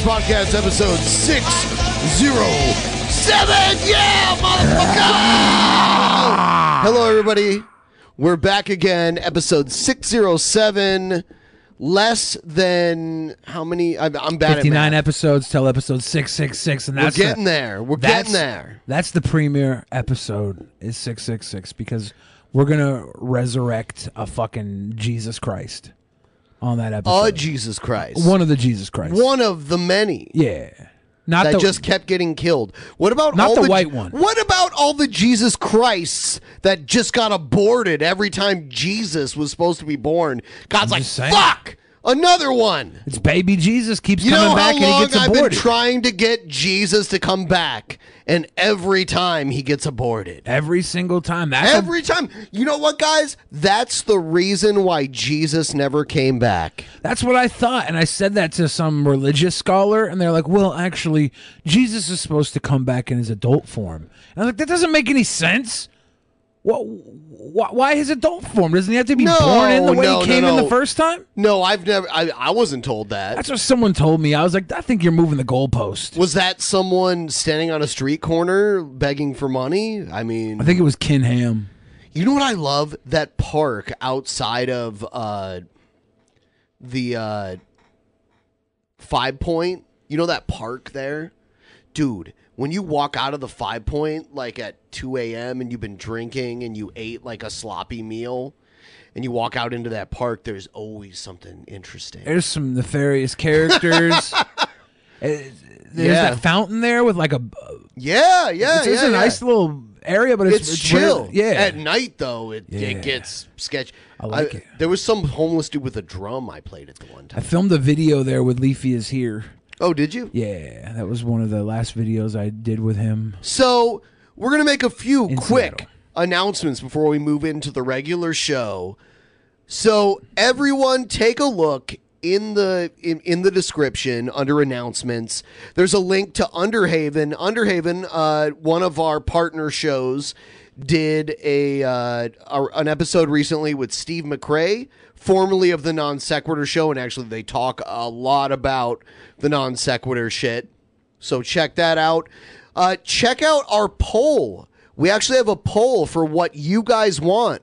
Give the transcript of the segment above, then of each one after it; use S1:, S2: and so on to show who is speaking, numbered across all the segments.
S1: Podcast,
S2: episode 607. Yeah, motherfucker! Hello, everybody. We're back again, episode 607. Less than how many? I'm, I'm bad at
S3: 59
S2: math.
S3: episodes till episode 666 and
S2: We're
S3: that's
S2: getting
S3: the,
S2: there. We're
S3: that's-
S2: getting there.
S3: That's the premiere episode is 666 because we're going to resurrect a fucking Jesus Christ on that episode.
S2: Oh, Jesus Christ.
S3: One of the Jesus Christ.
S2: One of the many.
S3: Yeah. Not
S2: that
S3: the
S2: just kept getting killed. What about
S3: Not
S2: all
S3: the white one.
S2: What about all the Jesus Christs that just got aborted every time Jesus was supposed to be born? God's like,
S3: just saying.
S2: fuck, another one.
S3: It's baby Jesus keeps
S2: You
S3: coming back and he
S2: long
S3: gets
S2: I've been trying to get Jesus to come back, and every time he gets aborted.
S3: Every single time. That's a-
S2: Every time. You know what, guys? That's the reason why Jesus never came back.
S3: That's what I thought, and I said that to some religious scholar, and they're like, "Well, actually, Jesus is supposed to come back in his adult form." And I'm like, "That doesn't make any sense. What? Why, why his adult form? Doesn't he have to be
S2: No,
S3: born in the way
S2: no,
S3: he came in
S2: no.
S3: the first time?"
S2: No, I've never. I, I wasn't told that.
S3: That's what someone told me. I was like, "I think you're moving the goalpost."
S2: Was that someone standing on a street corner begging for money? I mean,
S3: I think it was Ken Ham.
S2: you know what I love? That park outside of uh, the uh, Five Point. You know that park there, dude. When you walk out of the Five Point like at two a.m. and you've been drinking and you ate like a sloppy meal, and you walk out into that park, there's always something interesting.
S3: There's some nefarious characters. Uh, There's
S2: Yeah.
S3: that fountain there with like a.
S2: Yeah, yeah,
S3: it's, it's
S2: yeah,
S3: a
S2: yeah.
S3: nice little area, but it's,
S2: it's, chill.
S3: really- yeah.
S2: At night though, it,
S3: Yeah.
S2: it gets sketchy.
S3: I like it.
S2: There was some homeless dude with a drum I played at the one time.
S3: I filmed a video there with Leafy is here.
S2: Oh, did you?
S3: Yeah, that was one of the last videos I did with him.
S2: So we're gonna make a few
S3: In
S2: quick
S3: Seattle.
S2: announcements before we move into the regular show. So everyone, take a look in the in, in the description under announcements. There's a link to Underhaven. Underhaven, uh, one of our partner shows, did a, uh, a an episode recently with Steve McRae, formerly of the Non Sequitur Show, and actually they talk a lot about the non sequitur shit. So check that out. Uh, check out our poll. We actually have a poll for what you guys want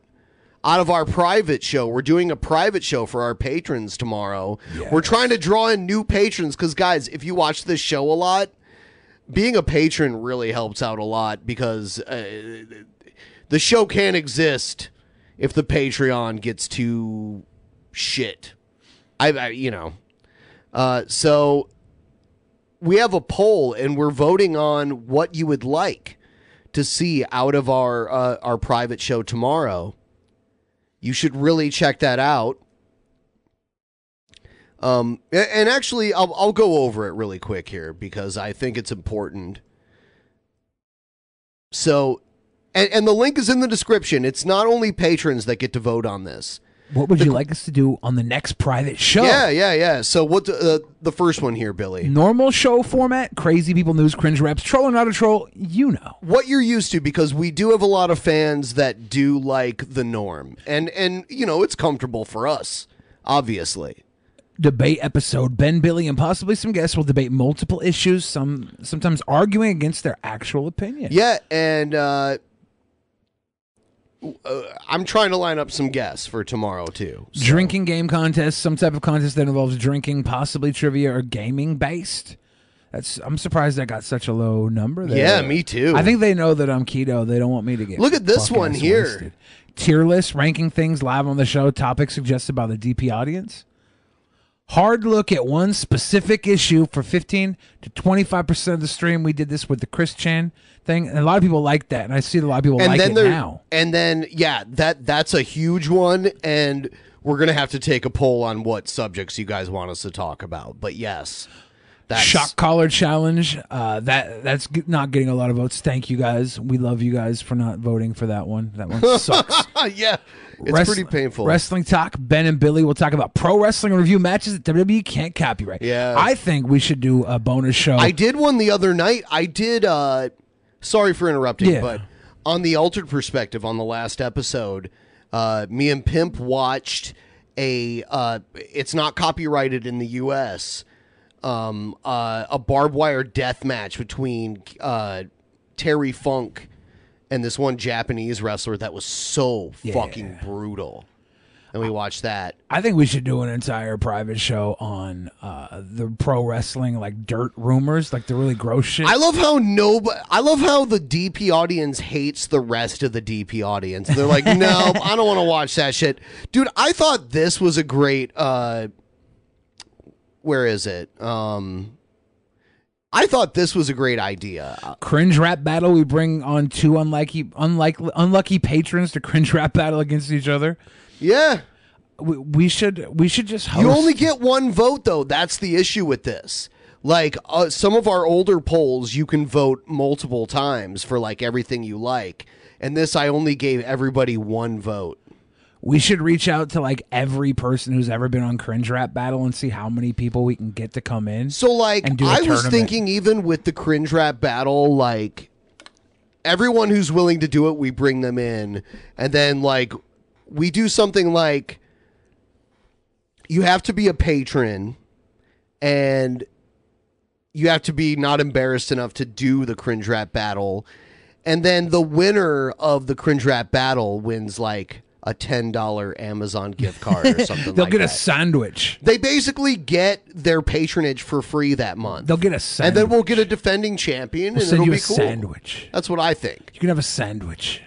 S2: out of our private show. We're doing a private show for our patrons tomorrow. We're trying to draw in new patrons because, guys, if you watch this show a lot, being a patron really helps out a lot because uh, the show can't exist if the Patreon gets too shit. I, I you know. Uh, so we have a poll and we're voting on what you would like to see out of our uh, our private show tomorrow. You should really check that out. Um, and actually, I'll I'll go over it really quick here because I think it's important. So, and, and the link is in the description. It's not only patrons that get to vote on this.
S3: What would you like us to do on the next private show?
S2: Yeah, yeah, yeah. So what? Uh, the first one here, Billy.
S3: Normal show format, crazy people news, cringe reps, troll or not a troll, you know.
S2: What you're used to, because we do have a lot of fans that do like the norm, and and you know it's comfortable for us, obviously.
S3: Debate episode. Ben, Billy, and possibly some guests will debate multiple issues, some sometimes arguing against their actual opinion.
S2: Yeah, and uh, uh, I'm trying to line up some guests for tomorrow too. So-
S3: Drinking game contest, some type of contest that involves drinking, possibly trivia or gaming based. That's I'm surprised I got such a low number there.
S2: Yeah, me too.
S3: I think they know that I'm keto. They don't want me to get
S2: Look at this one here.
S3: wasted. Tier list, ranking things live on the show, topics suggested by the DP audience. Hard look at one specific issue for 15 to 25% of the stream. We did this with the Chris Chan thing, and a lot of people like that, and I see a lot of people
S2: and
S3: like
S2: then
S3: it
S2: there,
S3: now.
S2: and then yeah, that that's a huge one, and we're gonna have to take a poll on what subjects you guys want us to talk about. But yes, that's
S3: Shock collar challenge. Uh, that that's g- not getting a lot of votes. Thank you guys. We love you guys for not voting for that one. That one sucks.
S2: yeah, it's
S3: Wrest-
S2: pretty painful.
S3: Wrestling talk. Ben and Billy will talk about pro wrestling and review matches that WWE can't copyright.
S2: Yeah.
S3: I think we should do a bonus show.
S2: I did one the other night. I did. uh Sorry for interrupting,
S3: Yeah.
S2: but on the altered perspective on the last episode, uh me and Pimp watched a. uh It's not copyrighted in the U.S. Um, uh, a barbed wire death match between uh Terry Funk and this one Japanese wrestler that was so fucking brutal. And we watched that.
S3: I think we should do an entire private show on uh, the pro wrestling like dirt rumors, like the really gross shit.
S2: I love how no, I love how the DP audience hates the rest of the DP audience. They're like, no, I don't want to watch that shit, dude. I thought this was a great. uh Where is it? Um I thought this was a great idea.
S3: Cringe rap battle. We bring on two unlucky, unlikely, unlucky patrons to cringe rap battle against each other.
S2: Yeah,
S3: we, we should we should just host.
S2: you only get one vote though. That's the issue with this. Like uh, some of our older polls, you can vote multiple times for like everything you like, and this I only gave everybody one vote.
S3: We should reach out to like every person who's ever been on cringe rap battle and see how many people we can get to come in.
S2: So like
S3: and do a
S2: I was thinking even with the cringe rap battle, like everyone who's willing to do it, we bring them in. And then like we do something like you have to be a patron and you have to be not embarrassed enough to do the cringe rap battle. And then the winner of the cringe rap battle wins like a ten dollar Amazon gift card or something
S3: They'll
S2: like
S3: get a sandwich.
S2: They basically get their patronage for free that month.
S3: They'll get a sandwich, and
S2: then we'll get a defending champion,
S3: We'll
S2: and
S3: send
S2: it'll
S3: you
S2: be
S3: a
S2: cool.
S3: sandwich.
S2: That's what I think.
S3: You can have a sandwich.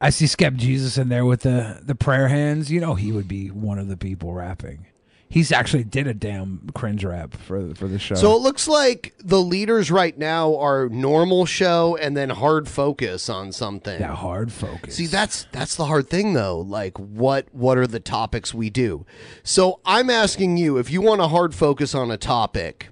S3: I see Skep Jesus in there with the the prayer hands. You know he would be one of the people rapping. He's actually did a damn cringe rap for for the show.
S2: So it looks like the leaders right now are normal show and then hard focus on something.
S3: Yeah, hard focus.
S2: See, that's that's the hard thing though. Like what what are the topics we do? So I'm asking you if you want a hard focus on a topic,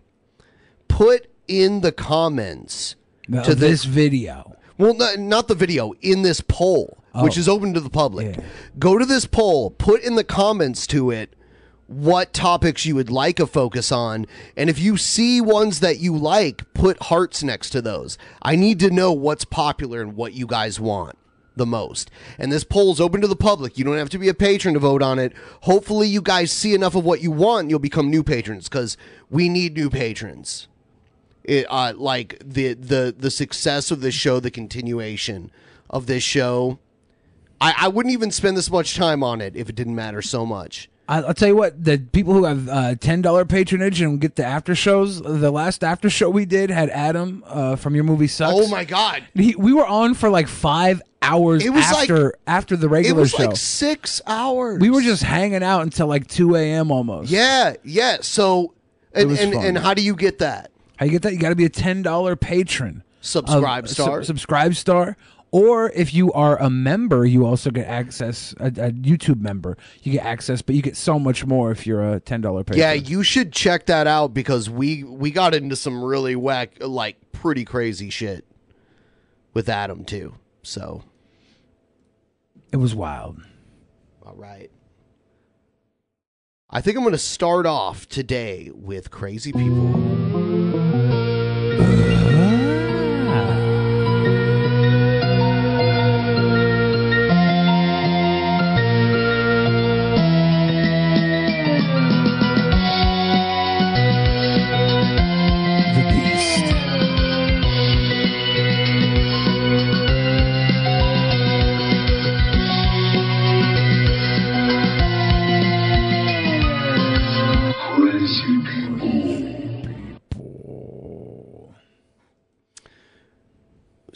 S2: put in the comments
S3: Now,
S2: to
S3: this
S2: this
S3: video.
S2: Well, not, not the video, in this poll, which
S3: Oh.
S2: is open to the public. Go to this poll, put in the comments to it what topics you would like a focus on. And if you see ones that you like, put hearts next to those. I need to know what's popular and what you guys want the most. And this poll's open to the public. You don't have to be a patron to vote on it. Hopefully, you guys see enough of what you want, you'll become new patrons because we need new patrons it, uh, like the the the success of this show, the continuation of this show. I, I wouldn't even spend this much time on it if it didn't matter so much.
S3: I- I'll tell you what, the people who have uh, ten dollar patronage and get the after shows. The last after show we did had Adam uh, from your movie sucks.
S2: Oh my god!
S3: He, we were on for like five hours
S2: It was like-
S3: after after the
S2: It
S3: regular
S2: was
S3: show.
S2: like six hours.
S3: we were just hanging out until like two a.m. almost.
S2: yeah, yeah. So And and, and how do you get that?
S3: How you get that? You got to be a ten dollar patron.
S2: Subscribe
S3: of-
S2: star?
S3: sub- subscribe star. Or if you are a member, you also get access. A, a YouTube member, you get access, but you get so much more if you're a ten dollar patron.
S2: Yeah, you should check that out because we we got into some really whack, like pretty crazy shit with Adam too. So,
S3: it was wild.
S2: all right. I think I'm going to start off today with crazy people.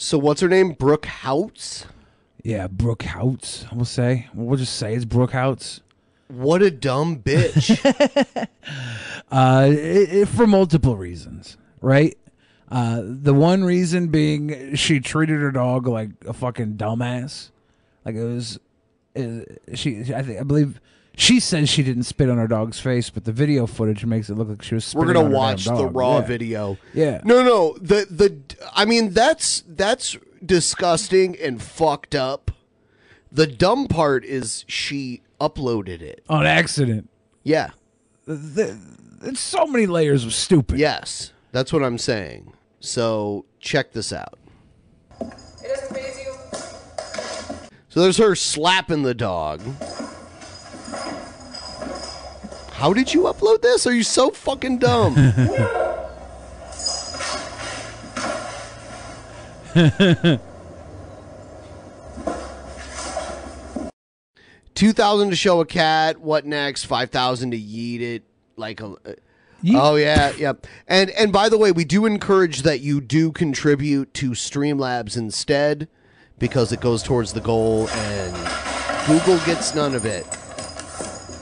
S2: So, what's her name? Brooke Houts.
S3: Yeah, Brooke Houts. We'll say. We'll just say it's Brooke Houts.
S2: What a dumb bitch.
S3: Uh, it, it- for multiple reasons, right? Uh, the one reason being she treated her dog like a fucking dumbass. Like it was, uh, she. I think I believe she says she didn't spit on her dog's face, but the video footage makes it look like she was.
S2: We're gonna
S3: on her damn
S2: watch the raw
S3: Yeah.
S2: video.
S3: Yeah.
S2: No, no. The the. I mean, that's that's disgusting and fucked up. The dumb part is she uploaded it.
S3: on accident.
S2: Yeah.
S3: The, it's so many layers of stupid.
S2: Yes, that's what I'm saying. So check this out. So there's her slapping the dog. How did you upload this? Are you so fucking dumb? Two thousand to show a cat. What next? Five thousand to yeet it. Like a. Uh, oh yeah, yep. And and by the way, we do encourage that you do contribute to Streamlabs instead, because it goes towards the goal, and Google gets none of it.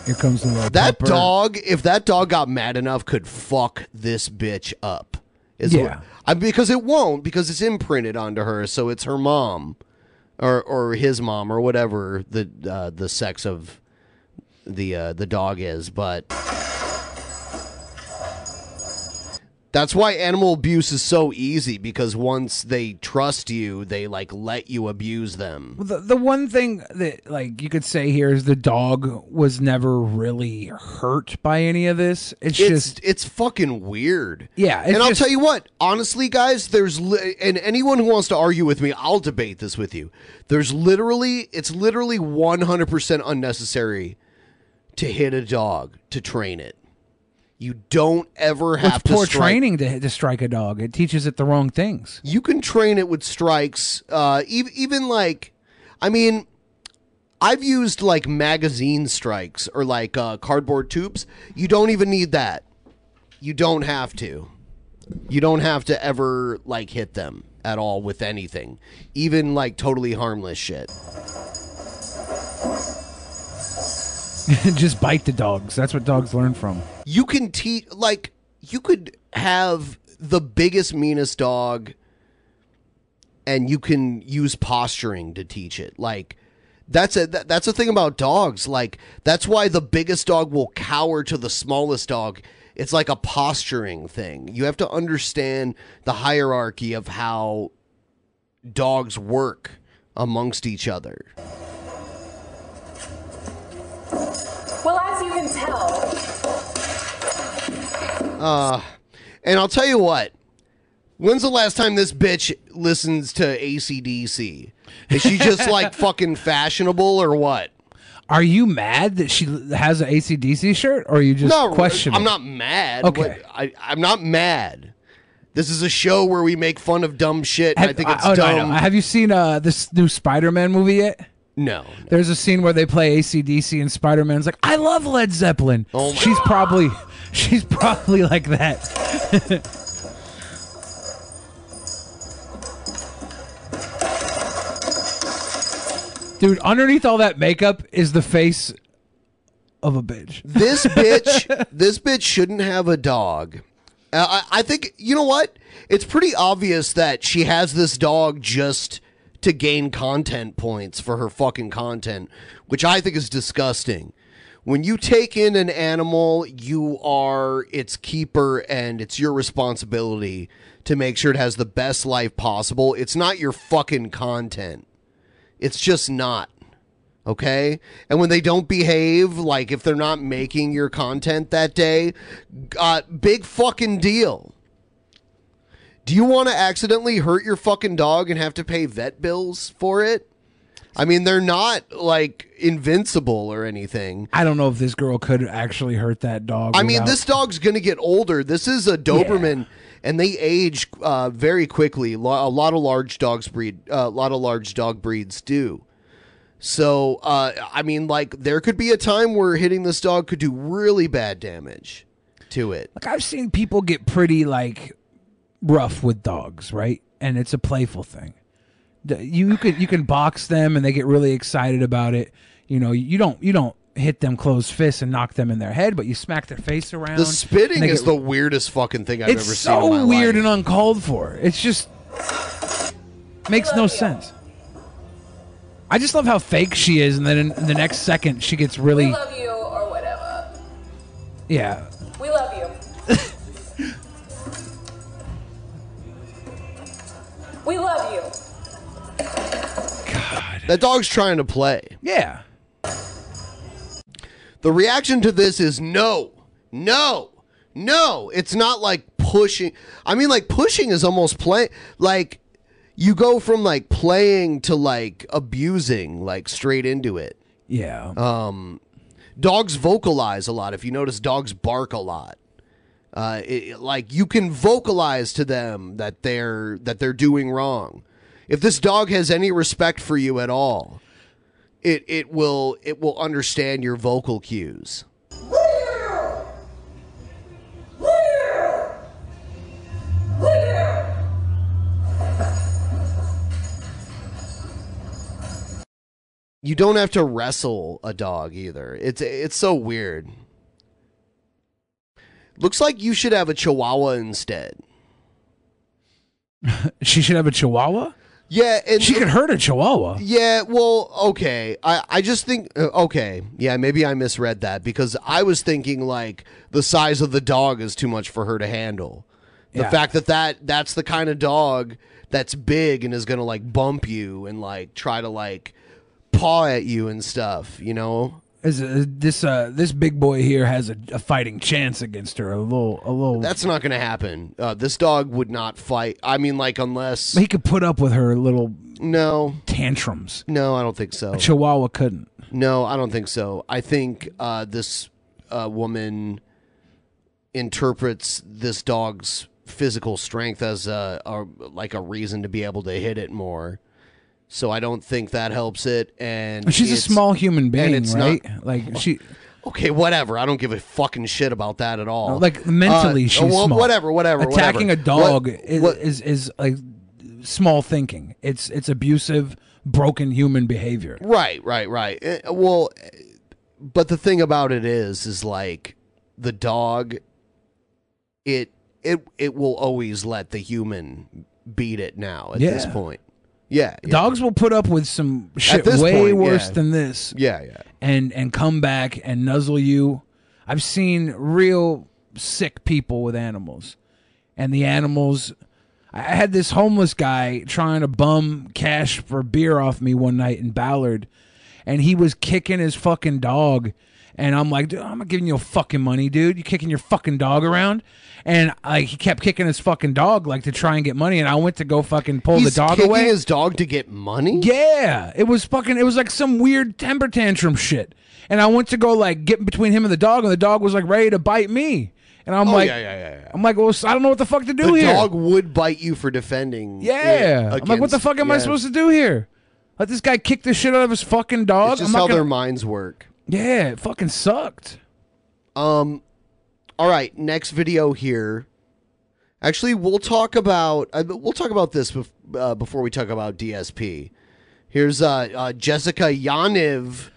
S3: Here comes the little
S2: That
S3: pepper.
S2: dog, if that dog got mad enough, could fuck this bitch up. Is
S3: Yeah.
S2: what- I, because it won't, because it's imprinted onto her, so it's her mom, or or his mom, or whatever the uh, the sex of the uh, the dog is. But that's why animal abuse is so easy because once they trust you, they like let you abuse them.
S3: Well, The, the one thing that like you could say here is the dog was never really hurt by any of this. It's,
S2: it's
S3: just
S2: it's fucking weird.
S3: Yeah,
S2: and I'll
S3: just-
S2: tell you what, honestly, guys, there's li- and anyone who wants to argue with me, I'll debate this with you. There's literally, it's literally 100% unnecessary to hit a dog to train it. You don't ever
S3: it's
S2: have to
S3: poor
S2: strike-
S3: training to, to strike a dog. It teaches it the wrong things.
S2: You can train it with strikes. Uh, even even like, I mean, I've used like magazine strikes or like uh, cardboard tubes. You don't even need that. You don't have to. You don't have to ever like hit them at all with anything, even like totally harmless shit.
S3: just bite the dogs. That's what dogs learn from.
S2: You can teach like you could have the biggest meanest dog and you can use posturing to teach it. Like that's a that, that's a thing about dogs. Like that's why the biggest dog will cower to the smallest dog. It's like a posturing thing. You have to understand the hierarchy of how dogs work amongst each other.
S4: Well, as you can tell,
S2: Uh, and I'll tell you what. When's the last time this bitch listens to ACDC? Is she just like fucking fashionable or what?
S3: Are you mad that she has an ACDC shirt, or are you just
S2: no,
S3: questioning?
S2: I'm not mad.
S3: Okay.
S2: I, I'm not mad. This is a show where we make fun of dumb shit. and I think it's
S3: oh, no,
S2: dumb.
S3: no. Have you seen uh, this new Spider-Man movie yet?
S2: No,
S3: There's a scene where they play ACDC and Spider-Man's like, "I love Led Zeppelin."
S2: Oh
S3: she's probably, she's probably like that. Dude, underneath all that makeup is the face of a bitch.
S2: This bitch, this bitch shouldn't have a dog. Uh, I, I think you know what? It's pretty obvious that she has this dog just to gain content points for her fucking content, which I think is disgusting. When you take in an animal, you are its keeper and it's your responsibility to make sure it has the best life possible. It's not your fucking content. It's just not. Okay? And when they don't behave, like if they're not making your content that day, uh, big fucking deal. Do you want to accidentally hurt your fucking dog and have to pay vet bills for it? I mean, they're not like invincible or anything.
S3: I don't know if this girl could actually hurt that dog.
S2: I mean,
S3: without-
S2: this dog's going to get older. This is a Doberman, and they age uh, very quickly. Lo- A lot of large dogs breed. uh, A lot of large dog breeds do. So, uh, I mean, like there could be a time where hitting this dog could do really bad damage to it.
S3: Like I've seen people get pretty like rough with dogs, right? And it's a playful thing. You, you could you can box them and they get really excited about it. You know, you don't you don't hit them closed fists and knock them in their head, but you smack their face around.
S2: The spitting
S3: and they
S2: is
S3: get-
S2: the weirdest fucking thing I've
S3: it's
S2: ever seen. in
S3: so weird
S2: life.
S3: and uncalled for. It's just makes no sense. I just love how fake she is, and then in, in the next second she gets really
S4: We love you or whatever.
S3: yeah.
S4: We
S2: That dog's trying to play.
S3: Yeah.
S2: The reaction to this is no, no, no. It's not like pushing. I mean, like pushing is almost play. Like you go from like playing to like abusing, like straight into it.
S3: Yeah.
S2: Um, dogs vocalize a lot. If you notice, dogs bark a lot. Uh, it, like you can vocalize to them that they're that they're doing wrong. If this dog has any respect for you at all, it it will it will understand your vocal cues. You don't have to wrestle a dog either. It's it's so weird. Looks like you should have a chihuahua instead.
S3: She should have a chihuahua?
S2: Yeah, and
S3: she could hurt a chihuahua.
S2: Yeah, well, okay. I, I just think uh, okay. Yeah, maybe I misread that because I was thinking like the size of the dog is too much for her to handle. The
S3: Yeah.
S2: fact that that that's the kind of dog that's big and is going to like bump you and like try to like paw at you and stuff, you know?
S3: Is uh, this uh this big boy here has a, a fighting chance against her? A little a little.
S2: That's not going to happen. Uh, this dog would not fight. I mean like unless
S3: he could put up with her little
S2: no
S3: tantrums.
S2: No, I don't think so.
S3: A chihuahua couldn't.
S2: No, I don't think so. I think uh, this uh, woman interprets this dog's physical strength as a, a like a reason to be able to hit it more. So I don't think that helps it. And
S3: She's a small human
S2: and
S3: being,
S2: it's
S3: right?
S2: not-
S3: like she.
S2: Okay, whatever. I don't give a fucking shit about that at all.
S3: Like mentally,
S2: Uh,
S3: she's
S2: well,
S3: small.
S2: Whatever, whatever.
S3: Attacking
S2: whatever.
S3: a dog
S2: What-
S3: is,
S2: what-
S3: is is like small thinking. It's it's abusive, broken human behavior.
S2: Right, right, right. Uh, Well, uh, but the thing about it is, is like the dog. It it it will always let the human beat it now at this point. Yeah, yeah.
S3: Dogs will put up with some shit way
S2: point,
S3: worse
S2: yeah.
S3: than this.
S2: Yeah, yeah.
S3: And and come back and nuzzle you. I've seen real sick people with animals. And the animals I had this homeless guy trying to bum cash for beer off me one night in Ballard and he was kicking his fucking dog and I'm like, dude, I'm not giving you a fucking money, dude. You kicking your fucking dog around? And like he kept kicking his fucking dog like to try and get money and I went to go fucking pull
S2: He's
S3: the dog
S2: kicking
S3: away.
S2: his dog to get money.
S3: Yeah, it was fucking. It was like some weird temper tantrum shit. And I went to go like get between him and the dog, and the dog was like ready to bite me. And I'm
S2: Oh,
S3: like,
S2: yeah, yeah, yeah, yeah.
S3: I'm like, well, I don't know what the fuck to do
S2: the
S3: here.
S2: dog would bite you for defending.
S3: yeah,
S2: it
S3: I'm like, what the fuck am I supposed to do here? Let this guy kick the shit out of his fucking dog.
S2: It's just
S3: I'm
S2: how
S3: gonna-
S2: their minds work.
S3: Yeah, it fucking sucked.
S2: Um, all right, next video here. Actually, we'll talk about uh, we'll talk about this bef- uh, before we talk about DSP. Here's uh, uh, Jessica Yaniv.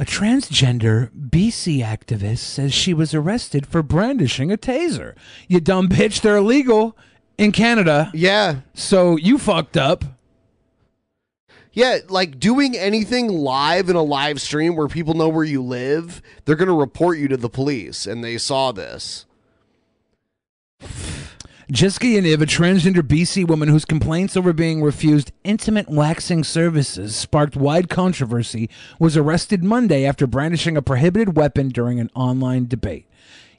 S3: A transgender BC activist says she was arrested for brandishing a taser. You dumb bitch, they're illegal in Canada.
S2: Yeah.
S3: So you fucked up.
S2: Yeah, like doing anything live in a live stream where people know where you live, they're going to report you to the police, and they saw this.
S3: Jessica Yaniv, a transgender BC woman whose complaints over being refused intimate waxing services sparked wide controversy, was arrested Monday after brandishing a prohibited weapon during an online debate.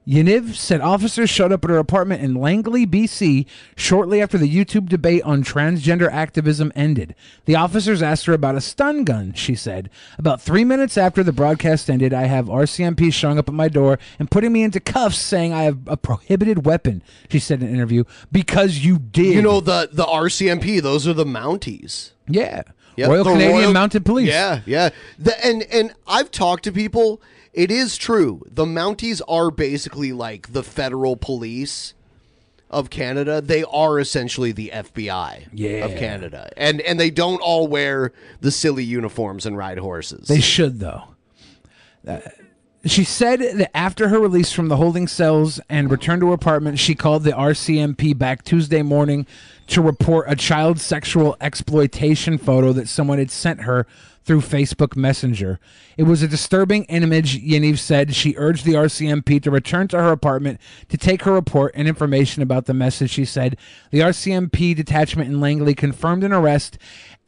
S3: Yaniv said officers showed up at her apartment in Langley, BC, shortly after the YouTube debate on transgender activism ended. The officers asked her about a stun gun, she said. About three minutes after the broadcast ended, I have RCMP showing up at my door and putting me into cuffs saying I have a prohibited weapon, she said in an interview, because you did.
S2: You know the the RCMP; those are the Mounties.
S3: Yeah.
S2: Yep,
S3: Royal Canadian Mounted Police.
S2: Yeah, yeah. The, and and I've talked to people. It is true. The Mounties are basically like the federal police of Canada. They are essentially the FBI
S3: Yeah.
S2: of Canada, and and they don't all wear the silly uniforms and ride horses.
S3: They should, though. Uh, she said that after her release from the holding cells and return to her apartment, she called the RCMP back Tuesday morning to report a child sexual exploitation photo that someone had sent her through Facebook Messenger. It was a disturbing image, Yaniv said. She urged the RCMP to return to her apartment to take her report and information about the message. She said the RCMP detachment in Langley confirmed an arrest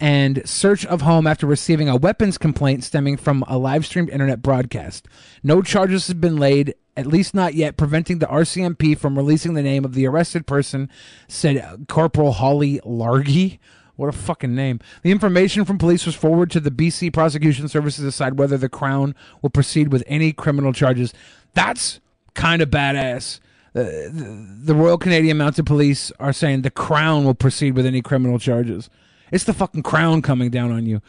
S3: and search of home after receiving a weapons complaint stemming from a live streamed internet broadcast. No charges have been laid, at least not yet, preventing the RCMP from releasing the name of the arrested person, said Corporal Holly Largy. What a fucking name. The information from police was forwarded to the BC Prosecution Service to decide whether the Crown will proceed with any criminal charges. That's kind of badass. Uh, the, the Royal Canadian Mounted Police are saying the Crown will proceed with any criminal charges. It's the fucking Crown coming down on you.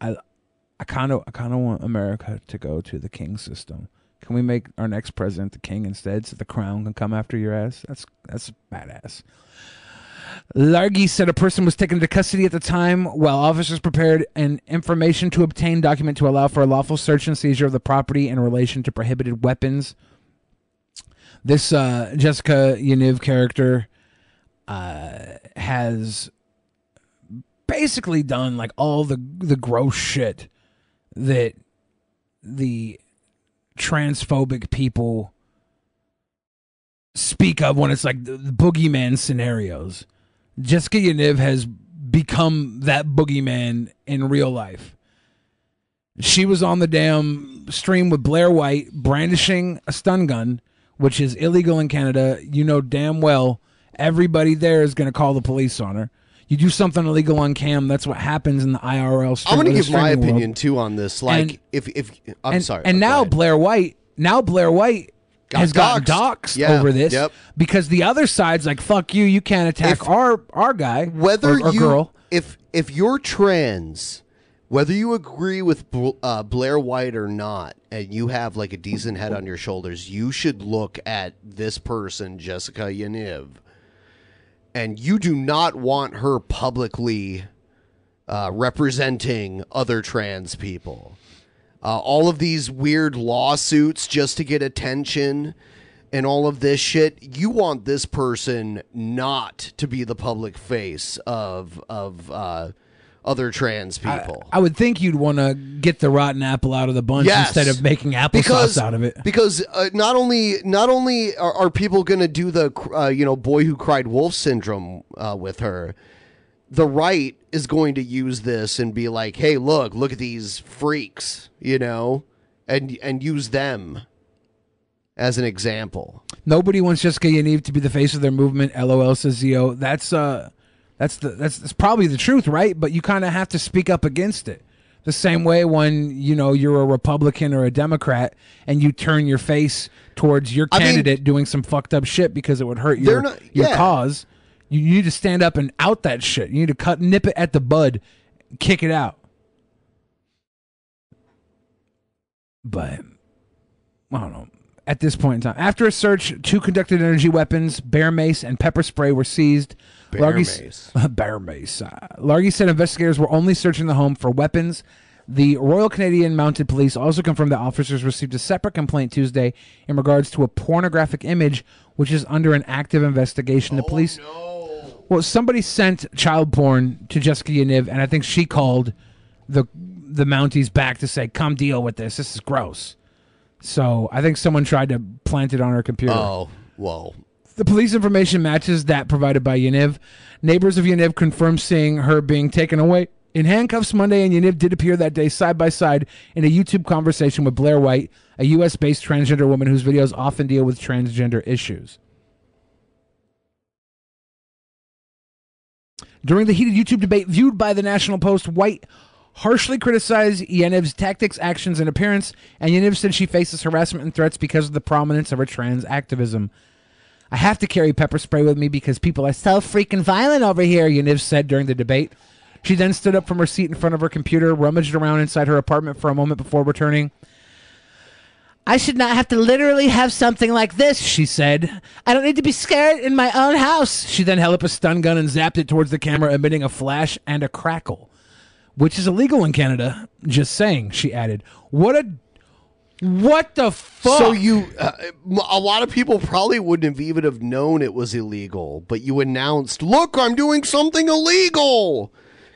S3: I, I kind of, I kind of want America to go to the King system. Can we make our next president the King instead, so the Crown can come after your ass? That's that's badass. Largy said a person was taken into custody at the time while officers prepared an information to obtain document to allow for a lawful search and seizure of the property in relation to prohibited weapons. This uh, Jessica Yaniv character uh, has basically done like all the the gross shit that the transphobic people speak of when it's like the, the boogeyman scenarios. Jessica Yaniv has become that boogeyman in real life. She was on the damn stream with Blair White brandishing a stun gun, which is illegal in Canada. You know damn well everybody there is going to call the police on her. You do something illegal on cam, that's what happens in the IRL. Stream,
S2: I'm going to give my
S3: streaming world.
S2: opinion too on this. Like,
S3: And-
S2: if if I'm
S3: and,
S2: sorry,
S3: And now. Blair White, now Blair White
S2: Got
S3: has gotten
S2: doxxed. Yeah,
S3: over this
S2: yep.
S3: because the other side's like, "Fuck you, you can't attack
S2: If-
S3: our our guy,
S2: whether
S3: or, or
S2: you
S3: girl."
S2: if if you're trans whether you agree with uh, Blair White or not and you have like a decent head on your shoulders you should look at this person Jessica Yaniv and you do not want her publicly uh, representing other trans people uh, all of these weird lawsuits just to get attention and all of this shit you want this person not to be the public face of of uh, other trans people
S3: I would think you'd want to get the rotten apple out of the bunch
S2: Yes.
S3: instead of making applesauce
S2: because
S3: out of it.
S2: because uh, not only not only are, are people going to do the uh, you know boy who cried wolf syndrome uh, with her the right is going to use this and be like hey look look at these freaks you know and and use them as an example
S3: Nobody wants Jessica Yaniv to be the face of their movement. LOL says Zio. That's uh, that's the that's, that's probably the truth, right? But you kind of have to speak up against it. The same way when you know you're a Republican or a Democrat and you turn your face towards your
S2: I mean-
S3: candidate doing some fucked up shit because it would hurt your
S2: not-
S3: your
S2: yeah.
S3: cause. You need to stand up and out that shit. You need to cut nip it at the bud, kick it out. But I don't know. At this point in time, after a search, two conducted energy weapons, bear mace, and pepper spray were seized.
S2: Bear
S3: Largy,
S2: mace.
S3: bear mace. Uh, Largy said investigators were only searching the home for weapons The Royal Canadian Mounted Police also confirmed that officers received a separate complaint Tuesday in regards to a pornographic image, which is under an active investigation. The police. Well, somebody sent child porn to Jessica Yaniv, and I think she called the the Mounties back to say, "Come deal with this. This is gross." So I think someone tried to plant it on her computer.
S2: Oh, whoa.
S3: The police information matches that provided by Yaniv. Neighbors of Yaniv confirmed seeing her being taken away in handcuffs Monday, and Yaniv did appear that day side by side in a YouTube conversation with Blair White, a U.S. based transgender woman whose videos often deal with transgender issues. During the heated YouTube debate viewed by the National Post, White harshly criticized Yaniv's tactics, actions, and appearance, and Yaniv said she faces harassment and threats because of the prominence of her trans activism. I have to carry pepper spray with me because people are so freaking violent over here, Yaniv said during the debate. She then stood up from her seat in front of her computer, rummaged around inside her apartment for a moment before returning. I should not have to literally have something like this, she said. I don't need to be scared in my own house. She then held up a stun gun and zapped it towards the camera, emitting a flash and a crackle, which is illegal in Canada. Just saying, she added. What a. What the fuck?
S2: So you, uh, a lot of people probably wouldn't have even have known it was illegal, but you announced, "Look, I'm doing something illegal."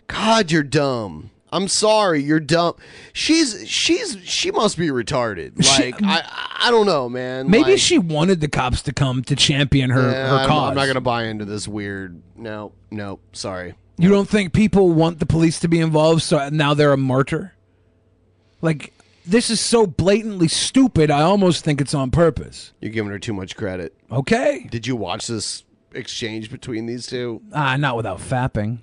S2: God, you're dumb. I'm sorry, you're dumb. She's she's she must be retarded. Like I I don't know, man.
S3: Maybe
S2: Like,
S3: she wanted the cops to come to champion her,
S2: yeah,
S3: her
S2: I'm,
S3: cause.
S2: I'm not gonna buy into this weird. No, no, sorry.
S3: You don't think people want the police to be involved, so now they're a martyr? Like, this is so blatantly stupid, I almost think it's on purpose.
S2: You're giving her too much credit.
S3: Okay.
S2: Did you watch this exchange between these two?
S3: Ah, not without fapping.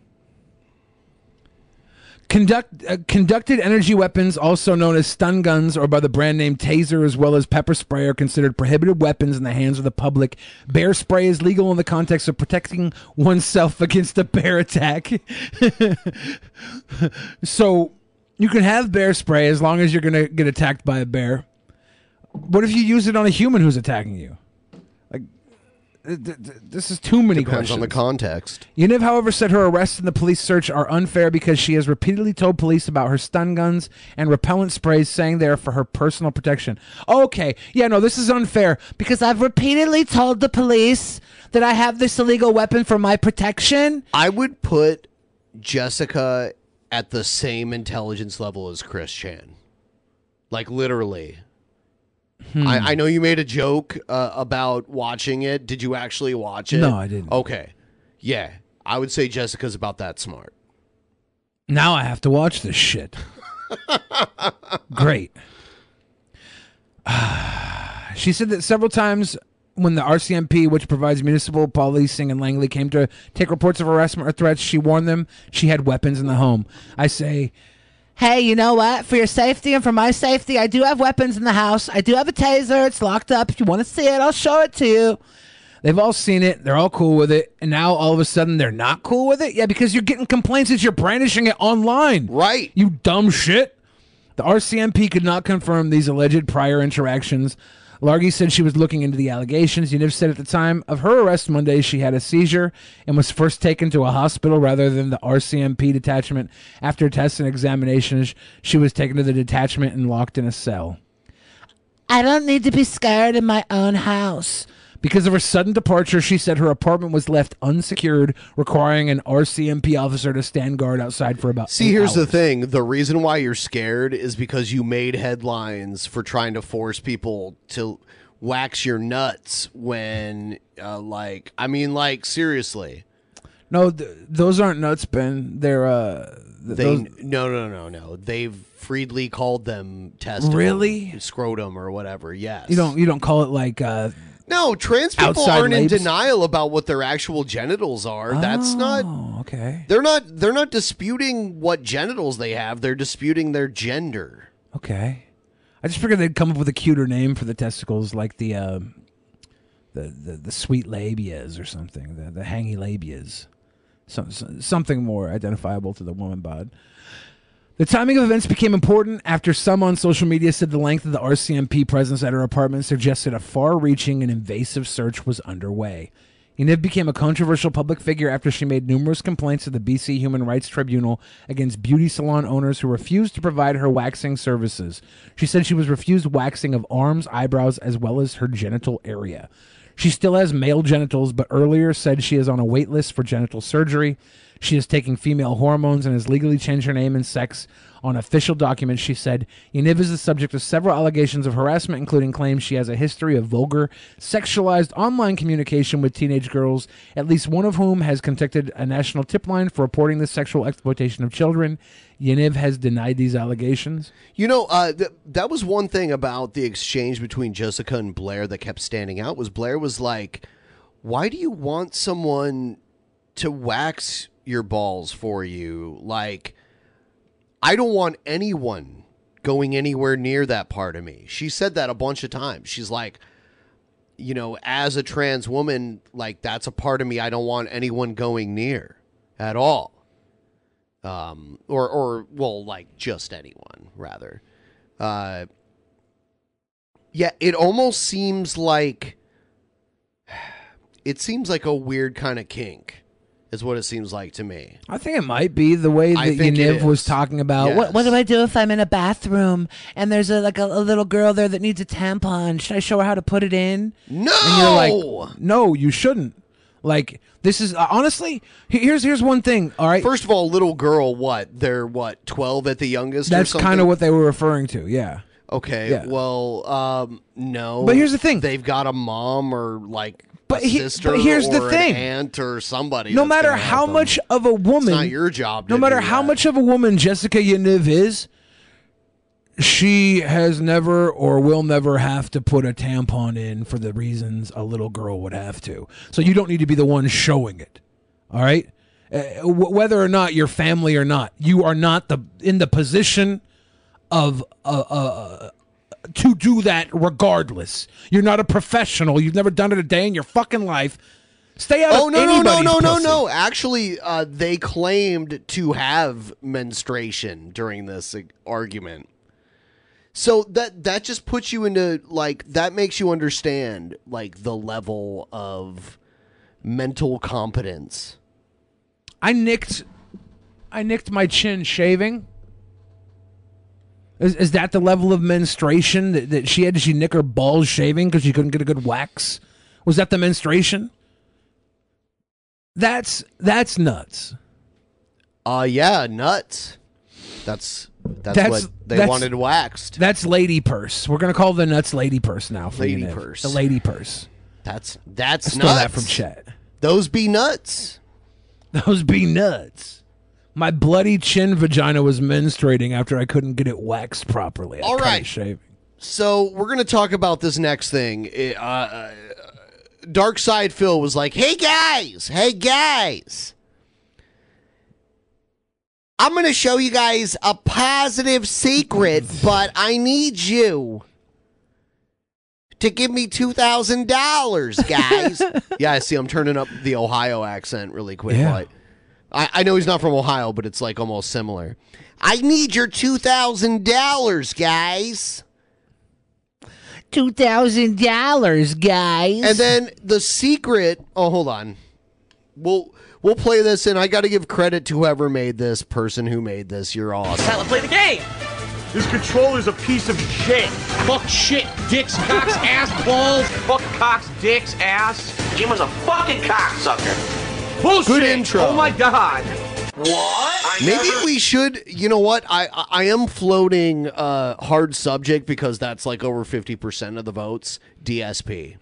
S3: Conduct, uh, conducted energy weapons, also known as stun guns or by the brand name Taser, as well as pepper spray, are considered prohibited weapons in the hands of the public. Bear spray is legal in the context of protecting oneself against a bear attack. so you can have bear spray as long as you're going to get attacked by a bear. What if you use it on a human who's attacking you? Like, th- th- th- this is too many
S2: Depends
S3: questions.
S2: on the context.
S3: Yaniv, however, said her arrest and the police search are unfair because she has repeatedly told police about her stun guns and repellent sprays, saying they are for her personal protection. Okay, yeah, no, this is unfair because I've repeatedly told the police that I have this illegal weapon for my protection.
S2: I would put Jessica at the same intelligence level as Chris Chan. Like literally.
S3: Hmm.
S2: I, I know you made a joke uh, about watching it. Did you actually watch it?
S3: No, I didn't.
S2: Okay. Yeah. I would say Jessica's about that smart.
S3: Now I have to watch this shit. Great. she said that several times when the RCMP, which provides municipal policing in Langley, came to take reports of harassment or threats, she warned them she had weapons in the home. I say, Hey, you know what? For your safety and for my safety, I do have weapons in the house. I do have a taser. It's locked up. If you want to see it, I'll show it to you. They've all seen it. They're all cool with it. And now all of a sudden they're not cool with it? Yeah, because you're getting complaints that you're brandishing it online.
S2: Right.
S3: You dumb shit. The RCMP could not confirm these alleged prior interactions. Largy said she was looking into the allegations. Yaniv said at the time of her arrest Monday she had a seizure and was first taken to a hospital rather than the RCMP detachment. After tests and examinations, she was taken to the detachment and locked in a cell. I don't need to be scared in my own house. Because of her sudden departure, she said her apartment was left unsecured, requiring an RCMP officer to stand guard outside for about
S2: See, here's the thing. The reason why you're scared is because you made headlines for trying to force people to wax your nuts when, uh, like, I mean, like, seriously.
S3: No, th- those aren't nuts, Ben. They're uh, th-
S2: They
S3: those-
S2: no no no no. They've freely called them testicles,
S3: Really?
S2: scrotum or whatever. Yes.
S3: you don't you don't call it like uh,
S2: No, trans people
S3: Outside
S2: aren't in denial about what their actual genitals are. That's not.
S3: Oh, okay.
S2: They're not. They're not disputing what genitals they have. They're disputing their gender.
S3: okay. I just figured they'd come up with a cuter name for the testicles, like the uh, the, the the sweet labias or something, the the hangy labias, some, some- something more identifiable to the woman bod. The timing of events became important after some on social media said the length of the RCMP presence at her apartment suggested a far reaching and invasive search was underway. Yaniv became a controversial public figure after she made numerous complaints to the BC Human Rights Tribunal against beauty salon owners who refused to provide her waxing services. She said she was refused waxing of arms, eyebrows, as well as her genital area. She still has male genitals, but earlier said she is on a wait list for genital surgery. She is taking female hormones and has legally changed her name and sex. On official documents, she said Yaniv is the subject of several allegations of harassment, including claims she has a history of vulgar, sexualized online communication with teenage girls, at least one of whom has contacted a national tip line for reporting the sexual exploitation of children. Yaniv has denied these allegations.
S2: You know, uh, th- that was one thing about the exchange between Jessica and Blair that kept standing out. Was Blair was like, "Why do you want someone to wax your balls for you? Like, I don't want anyone going anywhere near that part of me." She said that a bunch of times. She's like, you know, as a trans woman, like that's a part of me I don't want anyone going near at all um, or or well, like just anyone rather. Uh, yeah, it almost seems like it seems like a weird kind of kink, is what it seems like to me.
S3: I think it might be the way
S2: I
S3: that
S2: think it
S3: Yaniv was
S2: is.
S3: talking about. What, what do I do if I'm in a bathroom and there's a like a, a little girl there that needs a tampon? Should I show her how to put it in?
S2: No,
S3: and you're like, no, you shouldn't. Like this is uh, honestly. he- Here's here's one thing. All right,
S2: First of all, little girl, what? They're what? Twelve at the youngest.
S3: that's
S2: or
S3: kind of what they were referring to. Yeah.
S2: Okay.
S3: Yeah.
S2: Well, um, no.
S3: But here's the thing.
S2: They've got a mom or like
S3: But
S2: a
S3: he- but here's the thing.
S2: aunt or somebody.
S3: no matter how much of a woman,
S2: It's not your job.
S3: no matter how
S2: that.
S3: much of a woman Jessica Yaniv is, she has never or will never have to put a tampon in for the reasons a little girl would have to. So you don't need to be the one showing it. All right? Uh, wh- whether or not you're family or not, you are not the in the position of uh, uh, to do that regardless. You're not a professional. You've never done it a day in your fucking life. Stay out
S2: Oh
S3: of
S2: no no no no no no! Actually, uh, they claimed to have menstruation during this uh, argument. So that that just puts you into like that makes you understand like the level of mental competence.
S3: I nicked I nicked my chin shaving. Is, is that the level of menstruation that, that she had? Did she nick her balls shaving because she couldn't get a good wax? Was that the menstruation? That's that's nuts.
S2: Uh yeah, nuts. That's that's,
S3: That's-
S2: what they
S3: that's-
S2: wanted waxed.
S3: That's lady purse. We're gonna call the nuts lady purse now. For
S2: Lady
S3: you,
S2: purse.
S3: The lady purse.
S2: That's that's
S3: I stole
S2: nuts.
S3: that from Chet.
S2: Those be nuts.
S3: Those be nuts. My bloody chin vagina was menstruating after I couldn't get it waxed properly. I
S2: All
S3: it shaving.
S2: So we're gonna talk about this next thing. Uh, uh, DarksydePhil was like, "Hey guys, hey guys, I'm gonna show you guys a positive secret, but I need you to give me two thousand dollars, guys." yeah, I see. I'm turning up the Ohio accent really quick.
S3: Yeah.
S2: I, I know he's not from Ohio, but it's like almost similar. I need your two thousand dollars, guys.
S3: Two thousand dollars, guys.
S2: And then the secret. Oh, hold on. We'll we'll play this, and I got to give credit to whoever made this person who made this. You're awesome.
S5: Tyler, play the game. This controller's a piece of shit. Fuck shit, dicks, cocks, ass, balls. Fuck cocks, dicks, ass. Jim was a fucking cocksucker. Bullshit.
S2: Good intro.
S5: Oh my god. What?
S2: Maybe we should. You know what? I I- I am floating uh, hard subject because that's like over fifty percent of the votes. DSP.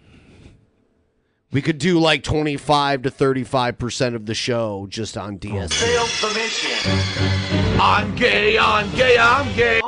S2: We could do like twenty five to thirty five percent of the show just on DSP.
S5: Failed the mission. I'm gay, I'm gay, I'm gay.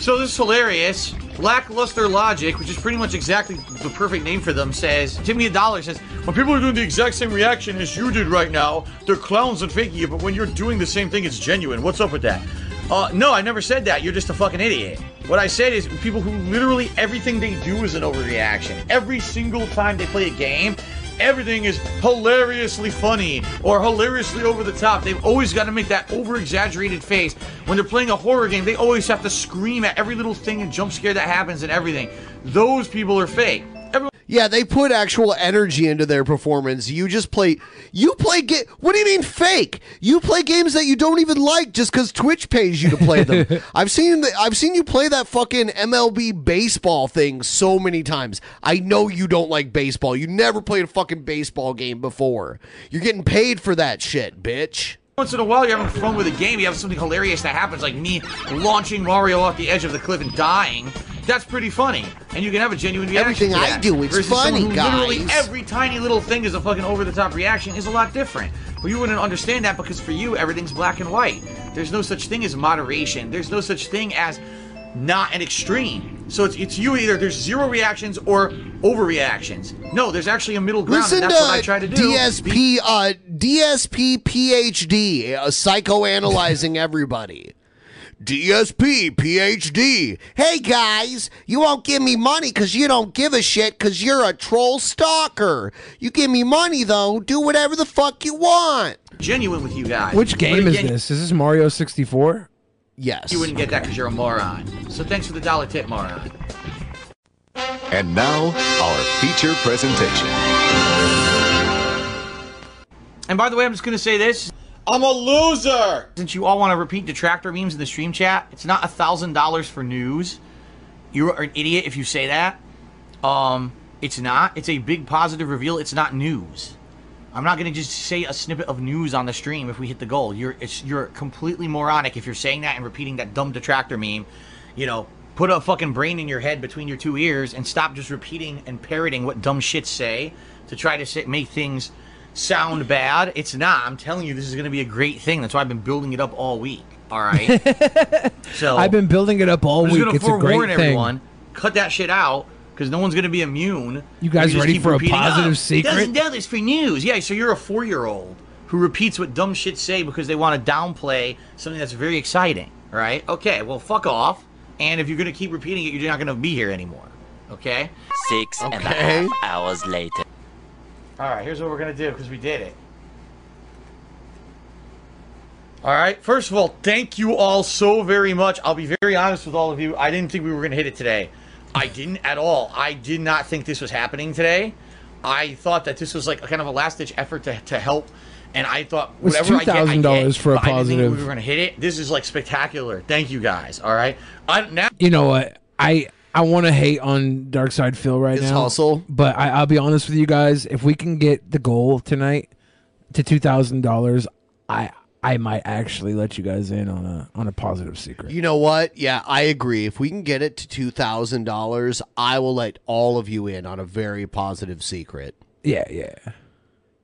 S5: So this is hilarious. Lackluster Logic, which is pretty much exactly the perfect name for them, says, me a dollar, says, when people are doing the exact same reaction as you did right now, they're clowns and faking it, but when you're doing the same thing, it's genuine. What's up with that? Uh, no, I never said that. You're just a fucking idiot. What I said is people who literally everything they do is an overreaction. Every single time they play a game, everything is hilariously funny or hilariously over the top. They've always got to make that over exaggerated face. When they're playing a horror game, they always have to scream at every little thing and jump scare that happens and everything. Those people are fake. Everyone
S2: Yeah, they put actual energy into their performance. You just play. You play. Ga- what do you mean fake? You play games that you don't even like just because Twitch pays you to play them. I've seen. The, I've seen you play that fucking MLB baseball thing so many times. I know you don't like baseball. You never played a fucking baseball game before. You're getting paid for that shit, bitch.
S5: Once in a while, you're having fun with a game. You have something hilarious that happens, like me launching Mario off the edge of the cliff and dying. That's pretty funny, and you can have a genuine reaction.
S2: Everything I do is
S5: Versus
S2: funny,
S5: who Literally, every tiny little thing is a fucking over-the-top reaction. Is a lot different. But you wouldn't understand that because for you, everything's black and white. There's no such thing as moderation. There's no such thing as not an extreme. So it's it's you either there's zero reactions or overreactions. No, there's actually a middle ground,
S2: Listen
S5: and that's
S2: to
S5: what I try to do.
S2: DSP, uh, DSP PhD, uh, psychoanalyzing everybody. DSP PhD. Hey guys, you won't give me money because you don't give a shit because you're a troll stalker. You give me money though, do whatever the fuck you want.
S5: Genuine with you guys.
S3: Which
S5: But
S3: game is this? Is this Mario 64?
S2: Yes.
S5: You wouldn't get that because you're a moron. So thanks for the dollar tip, moron.
S6: And now, our feature presentation.
S5: And by the way, I'm just gonna say this. I'm a loser! Since you all want to repeat detractor memes in the stream chat, it's not a thousand dollars for news. You're an idiot if you say that. Um, it's not. It's a big positive reveal. It's not news. I'm not gonna just say a snippet of news on the stream if we hit the goal. You're it's you're completely moronic if you're saying that and repeating that dumb detractor meme. You know, put a fucking brain in your head between your two ears and stop just repeating and parroting what dumb shits say to try to make things sound bad. It's not. I'm telling you, this is gonna be a great thing. That's why I've been building it up all week. All right. so
S3: I've been building it up all
S5: I'm
S3: week.
S5: gonna
S3: It's a
S5: forewarn
S3: great thing.
S5: everyone. Cut that shit out because no one's gonna be immune.
S3: You guys
S5: just
S3: ready for a
S5: oh,
S3: positive
S5: "Oh,
S3: secret?"
S5: Doesn't do this for news. Yeah, so you're a four year old who repeats what dumb shit say because they want to downplay something that's very exciting. Right? Okay. Well, fuck off. And if you're gonna keep repeating it, you're not gonna be here anymore. Okay.
S7: Six and a half hours later.
S5: All right. Here's what we're gonna do because we did it. All right. First of all, thank you all so very much. I'll be very honest with all of you. I didn't think we were going to hit it today. I didn't at all. I did not think this was happening today. I thought that this was like a kind of a last ditch effort to, to help. And I thought
S3: Was
S5: whatever I get, I
S3: $2,000
S5: get,
S3: for a
S5: but I didn't
S3: positive.
S5: we were going to hit it. This is like spectacular. Thank you guys. All right. I now
S3: You know what? I I want to hate on DarksydePhil right
S2: His
S3: now.
S2: hustle.
S3: But I, I'll be honest with you guys. If we can get the goal tonight to two thousand dollars, I I might actually let you guys in on a on a positive secret.
S2: You know what? Yeah, I agree. If we can get it to two thousand dollars, I will let all of you in on a very positive secret.
S3: Yeah, yeah.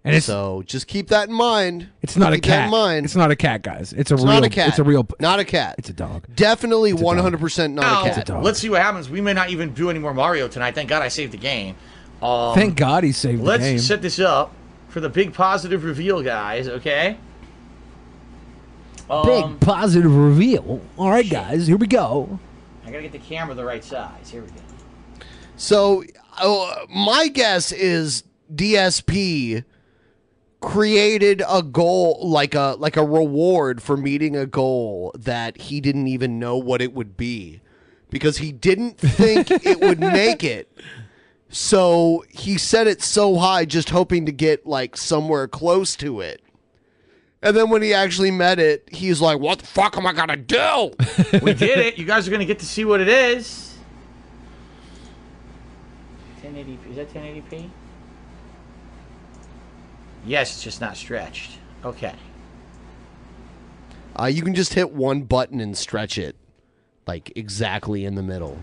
S3: And it's
S2: so just keep that in mind.
S3: it's not a
S2: Keep that in
S3: cat.
S2: mind.
S3: It's not a cat, guys. It's a
S2: It's
S3: real.
S2: not a cat.
S3: It's a real.
S2: Not a cat.
S3: It's a dog.
S2: Definitely one hundred percent not a cat.
S5: Now, let's see what happens. We may not even do any more Mario tonight. Thank God I saved the game. Um,
S3: Thank God he saved
S5: Let's set this up for the big positive reveal, guys. Okay. Um,
S3: Big positive reveal. All right, guys, here we go.
S5: I gotta get the camera the right size. Here we go.
S2: So uh, my guess is DSP created a goal like a like a reward for meeting a goal that he didn't even know what it would be because he didn't think it would make it. So he set it so high just hoping to get like somewhere close to it. And then when he actually met it, he's like, "What the fuck am I gonna do?"
S5: We did it. You guys are gonna get to see what it is. 1080p. Is that 1080p? Yes, it's just not stretched. Okay.
S2: Uh, you can just hit one button and stretch it, like exactly in the middle.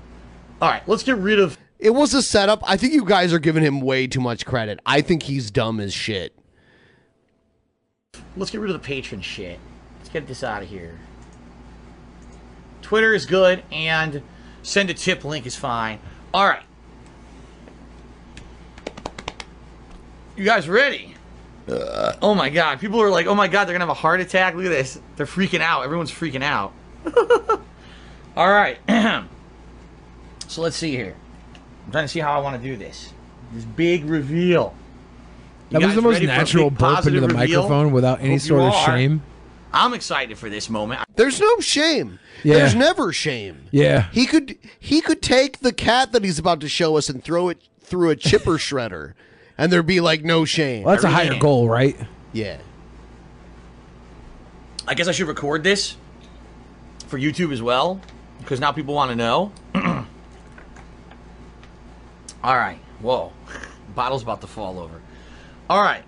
S5: All right, let's get rid of.
S2: It was a setup. I think you guys are giving him way too much credit. I think he's dumb as shit.
S5: Let's get rid of the patron shit. Let's get this out of here. Twitter is good, and send a tip link is fine. All right. You guys ready? Uh. oh my god. People are like, oh my god, they're gonna have a heart attack. Look at this. They're freaking out. Everyone's freaking out. All right. so let's see here. I'm trying to see how I want to do this. This big reveal. You
S3: That was the most
S5: ready for a
S3: natural burp into the
S5: reveal?
S3: microphone without any
S5: Hope
S3: sort
S5: you
S3: of
S5: are.
S3: shame.
S5: I'm excited for this moment.
S2: There's no shame.
S3: Yeah.
S2: There's never shame.
S3: Yeah.
S2: He could he could take the cat that he's about to show us and throw it through a chipper shredder, and there'd be like no shame.
S3: Well, that's a higher
S5: Everything.
S3: goal, right?
S2: Yeah.
S5: I guess I should record this for YouTube as well, because now people want to know. All right. Whoa. Bottle's about to fall over. All right.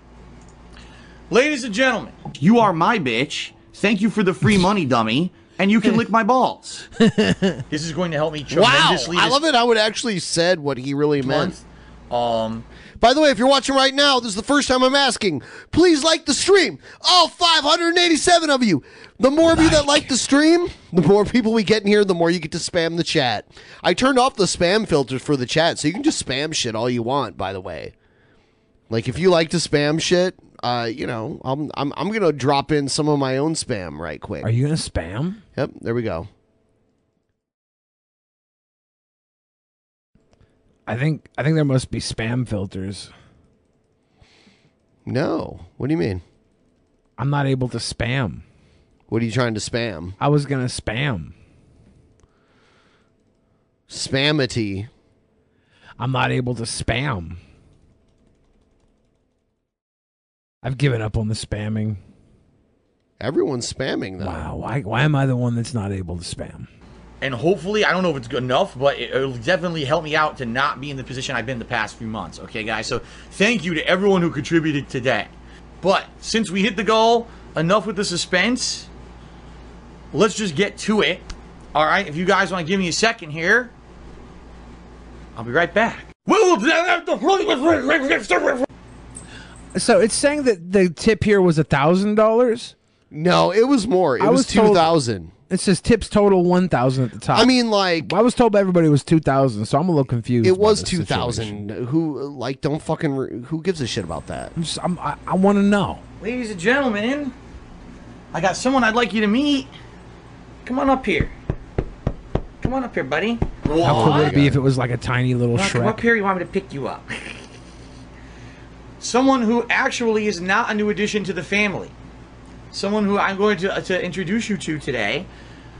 S5: Ladies and gentlemen, you are my bitch. Thank you for the free money, dummy. And you can lick my balls. this is going to help me
S2: Wow. I love it I would actually said what he really meant.
S5: Um,
S2: By the way, if you're watching right now, this is the first time I'm asking. Please like the stream. All 587 of you. The more of you that like the stream, the more people we get in here, the more you get to spam the chat. I turned off the spam filters for the chat, so you can just spam shit all you want, by the way. Like if you like to spam shit, uh, you know, I'm I'm I'm gonna drop in some of my own spam right quick.
S3: Are you gonna spam?
S2: Yep, there we go.
S3: I think I think there must be spam filters.
S2: No. What do you mean?
S3: I'm not able to spam.
S2: What are you trying to spam?
S3: I was gonna spam.
S2: Spamity.
S3: I'm not able to spam. I've given up on the spamming.
S2: Everyone's spamming though.
S3: Wow, why why am I the one that's not able to spam?
S5: and hopefully, I don't know if it's good enough, but it, it'll definitely help me out to not be in the position I've been the past few months. Okay, guys. So thank you to everyone who contributed today. But since we hit the goal, enough with the suspense. Let's just get to it. All right. If you guys want to give me a second here, I'll be right back.
S3: So it's saying that the tip here was a thousand dollars.
S2: No, it was more. It
S3: I
S2: was,
S3: was
S2: two thousand.
S3: It says tips total one thousand at the top.
S2: I mean, like
S3: I was told by everybody it was two thousand, so I'm a little confused.
S2: it was
S3: this
S2: two
S3: situation.
S2: thousand. Who like don't fucking re- who gives a shit about that?
S3: I'm just, I'm, I, I want to know.
S5: Ladies and gentlemen, I got someone I'd like you to meet. Come on up here. Come on up here, buddy.
S3: How cool would it be if it was like a tiny little
S5: Wanna come up here? You want me to pick you up? Someone who actually is not a new addition to the family. Someone who I'm going to, uh, to introduce you to today,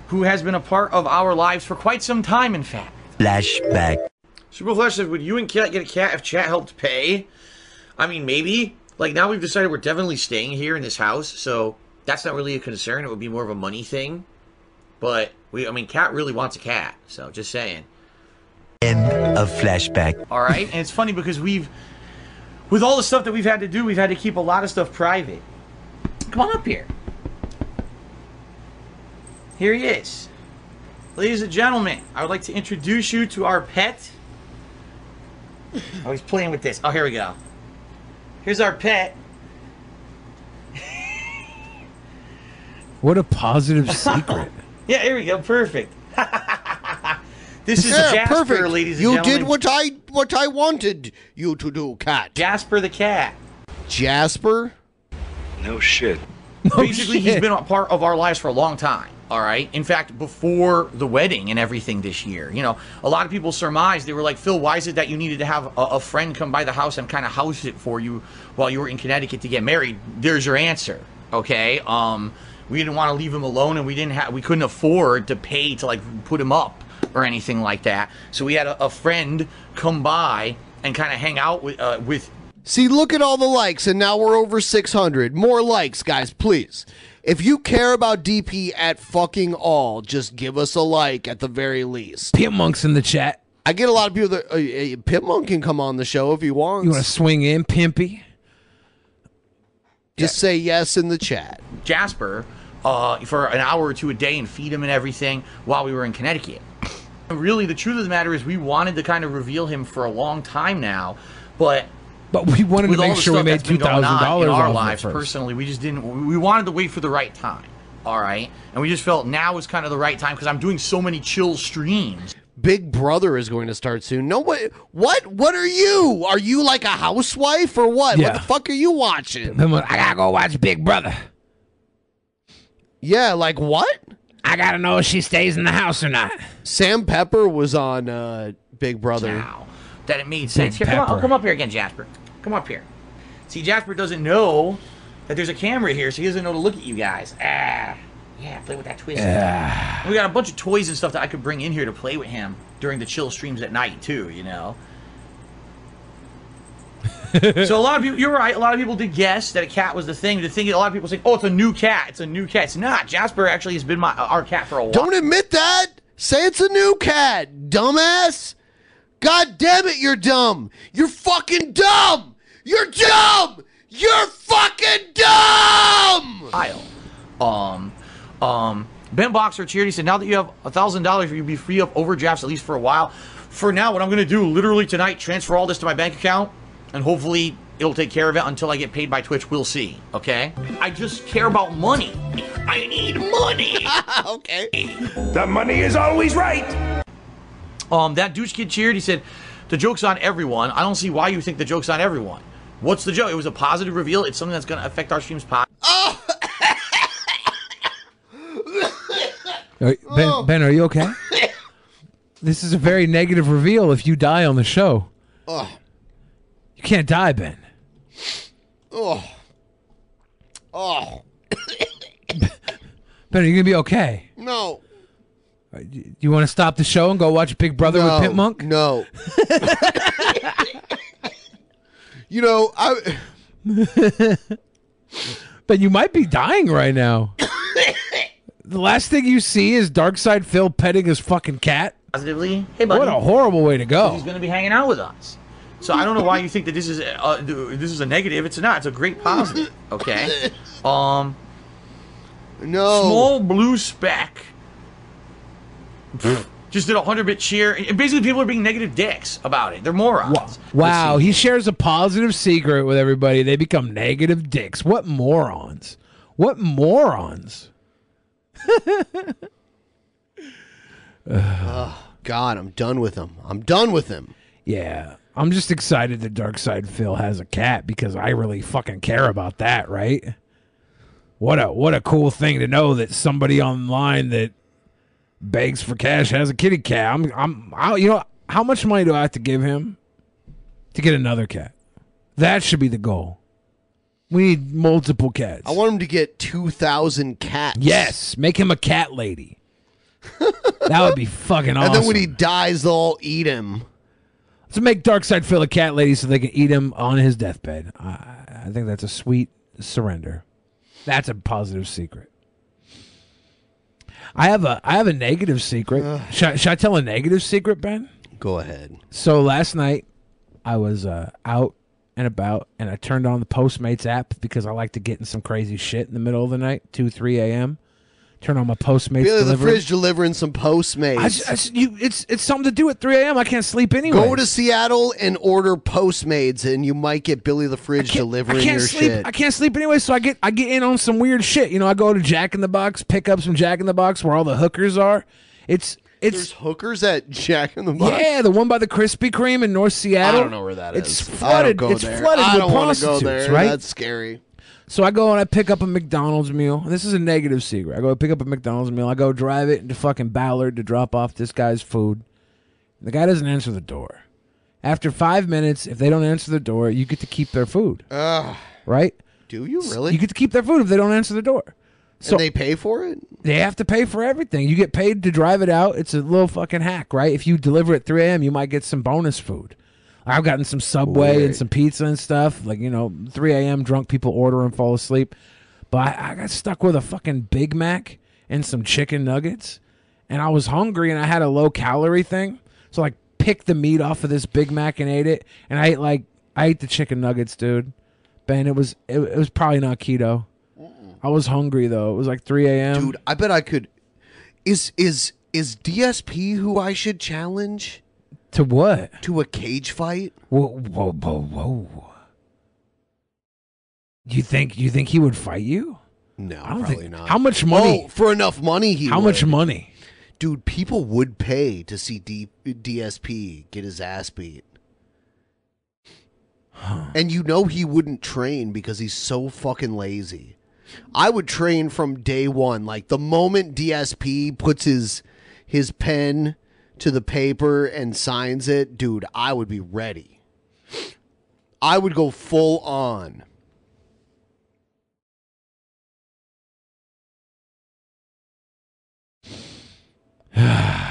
S5: who has been a part of our lives for quite some time, in fact.
S7: Flashback.
S5: Super Flash says, Would you and Cat get a cat if chat helped pay? I mean, maybe. Like, now we've decided we're definitely staying here in this house, so that's not really a concern. It would be more of a money thing. But, we, I mean, Cat really wants a cat, so just saying.
S7: End of flashback.
S5: All right, and it's funny because we've, with all the stuff that we've had to do, we've had to keep a lot of stuff private. Come on up here. Here he is. Ladies and gentlemen, I would like to introduce you to our pet. Oh, he's playing with this. Oh, here we go. Here's our pet.
S3: What a positive secret.
S5: Yeah, here we go. Perfect. this is
S2: Yeah,
S5: Jasper,
S2: perfect.
S5: ladies and
S2: you
S5: gentlemen.
S2: did what I what I wanted you to do, cat.
S5: Jasper the cat.
S2: Jasper.
S8: No shit.
S5: Basically, he's been a part of our lives for a long time. All right. In fact, before the wedding and everything this year, you know, a lot of people surmised they were like, Phil, why is it that you needed to have a, a friend come by the house and kind of house it for you while you were in Connecticut to get married? There's your answer. Okay. Um, we didn't want to leave him alone, and we didn't have, we couldn't afford to pay to like put him up or anything like that. So we had a, a friend come by and kind of hang out with uh, with
S2: See, look at all the likes, and now we're over 600. More likes, guys, please. If you care about DP at fucking all, just give us a like at the very least.
S3: Pimp Monk's in the chat.
S2: I get a lot of people that uh, uh, Pimp Monk can come on the show if he wants.
S3: You want to swing in, Pimpy?
S2: Just say yes in the chat.
S5: Jasper uh, for an hour or two a day and feed him and everything while we were in Connecticut. Really, the truth of the matter is, we wanted to kind of reveal him for a long time now, but
S3: But we wanted to make sure we made
S5: that's been
S3: two
S5: going
S3: thousand
S5: on
S3: dollars
S5: in our lives
S3: first.
S5: personally, we just didn't. We wanted to wait for the right time. All right, and we just felt now is kind of the right time because I'm doing so many chill streams.
S2: Big Brother is going to start soon. No, what? What? What are you? Are you like a housewife or what? What the fuck are you watching?
S3: I gotta go watch Big Brother.
S2: Yeah, like what?
S3: I gotta know if she stays in the house or not.
S2: Sam Pepper was on uh, Big Brother.
S5: Wow, that it made sense.
S3: Big
S5: Here, come, on,
S3: Pepper.
S5: come up here again, Jasper. Come up here. See, Jasper doesn't know that there's a camera here, so he doesn't know to look at you guys. Ah, yeah, play with that twist. We got a bunch of toys and stuff that I could bring in here to play with him during the chill streams at night too. You know. so a lot of people, you're right. A lot of people did guess that a cat was the thing. To think a lot of people say, "Oh, it's a new cat. It's a new cat." It's not. Jasper actually has been my our cat for a while.
S2: Don't admit that. Say it's a new cat, dumbass. God damn it, you're dumb. You're fucking dumb. You're dumb. You're fucking dumb.
S5: Kyle. Um, um, Ben Boxer cheered. He said, now that you have a thousand dollars, you'll be free of overdrafts at least for a while. For now, what I'm going to do, literally tonight, transfer all this to my bank account, and hopefully it'll take care of it until I get paid by Twitch. We'll see. Okay? I just care about money. I need money.
S2: okay.
S5: The money is always right. Um, that douche kid cheered. He said, "The joke's on everyone." I don't see why you think the joke's on everyone. What's the joke? It was a positive reveal. It's something that's going to affect our stream's pot.
S3: Are- Ben, ben, are you okay? this is a very negative reveal if you die on the show.
S2: Oh,
S3: You can't die, Ben.
S2: oh, oh.
S3: Ben, are you going to be okay?
S2: No.
S3: Uh, Do You want to stop the show and go watch Big Brother
S2: no,
S3: with Pimp Monk?
S2: No. you know, I.
S3: but you might be dying right now. the last thing you see is DarksydePhil petting his fucking cat.
S5: Positively, hey buddy.
S3: What a horrible way to go.
S5: He's going to be hanging out with us. So I don't know why you think that this is uh, this is a negative. It's not. It's a great positive. Okay. Um.
S2: No.
S5: Small blue speck. Just did a hundred bit cheer. And basically, people are being negative dicks about it. They're morons.
S3: Wow, he shares a positive secret with everybody. They become negative dicks. What morons? What morons?
S2: oh, God, I'm done with him. I'm done with him.
S3: Yeah. I'm just excited that DarksydePhil has a cat because I really fucking care about that, right? What a what a cool thing to know that somebody online that begs for cash has a kitty cat. I'm I'm I, you know how much money do I have to give him to get another cat? That should be the goal. We need multiple cats.
S2: I want him to get 2,000 cats.
S3: Yes, make him a cat lady. that would be fucking awesome.
S2: And then when he dies, they'll all eat him.
S3: To make DarksydePhil a cat lady so they can eat him on his deathbed. I, I think that's a sweet surrender. That's a positive secret. I have a I have a negative secret. should, I, should I tell a negative secret, Ben?
S2: Go ahead.
S3: So last night I was uh, out and about, and I turned on the Postmates app because I like to get in some crazy shit in the middle of the night, two three a.m. Turn on my Postmates
S2: Billy the
S3: delivery.
S2: fridge delivering some Postmates.
S3: I just- I just- you, it's it's something to do at three a.m. I can't sleep anyway.
S2: Go to Seattle and order Postmates, and you might get Billy the fridge delivering
S3: I can't
S2: your
S3: sleep.
S2: shit.
S3: I can't sleep anyway, so I get I get in on some weird shit. You know, I go to Jack in the Box, pick up some Jack in the Box where all the hookers are. It's it's
S2: There's hookers at Jack in the Box.
S3: yeah, the one by the Krispy Kreme in North Seattle.
S2: I don't know where that
S3: it's
S2: is. I don't
S3: flooded.
S2: go
S3: it's
S2: there.
S3: flooded
S2: I
S3: with
S2: don't wanna go
S3: prostitutes,
S2: there.
S3: right?
S2: That's scary.
S3: So I go and I pick up a McDonald's meal. This is a negative secret. I go pick up a McDonald's meal. I go drive it into fucking Ballard to drop off this guy's food. The guy doesn't answer the door. After five minutes, if they don't answer the door, you get to keep their food.
S2: Ugh.
S3: Right?
S2: Do you really?
S3: You get to keep their food if they don't answer the door. So
S2: and they pay for it?
S3: They have to pay for everything. You get paid to drive it out. It's a little fucking hack, right? If you deliver at 3 a.m., you might get some bonus food. I've gotten some Subway and some pizza and stuff. Like, you know, 3 a.m., drunk people order and fall asleep. But I, I got stuck with a fucking Big Mac and some chicken nuggets. And I was hungry and I had a low calorie thing. So, like, picked the meat off of this Big Mac and ate it. And I ate, like, I ate the chicken nuggets, dude. Ben, it was, it, it was probably not keto. I was hungry, though. It was like 3 a.m.
S2: Dude, I bet I could. Is is is DSP who I should challenge
S3: To what?
S2: to a cage fight?
S3: Whoa, whoa, whoa, whoa. You think you think he would fight you?
S2: No,
S3: I don't
S2: probably
S3: think-
S2: not.
S3: How much money?
S2: Oh, for enough money, he.
S3: How much money?
S2: Dude, people would pay to see D- DSP get his ass beat. And you know he wouldn't train because he's so fucking lazy. I would train from day one. Like the moment DSP puts his his pen to the paper and signs it, dude, I would be ready. I would go full on.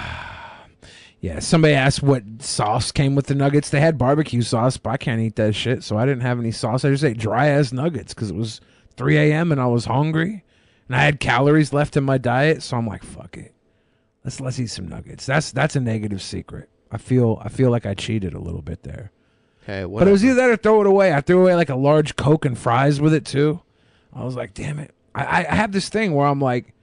S3: Yeah, somebody asked what sauce came with the nuggets. They had barbecue sauce, but I can't eat that shit, so I didn't have any sauce. I just ate dry ass nuggets because it was 3 a.m. and I was hungry, and I had calories left in my diet. So I'm like, fuck it, let's let's eat some nuggets. That's that's a negative secret. I feel I feel like I cheated a little bit there.
S2: Hey,
S3: But it was either that or throw it away. I threw away like a large Coke and fries with it too. I was like, damn it. I, I I have this thing where I'm like,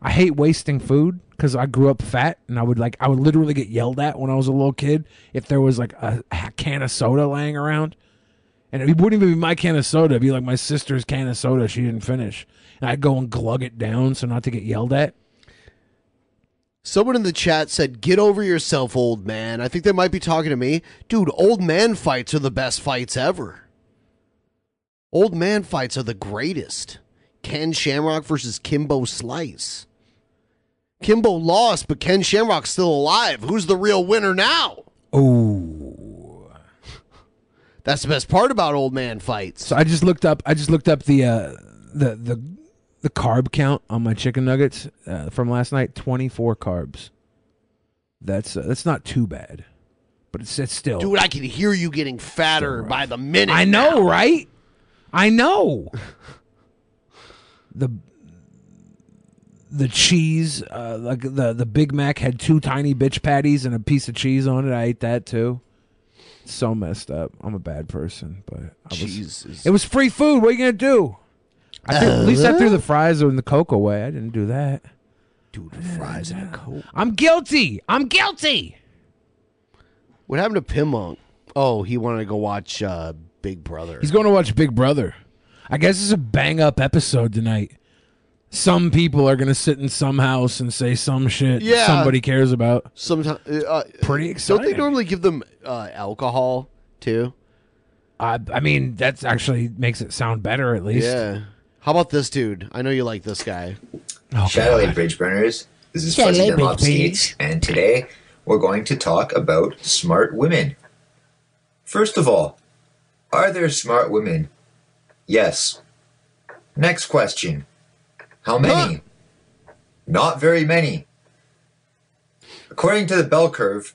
S3: I hate wasting food because I grew up fat and I would like, I would literally get yelled at when I was a little kid if there was like a, a can of soda laying around. And it wouldn't even be my can of soda. It'd be like my sister's can of soda she didn't finish. And I'd go and glug it down so not to get yelled at.
S2: Someone in the chat said, "Get over yourself, old man." I think they might be talking to me, dude. Old man fights are the best fights ever. Old man fights are the greatest. Ken Shamrock versus Kimbo Slice. Kimbo lost, but Ken Shamrock's still alive. Who's the real winner now?
S3: Oh,
S2: that's the best part about old man fights.
S3: So I just looked up. I just looked up the uh, the the the carb count on my chicken nuggets uh, from last night. Twenty four carbs. That's uh, that's not too bad, but it's it's still.
S2: Dude, I can hear you getting fatter by the minute.
S3: I know, right? I know. the the cheese, uh, like the the Big Mac had two tiny bitch patties and a piece of cheese on it. I ate that too. So messed up. I'm a bad person, but I was,
S2: Jesus.
S3: it was free food. What are you gonna do? I threw, at least I threw the fries and the Coke away. I didn't do that.
S2: Dude, fries and a Coke.
S3: I'm guilty. I'm guilty.
S2: What happened to Pimp Monk? Oh, he wanted to go watch uh, Big Brother.
S3: He's going to watch Big Brother. I guess it's a bang up episode tonight. Some people are going to sit in some house and say some shit
S2: Yeah.
S3: somebody cares about.
S2: Sometimes uh,
S3: Pretty
S2: Don't
S3: exciting.
S2: they normally give them uh, alcohol too?
S3: I, I mean, that's actually makes it sound better at least.
S2: Yeah. How about this dude? I know you like this guy.
S9: Oh, Shadow Lake Bridge Burners. This is
S2: Shadow
S9: Fuzzy Dunlop
S2: Bridge
S9: Skates, and today we're going to talk about smart women. First of all, are there smart women? Yes. Next question. How many? Not very many. According to the bell curve,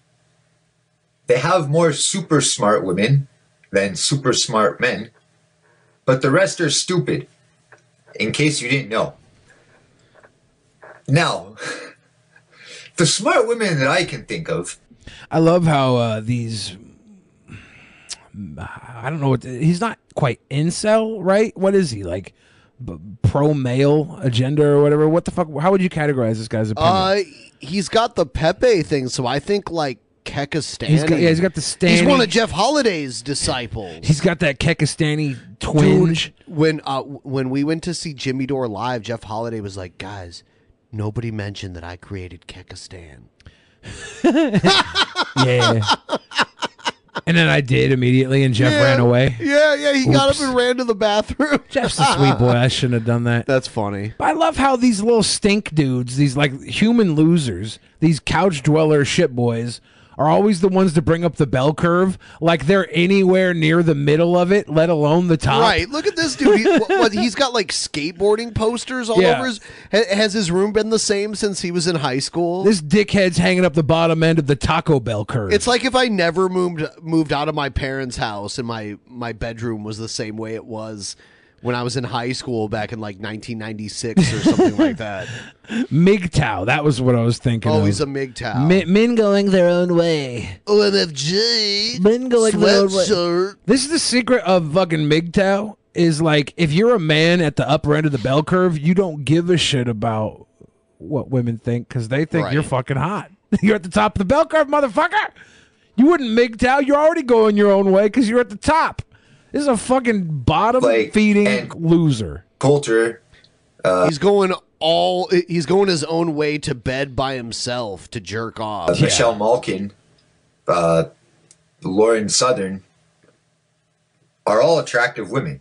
S9: they have more super smart women than super smart men, but the rest are stupid, in case you didn't know. Now, the smart women that I can think of,
S3: I love how uh, these. I don't know what he's not quite incel, right? What is he like? B- pro male agenda or whatever. What the fuck? How would you categorize this guy's opinion?
S2: Uh, he's got the Pepe thing, so I think like Kekistani.
S3: He's got- yeah, he's got the stain.
S2: He's one of Jeff Holiday's disciples.
S3: He's got that Kekistani twinge.
S2: Dude, when uh, when we went to see Jimmy Dore live, Jeff Holiday was like, "Guys, nobody mentioned that I created Kekistan."
S3: yeah. and then I did immediately, and Jeff
S2: Yeah.
S3: ran away.
S2: Yeah, yeah, he got up and ran to the bathroom.
S3: Jeff's a sweet boy. I shouldn't have done that.
S2: That's funny.
S3: But I love how these little stink dudes, these like human losers, these couch dweller shit boys, are always the ones to bring up the bell curve. Like they're anywhere near the middle of it, let alone the top.
S2: Right. Look at this dude. He, he's got like skateboarding posters all
S3: Yeah.
S2: over his. Ha, has his room been the same since he was in high school?
S3: This dickhead's hanging up the bottom end of the Taco Bell curve.
S2: It's like if I never moved moved out of my parents' house and my my bedroom was the same way it was when I was in high school back in like 1996 or something like that.
S3: MGTOW. That was what I was thinking.
S2: Always
S3: of.
S2: a MGTOW.
S3: Men, men going their own way.
S2: OMFG.
S3: Men going their own way.
S2: Sweatshirt.
S3: This is the secret of fucking MGTOW. Is like if you're a man at the upper end of the bell curve, you don't give a shit about what women think because they think
S2: Right.
S3: you're fucking hot. You're at the top of the bell curve, motherfucker. You wouldn't MGTOW. You're already going your own way because you're at the top. This is a fucking bottom feeding loser.
S9: Coulter. Uh,
S2: he's going all. He's going his own way to bed by himself to jerk off.
S9: uh, Michelle Malkin, uh, Lauren Southern, are all attractive women.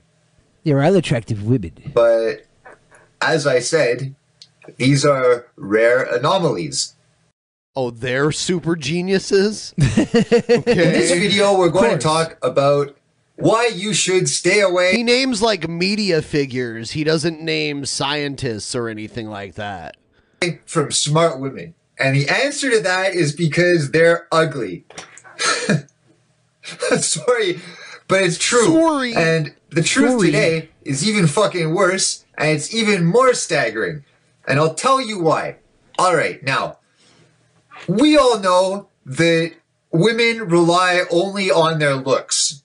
S3: They're all attractive women.
S9: But as I said, these are rare anomalies.
S2: Oh, they're super geniuses.
S9: In this video, we're going to talk about why you should stay away.
S2: He names like media figures. He doesn't name scientists or anything like that.
S9: From smart women. And the answer to that is because they're ugly. Sorry, but it's true.
S2: Sorry.
S9: And the truth
S2: Sorry.
S9: today is even fucking worse, and it's even more staggering. And I'll tell you why. All right, now, we all know that women rely only on their looks.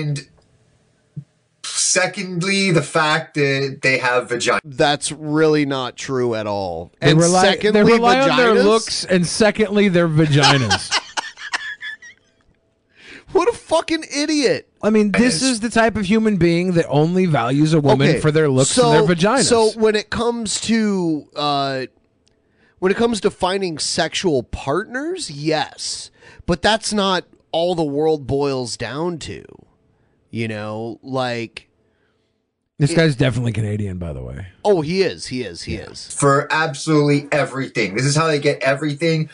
S9: And secondly, the fact that they have vagina.
S2: That's really not true at all.
S3: They
S2: and
S3: rely,
S2: secondly,
S3: they rely on their looks, and secondly, their vaginas.
S2: What a fucking idiot!
S3: I mean, this is the type of human being that only values a woman
S2: Okay,
S3: for their looks
S2: so,
S3: and their vaginas.
S2: So when it comes to uh, when it comes to finding sexual partners, yes, but that's not all the world boils down to. You know, like
S3: this guy's definitely Canadian, by the way.
S2: oh, he is, he is, he is.
S9: for absolutely everything. This is how they get everything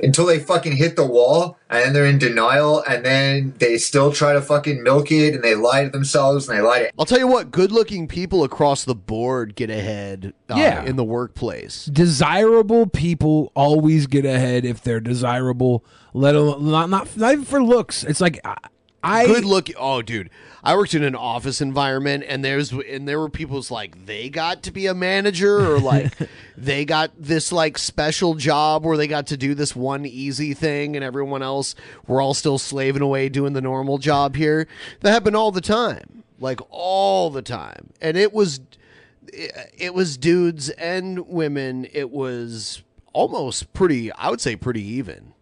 S9: until they fucking hit the wall and then they're in denial and then they still try to fucking milk it and they lie to themselves and they lie to
S2: I'll tell you what, good-looking people across the board get ahead. Uh,
S3: Yeah.
S2: in the workplace.
S3: Desirable people always get ahead if they're desirable. Let alone not not, not even for looks. It's like I, I
S2: good look. Oh, dude, I worked in an office environment, and there's and there were people's like they got to be a manager, or like they got this like special job where they got to do this one easy thing, and everyone else we're all still slaving away doing the normal job here. That happened all the time, like all the time, and it was it, it was dudes and women. It was almost pretty. I would say pretty even.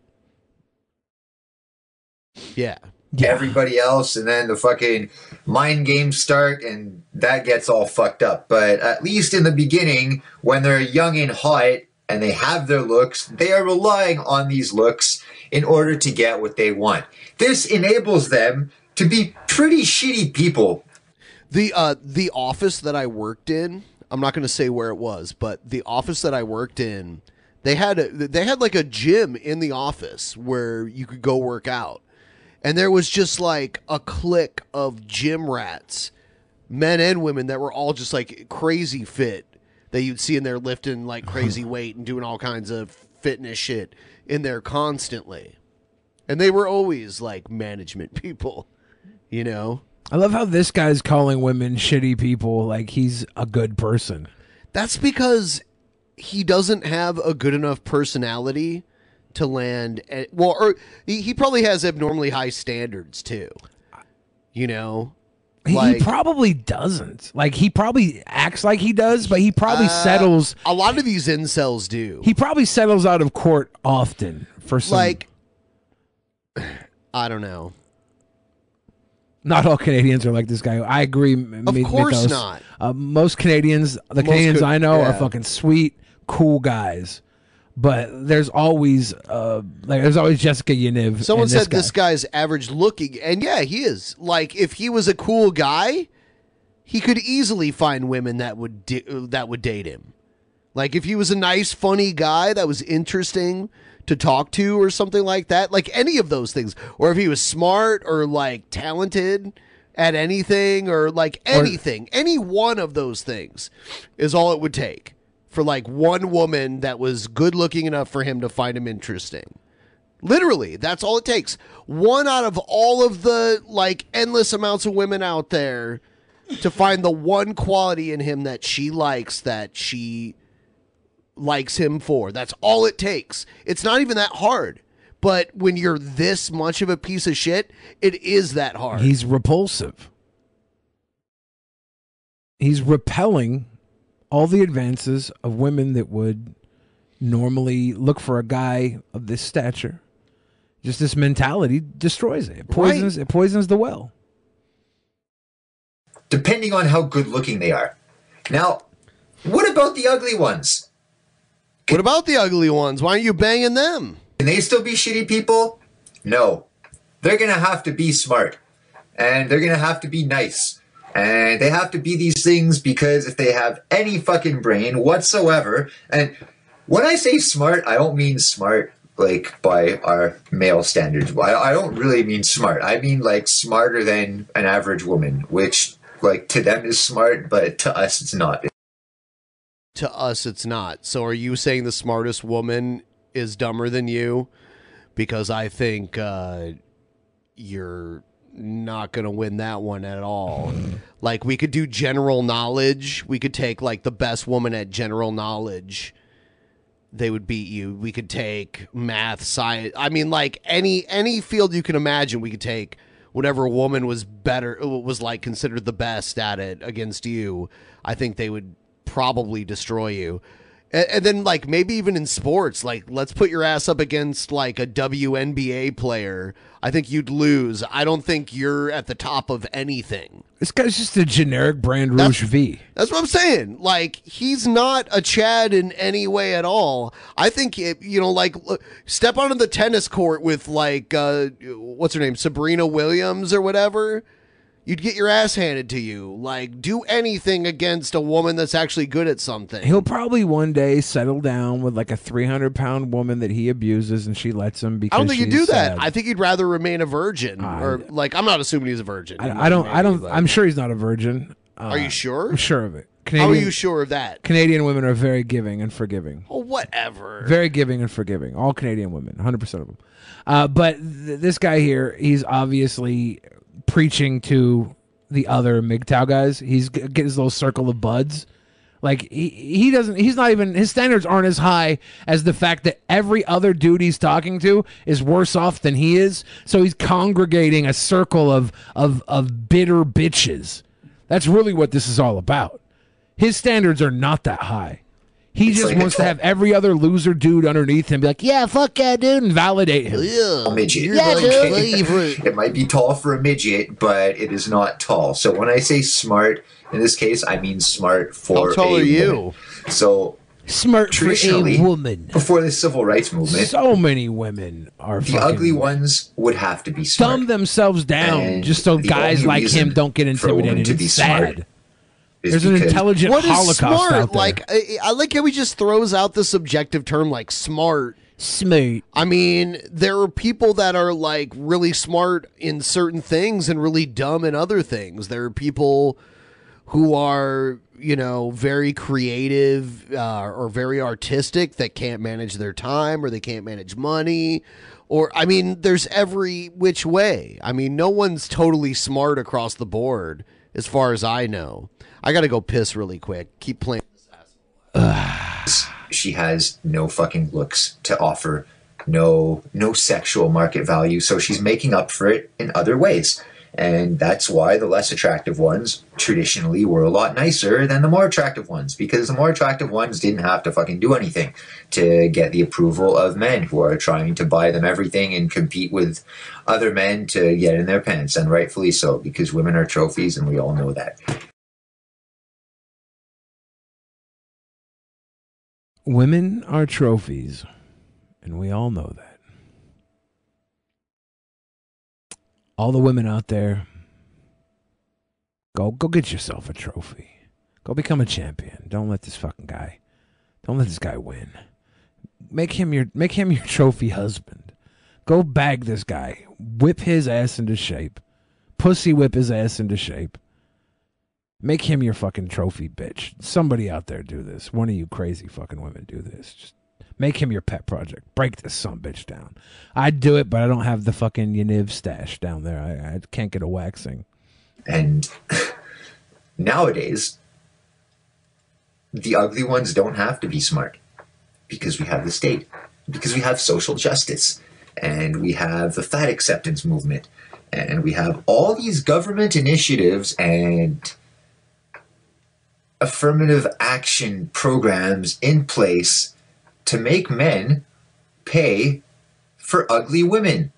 S2: Yeah.
S9: Everybody else and then the fucking mind games start and that gets all fucked up. But at least in the beginning, when they're young and hot and they have their looks, they are relying on these looks in order to get what they want. This enables them to be pretty shitty people
S2: The uh the office that I worked in, I'm not going to say where it was, but the office that I worked in, they had a, they had like a gym in the office where you could go work out. And there was just like a clique of gym rats, men and women that were all just like crazy fit that you'd see in there lifting like crazy weight and doing all kinds of fitness shit in there constantly. And they were always like management people, you know?
S3: I love how this guy's calling women shitty people like he's a good person.
S2: That's because he doesn't have a good enough personality to land. At, well, or he, he probably has abnormally high standards too. You know,
S3: He,
S2: Like-
S3: he probably doesn't. Like he probably acts like he does, but he probably
S2: Uh,
S3: settles.
S2: A lot of these incels do.
S3: He probably settles out of court often for some.
S2: like, I don't know.
S3: not all Canadians are like this guy. I agree.
S2: Of course
S3: Mythos.
S2: not.
S3: Uh, most Canadians, the
S2: Most
S3: Canadians
S2: co-
S3: I know, are fucking sweet, cool guys. But there's always, uh, like, there's always Jessica Yaniv.
S2: Someone
S3: and
S2: said
S3: this, guy.
S2: this guy's average looking, and yeah, he is. Like, if he was a cool guy, he could easily find women that would di- that would date him. Like, if he was a nice, funny guy that was interesting to talk to, or something like that, like any of those things, or if he was smart or like talented at anything, or like anything, any one of those things is all it would take for like one woman that was good looking enough for him to find him interesting. Literally, that's all it takes. One out of all of the like endless amounts of women out there to find the one quality in him that she likes that she likes him for. That's all it takes. It's not even that hard. But when you're this much of a piece of shit, it is that hard.
S3: He's repulsive. He's repelling all the advances of women that would normally look for a guy of this stature. Just this mentality destroys it. It poisons it poisons the well.
S9: depending on how good looking they are. Now, what about the ugly ones?
S2: What about the ugly ones? Why aren't you banging them?
S9: Can they still be shitty people? No. They're gonna have to be smart. And they're gonna have to be nice. And they have to be these things because if they have any fucking brain whatsoever, and when I say smart, I don't mean smart like by our male standards. I, I don't really mean smart. I mean like smarter than an average woman, which like to them is smart, but to us it's not.
S2: To us, it's not. So are you saying the smartest woman is dumber than you because I think uh, you're not going to win that one at all. like we could do general knowledge. We could take like the best woman at general knowledge. They would beat you. We could take math, science. I mean, like any any field you can imagine, we could take whatever woman was better was like considered the best at it against you. I think they would probably destroy you. And, and then like maybe even in sports, like let's put your ass up against like a WNBA player. I think you'd lose. I don't think you're at the top of anything.
S3: This guy's just a generic brand Roosh V.
S2: That's what I'm saying. Like he's not a Chad in any way at all. I think it, you know, like step onto the tennis court with like uh, what's her name, Sabrina Williams or whatever. You'd get your ass handed to you. Like do anything against a woman that's actually good at something.
S3: He'll probably one day settle down with like a 300 pound woman that he abuses and she lets him because
S2: I don't think
S3: she's
S2: do that. I think you'd rather remain a virgin, or like I'm not assuming he's a virgin.
S3: I, I don't. I don't. I'm sure he's not a virgin. Uh,
S2: Are you sure?
S3: I'm sure of it.
S2: How are you sure of that?
S3: Canadian women are very giving and forgiving.
S2: Oh, whatever.
S3: Very giving and forgiving. All Canadian women, 100% of them. Uh, but th- this guy here, he's obviously preaching to the other MGTOW guys. He's getting his little circle of buds. Like he he doesn't he's not even his standards aren't as high as the fact that every other dude he's talking to is worse off than he is. So he's congregating a circle of of of bitter bitches. That's really what this is all about. His standards are not that high. He
S9: It's
S3: just
S9: like
S3: wants to have every other loser dude underneath him be like, "Yeah, fuck yeah, dude," and validate him.
S9: A midget.
S3: Yeah, dude.
S9: it might be tall for a midget, but it is not tall. So when I say smart, in this case, I mean smart for
S2: How tall
S9: a
S2: are you?
S9: woman. So
S3: smart for a woman.
S9: Before the civil rights movement,
S3: So many women are
S9: the
S3: fucking
S9: ugly ones would have to be smart.
S3: dumb themselves down
S9: And
S3: just so guys
S9: only
S3: like him don't get
S9: for a woman
S3: intimidated.
S9: to be
S3: It's
S9: smart
S3: sad.
S9: Is
S3: There's an intelligent
S2: What is
S3: Holocaust
S2: smart?
S3: out there.
S2: Like I, I like how he just throws out the subjective term like smart.
S3: Smart.
S2: I mean, there are people that are like really smart in certain things and really dumb in other things. There are people who are, you know, very creative uh, or very artistic that can't manage their time or they can't manage money. Or, I mean, there's every which way. I mean, no one's totally smart across the board, as far as I know. I got to go piss really quick. Keep playing.
S9: She has no fucking looks to offer no no sexual market value so she's making up for it in other ways and that's why the less attractive ones traditionally were a lot nicer than the more attractive ones because the more attractive ones didn't have to fucking do anything to get the approval of men who are trying to buy them everything and compete with other men to get in their pants and rightfully so because women are trophies and we all know that
S3: Women are trophies, and we all know that. All the women out there, go go get yourself a trophy. Go become a champion. Don't let this fucking guy. Don't let this guy win. Make him your make him your trophy husband. Go bag this guy. Whip his ass into shape. Pussy whip his ass into shape. Make him your fucking trophy bitch. Somebody out there do this. One of you crazy fucking women do this. Just make him your pet project. Break this some bitch down. I'd do it, but I don't have the fucking Yaniv stash down there. I, I can't get a waxing.
S9: And nowadays, the ugly ones don't have to be smart because we have the state, because we have social justice, and we have the fat acceptance movement, and we have all these government initiatives and affirmative action programs in place to make men pay for ugly women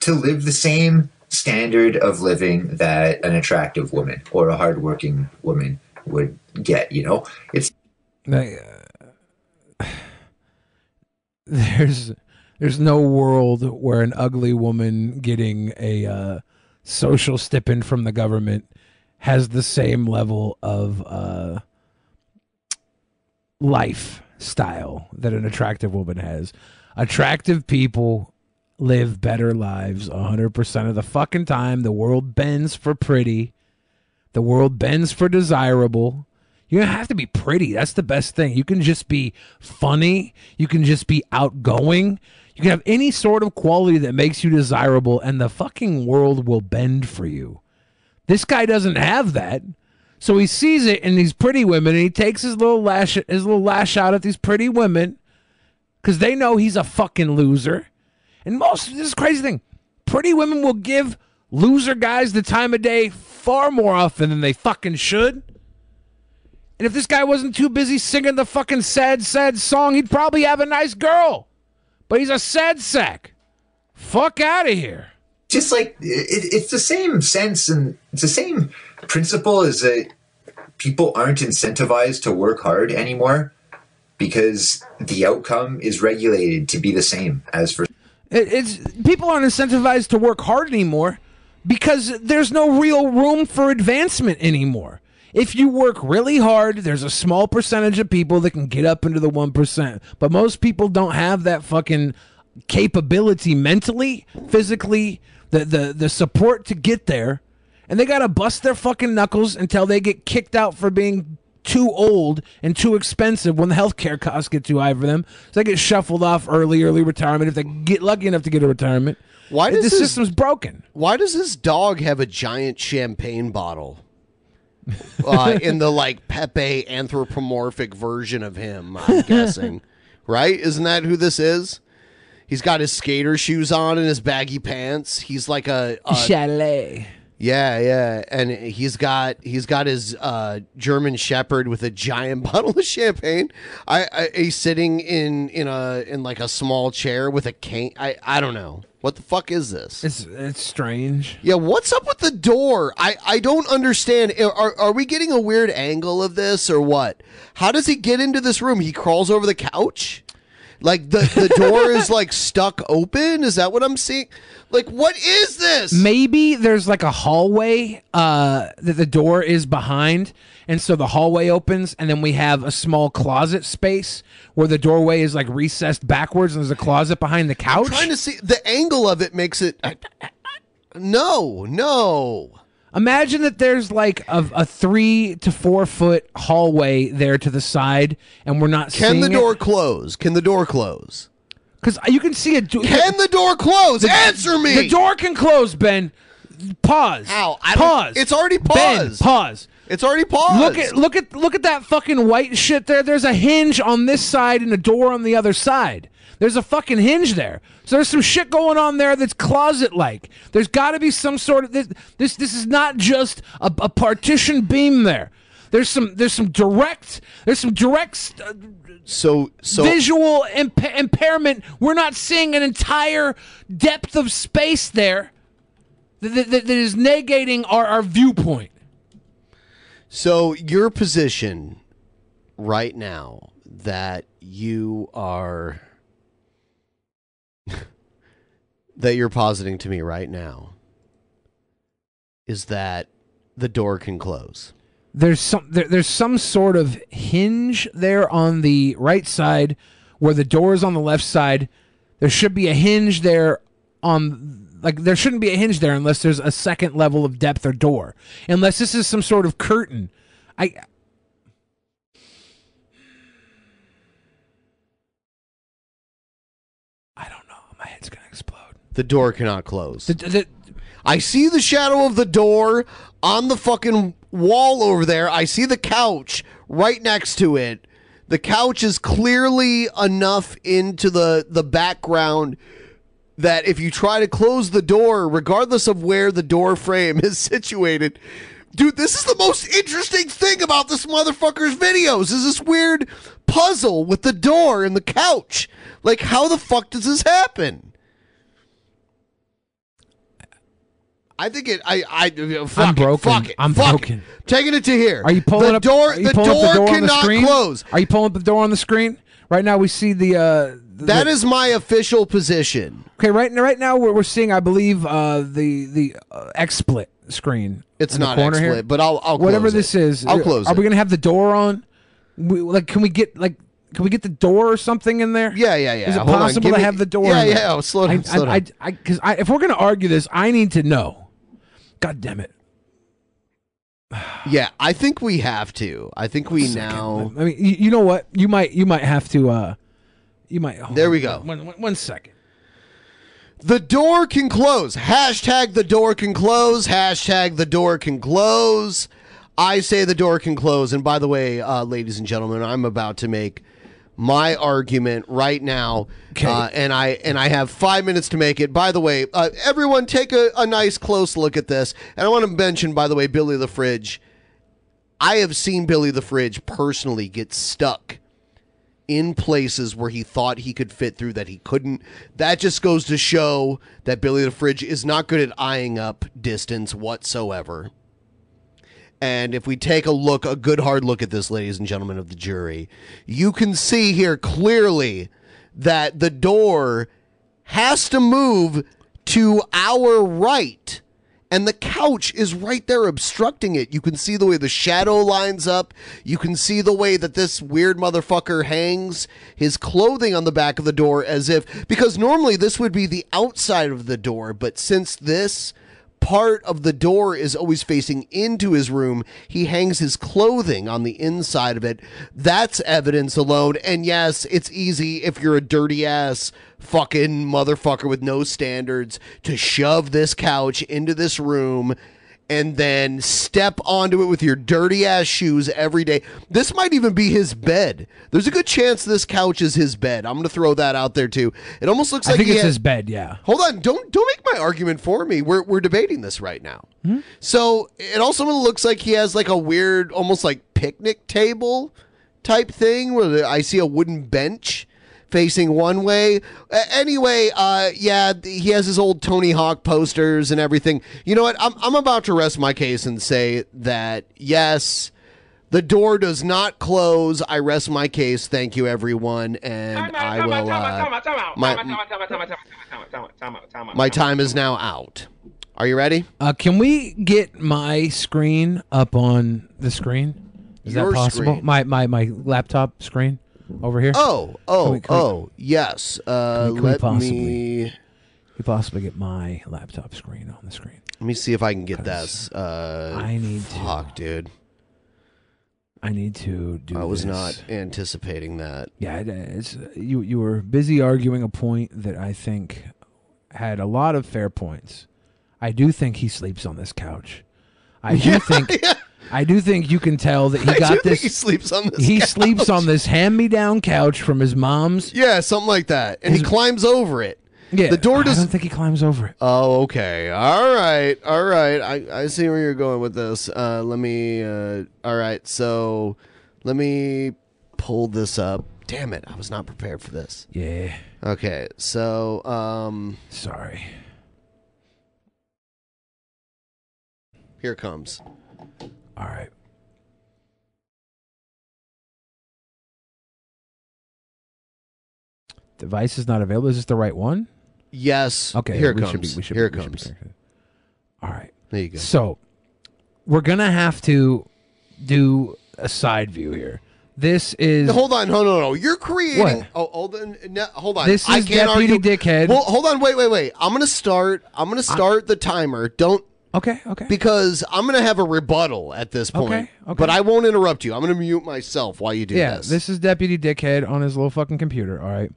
S9: to live the same standard of living that an attractive woman or a hardworking woman would get. You know, it's
S3: uh, there's there's no world where an ugly woman getting a uh, social stipend from the government has the same level of uh, lifestyle that an attractive woman has. Attractive people live better lives 100% of the fucking time. The world bends for pretty. The world bends for desirable. You don't have to be pretty. That's the best thing. You can just be funny. You can just be outgoing. You can have any sort of quality that makes you desirable, and the fucking world will bend for you. This guy doesn't have that. So he sees it in these pretty women, and he takes his little lash, his little lash out at these pretty women, because they know he's a fucking loser. And most this is crazy thing: pretty women will give loser guys the time of day far more often than they fucking should. And if this guy wasn't too busy singing the fucking sad, sad song, he'd probably have a nice girl. But he's a sad sack. Fuck out of here.
S9: Just like it, it's the same sense and it's the same principle as that people aren't incentivized to work hard anymore because the outcome is regulated to be the same as for
S3: It, it's people aren't incentivized to work hard anymore because there's no real room for advancement anymore. If you work really hard, there's a small percentage of people that can get up into the 1%. But most people don't have that fucking capability mentally, physically, the the the support to get there. And they got to bust their fucking knuckles until they get kicked out for being too old and too expensive when the healthcare costs get too high for them. So they get shuffled off early, early retirement if they get lucky enough to get a retirement.
S2: Why
S3: the
S2: does this-
S3: system's broken?
S2: Why does this dog have a giant champagne bottle? uh, in the like Pepe anthropomorphic version of him, I'm guessing. right? Isn't that who this is? He's got his skater shoes on and his baggy pants. He's like a, a
S3: chalet.
S2: Yeah, yeah, and he's got he's got his uh, German Shepherd with a giant bottle of champagne. I, I he's sitting in in a in like a small chair with a cane. I I don't know what the fuck is this.
S3: It's it's strange.
S2: Yeah, what's up with the door? I I don't understand. Are are we getting a weird angle of this or what? How does he get into this room? He crawls over the couch. Like the the door is like stuck open. Is that what I'm seeing? Like what is this?
S3: Maybe there's like a hallway uh, that the door is behind, and so the hallway opens, and then we have a small closet space where the doorway is like recessed backwards, and there's a closet behind the couch.
S2: I'm trying to see the angle of it makes it. I- I- no, no.
S3: Imagine that there's like a, a three to four foot hallway there to the side, and we're not
S2: Can the door
S3: it.
S2: close? Can the door close?
S3: Because you can see it.
S2: Can the door close? Answer me.
S3: The door can close, Ben. Pause.
S2: How? I don't-
S3: pause.
S2: It's already
S3: Ben,
S2: paused.
S3: pause.
S2: It's already paused.
S3: Look at look at look at that fucking white shit there. There's a hinge on this side and a door on the other side. There's a fucking hinge there. So there's some shit going on there that's closet like. There's got to be some sort of this. This this is not just a, a partition beam there. There's some there's some direct there's some direct uh,
S2: so so
S3: visual imp- impairment. We're not seeing an entire depth of space there that, that, that is negating our, our viewpoint.
S2: So your position right now that you are that you're positing to me right now is that the door can close.
S3: there's some there, there's some sort of hinge there on the right side where the door is on the left side. There should be a hinge there on like there shouldn't be a hinge there unless there's a second level of depth or door. Unless this is some sort of curtain. I
S2: The door cannot close.
S3: The- the-
S2: I see the shadow of the door on the fucking wall over there. I see the couch right next to it. The couch is clearly enough into the the background that if you try to close the door, regardless of where the door frame is situated, dude, this is the most interesting thing about this motherfucker's videos. Is this weird puzzle with the door and the couch? Like, how the fuck does this happen? I think it. I. I. Fuck
S3: I'm
S2: it,
S3: broken.
S2: fuck it.
S3: I'm
S2: fuck
S3: broken.
S2: It. Taking it to here.
S3: Are you pulling
S2: the
S3: up
S2: door? The door,
S3: the door the
S2: cannot
S3: screen?
S2: close.
S3: Are you pulling up the door on the screen? Right now we see the uh
S2: That is my official position.
S3: Okay, right now, right now we're, we're seeing, I believe, uh, the the uh, XSplit screen.
S2: It's
S3: the
S2: not
S3: corner here.
S2: But I'll- I'll
S3: whatever
S2: close
S3: this
S2: it.
S3: is.
S2: I'll
S3: are-
S2: close
S3: Are
S2: it.
S3: we gonna have the door on? We, like, can we get like? Can we get the door or something in there?
S2: Yeah, yeah, yeah.
S3: Is it
S2: Hold
S3: possible to
S2: me-
S3: have the door?
S2: Yeah, yeah, oh, slow down,
S3: I,
S2: slow
S3: I,
S2: down.
S3: I, because I, if we're gonna argue this, I need to know. God damn it!
S2: Yeah, I think we have to. I think we now.
S3: I mean, you, you know what? You might you might have to. uh You might.
S2: There
S3: on.
S2: we go.
S3: One, one, one second.
S2: The door can close. Hashtag the door can close. Hashtag the door can close. I say the door can close. And by the way, uh, ladies and gentlemen, I'm about to make my argument right now, uh, and I and I have five minutes to make it. By the way, uh, everyone, take a, a nice close look at this. And I want to mention, by the way, Billy the Fridge. I have seen Billy the Fridge personally get stuck in places where he thought he could fit through that he couldn't. That just goes to show that Billy the Fridge is not good at eyeing up distance whatsoever. And if we take a look, a good hard look at this, ladies and gentlemen of the jury, you can see here clearly that the door has to move to our right. And the couch is right there obstructing it. You can see the way the shadow lines up. You can see the way that this weird motherfucker hangs his clothing on the back of the door as if, because normally this would be the outside of the door, but since this part of the door is always facing into his room. He hangs his clothing on the inside of it. That's evidence alone. And yes, it's easy if you're a dirty ass fucking motherfucker with no standards to shove this couch into this room and then step onto it with your dirty ass shoes every day. This might even be his bed. There's a good chance this couch is his bed. I'm going to throw that out there too. It almost looks like
S3: I
S2: think
S3: it's
S2: had-
S3: his bed. Yeah.
S2: Hold on, don't don't make my argument for me. We're we're debating this right now. Hmm? So it also looks like he has like a weird, almost like picnic table type thing where I see a wooden bench facing one way. A- anyway, uh, yeah, he has his old Tony Hawk posters and everything. You know what? I'm I'm about to rest my case and say that yes. The door does not close. I rest my case. Thank you, everyone, and I will. uh, my- my time is now out. Are you ready?
S3: Uh, can we get my screen up on the screen? Is
S2: Your
S3: that possible?
S2: screen?
S3: My my my laptop screen over here.
S2: Oh, oh,
S3: we- can we-
S2: oh, yes. Uh,
S3: can we-
S2: let
S3: possibly-
S2: me
S3: we possibly get my laptop screen on the screen?
S2: let me see if I can get this. Uh,
S3: I need to.
S2: fuck, dude.
S3: I need to do.
S2: I was
S3: this.
S2: not anticipating that.
S3: Yeah, it- it's you. You were busy arguing a point that I think had a lot of fair points. I do think he sleeps on this couch. I do
S2: Yeah,
S3: think. I do think you can tell that he
S2: I
S3: got this.
S2: he sleeps on this
S3: He
S2: couch.
S3: sleeps on this hand-me-down couch from his mom's.
S2: Yeah, something like that, and he climbs over it.
S3: Yeah,
S2: the door doesn't.
S3: I don't think he climbs over it.
S2: Oh, okay. All right. All right. I, I see where you're going with this. Uh, let me. Uh, all right. So let me pull this up. Damn it. I was not prepared for this.
S3: Yeah.
S2: Okay. So, um.
S3: Sorry.
S2: Here comes.
S3: All right. Device is not available. Is this the right one?
S2: Yes.
S3: Okay.
S2: Here it comes.
S3: Should be, we should
S2: Here
S3: be-
S2: it
S3: should be
S2: comes.
S3: connected. All right.
S2: There you go.
S3: So we're gonna have to do a side view here. This is
S2: Hold on, hold on, no. You're creating.
S3: What?
S2: Oh, hold on. No, hold on.
S3: This
S2: I
S3: is
S2: can't
S3: Deputy
S2: argue.
S3: Dickhead.
S2: Well, hold on. Wait, wait, wait. I'm gonna start. I'm gonna start the timer. Don't.
S3: Okay. Okay.
S2: Because I'm gonna have a rebuttal at this point.
S3: Okay, okay.
S2: But I won't interrupt you. I'm gonna mute myself while you do
S3: yeah,
S2: this.
S3: this is Deputy Dickhead on his little fucking computer. All right.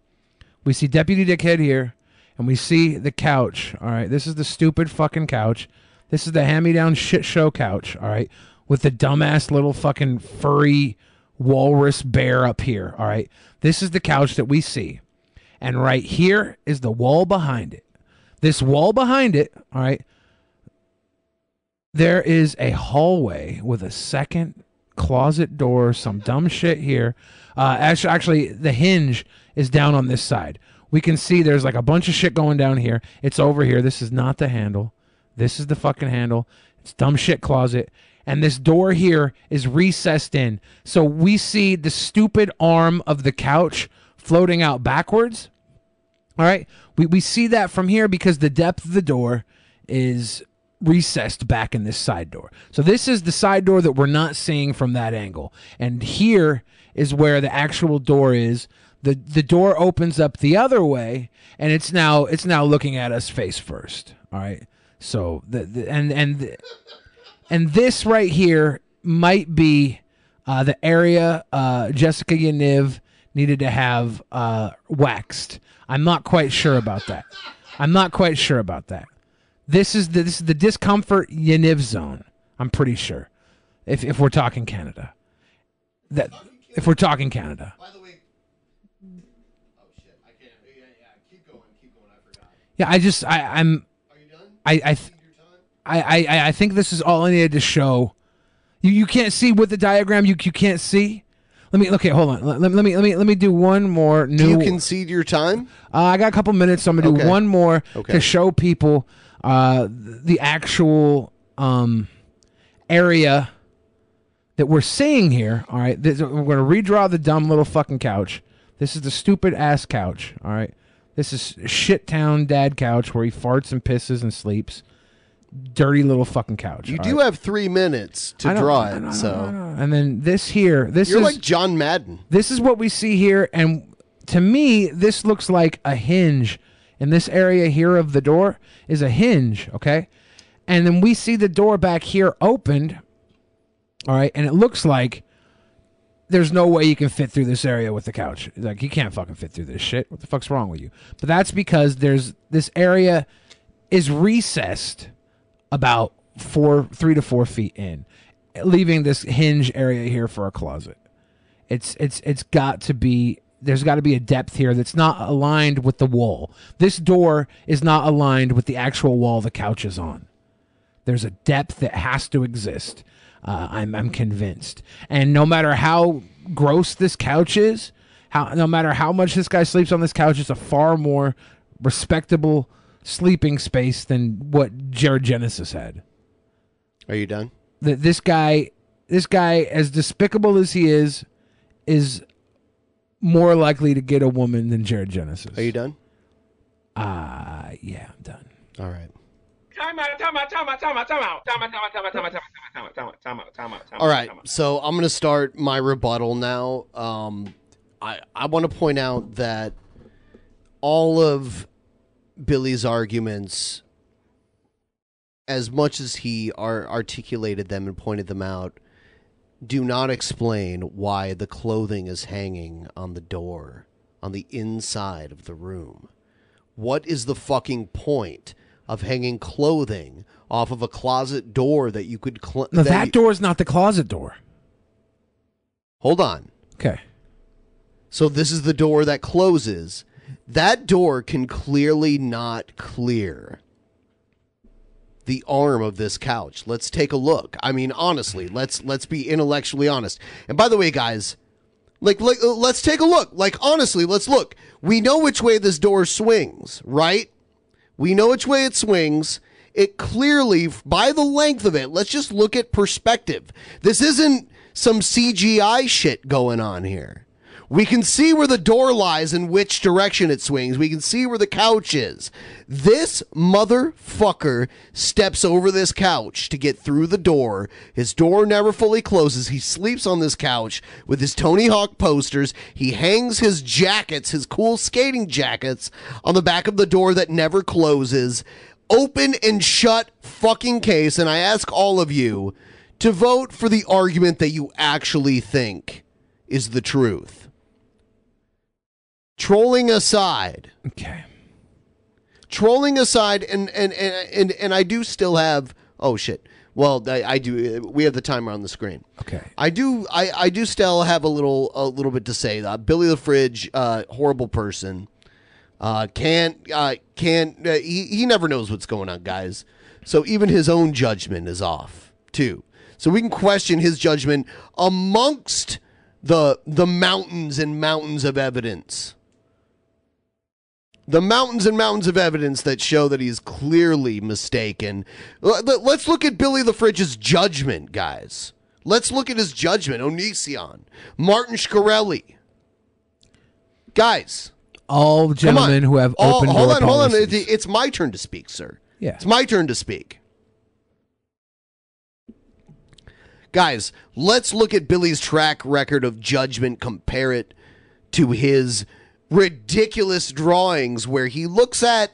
S3: We see Deputy Dickhead here, and we see the couch. All right. This is the stupid fucking couch. This is the hand me down shit show couch. All right. With the dumbass little fucking furry walrus bear up here. All right. This is the couch that we see. And right here is the wall behind it. This wall behind it, all right, there is a hallway with a second closet door, some dumb shit here. Uh, actually, actually, the hinge is down on this side. We can see there's like a bunch of shit going down here. It's over here. This is not the handle. This is the fucking handle. It's dumb shit closet. And this door here is recessed in. So we see the stupid arm of the couch floating out backwards. All right. We, we see that from here because the depth of the door is recessed back in this side door. So this is the side door that we're not seeing from that angle. And here is where the actual door is. The the door opens up the other way and it's now it's now looking at us face first. All right. So the, the and and and this right here might be uh, the area uh, Jessica Yaniv needed to have uh, waxed. I'm not quite sure about that. I'm not quite sure about that. This is the this is the discomfort Yaniv zone. I'm pretty sure. If if we're talking Canada, that if we're talking Canada. By the way, oh shit, I can't. Yeah, yeah, keep going, keep going. I forgot. Yeah, I just I I'm Are you done? I I th- I, I I think this is all I needed to show. You you can't see with the diagram. You you can't see. Let me okay. Hold on. Let, let me let me let me do one more new.
S2: Do you concede your time?
S3: Uh, I got a couple minutes, so I'm gonna do one more
S2: Okay.
S3: to show people uh, the actual um, area that we're seeing here. All right, This- we're gonna redraw the dumb little fucking couch. This is the stupid ass couch. All right, this is shit town dad couch where he farts and pisses and sleeps. Dirty little fucking couch.
S2: You
S3: all
S2: do
S3: right?
S2: have three minutes to draw it.
S3: know, I know,
S2: so
S3: And then this here, this
S2: you're
S3: is
S2: like John Madden.
S3: this is what we see here, and to me, this looks like a hinge. In this area here of the door is a hinge, okay? And then we see the door back here opened, all right, and it looks like there's no way you can fit through this area with the couch. Like you can't fucking fit through this shit. What the fuck's wrong with you? But that's because there's this area is recessed about four, three to four feet in, leaving this hinge area here for a closet. It's it's it's got to be there's got to be a depth here that's not aligned with the wall. This door is not aligned with the actual wall the couch is on. There's a depth that has to exist. Uh, I'm I'm convinced. And no matter how gross this couch is, how no matter how much this guy sleeps on this couch, it's a far more respectable sleeping space than what Jared Genesis had.
S2: Are you done?
S3: That this guy, this guy, as despicable as he is, is more likely to get a woman than Jared Genesis.
S2: Are you done?
S3: Uh yeah, I'm done.
S2: All right.
S10: Time out, time out, time out, time out, time out, time out, time out, time out, time out, time out, time out, time out, time out, time out, time out.
S2: All right, so I'm going to start my rebuttal now. Um, I I want to point out that all of Billy's arguments, as much as he ar- articulated them and pointed them out, do not explain why the clothing is hanging on the door on the inside of the room. What is the fucking point of hanging clothing off of a closet door that you could cl-
S3: No,
S2: that
S3: that
S2: you-
S3: door is not the closet door.
S2: Hold on.
S3: Okay.
S2: So this is the door that closes. That door can clearly not clear the arm of this couch. Let's take a look. I mean, honestly, let's let's be intellectually honest. And by the way, guys, like, like uh, let's take a look. Like honestly, let's look. We know which way this door swings, right? We know which way it swings. It clearly, by the length of it, let's just look at perspective. This isn't some CGI shit going on here. We can see where the door lies and which direction it swings. We can see where the couch is. This motherfucker steps over this couch to get through the door. His door never fully closes. He sleeps on this couch with his Tony Hawk posters. He hangs his jackets, his cool skating jackets, on the back of the door that never closes. Open and shut fucking case. And I ask all of you to vote for the argument that you actually think is the truth. Trolling aside.
S3: Okay.
S2: Trolling aside, and and and and, and I do still have. Oh shit. Well, I, I do. We have the timer on the screen.
S3: Okay.
S2: I do. I, I do still have a little a little bit to say. Uh, Billy the Fridge, uh, horrible person. Uh, can't uh, can't. Uh, he he never knows what's going on, guys. So even his own judgment is off too. So we can question his judgment amongst the the mountains and mountains of evidence. The mountains and mountains of evidence that show that he's clearly mistaken. Let's look at Billy the Fridge's judgment, guys. Let's look at his judgment. Onision, Martin Shkreli. Guys,
S3: All gentlemen who have
S2: All-
S3: open
S2: hold on, hold on. It- It's my turn to speak, sir.
S3: Yeah.
S2: It's my turn to speak. Guys, let's look at Billy's track record of judgment, compare it to his ridiculous drawings where he looks at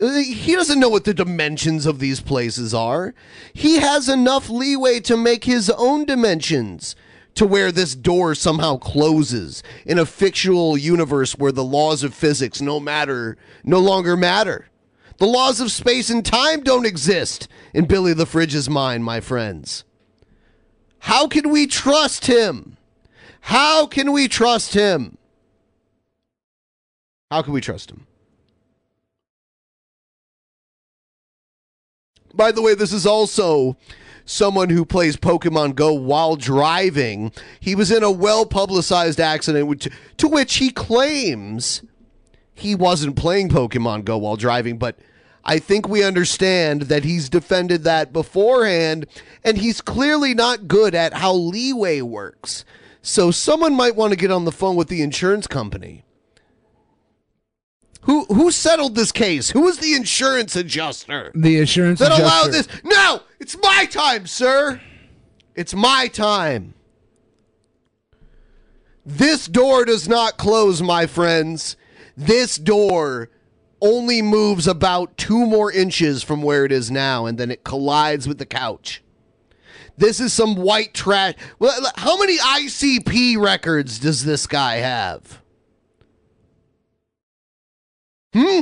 S2: He doesn't know what the dimensions of these places are. He has enough leeway to make his own dimensions to where this door somehow closes in a fictional universe where the laws of physics no matter no longer matter. The laws of space and time don't exist in Billy the Fridge's mind, my friends. How can we trust him? How can we trust him? How can we trust him? By the way, this is also someone who plays Pokemon Go while driving. He was in a well publicized accident which, to which he claims he wasn't playing Pokemon Go while driving, but I think we understand that he's defended that beforehand, and he's clearly not good at how leeway works. So someone might want to get on the phone with the insurance company. Who who settled this case? Who was the insurance adjuster?
S3: The insurance adjuster.
S2: that allowed this? No, it's my time, sir. It's my time. This door does not close, my friends. This door only moves about two more inches from where it is now, and then it collides with the couch. This is some white trash. Well, how many ICP records does this guy have? Hmm?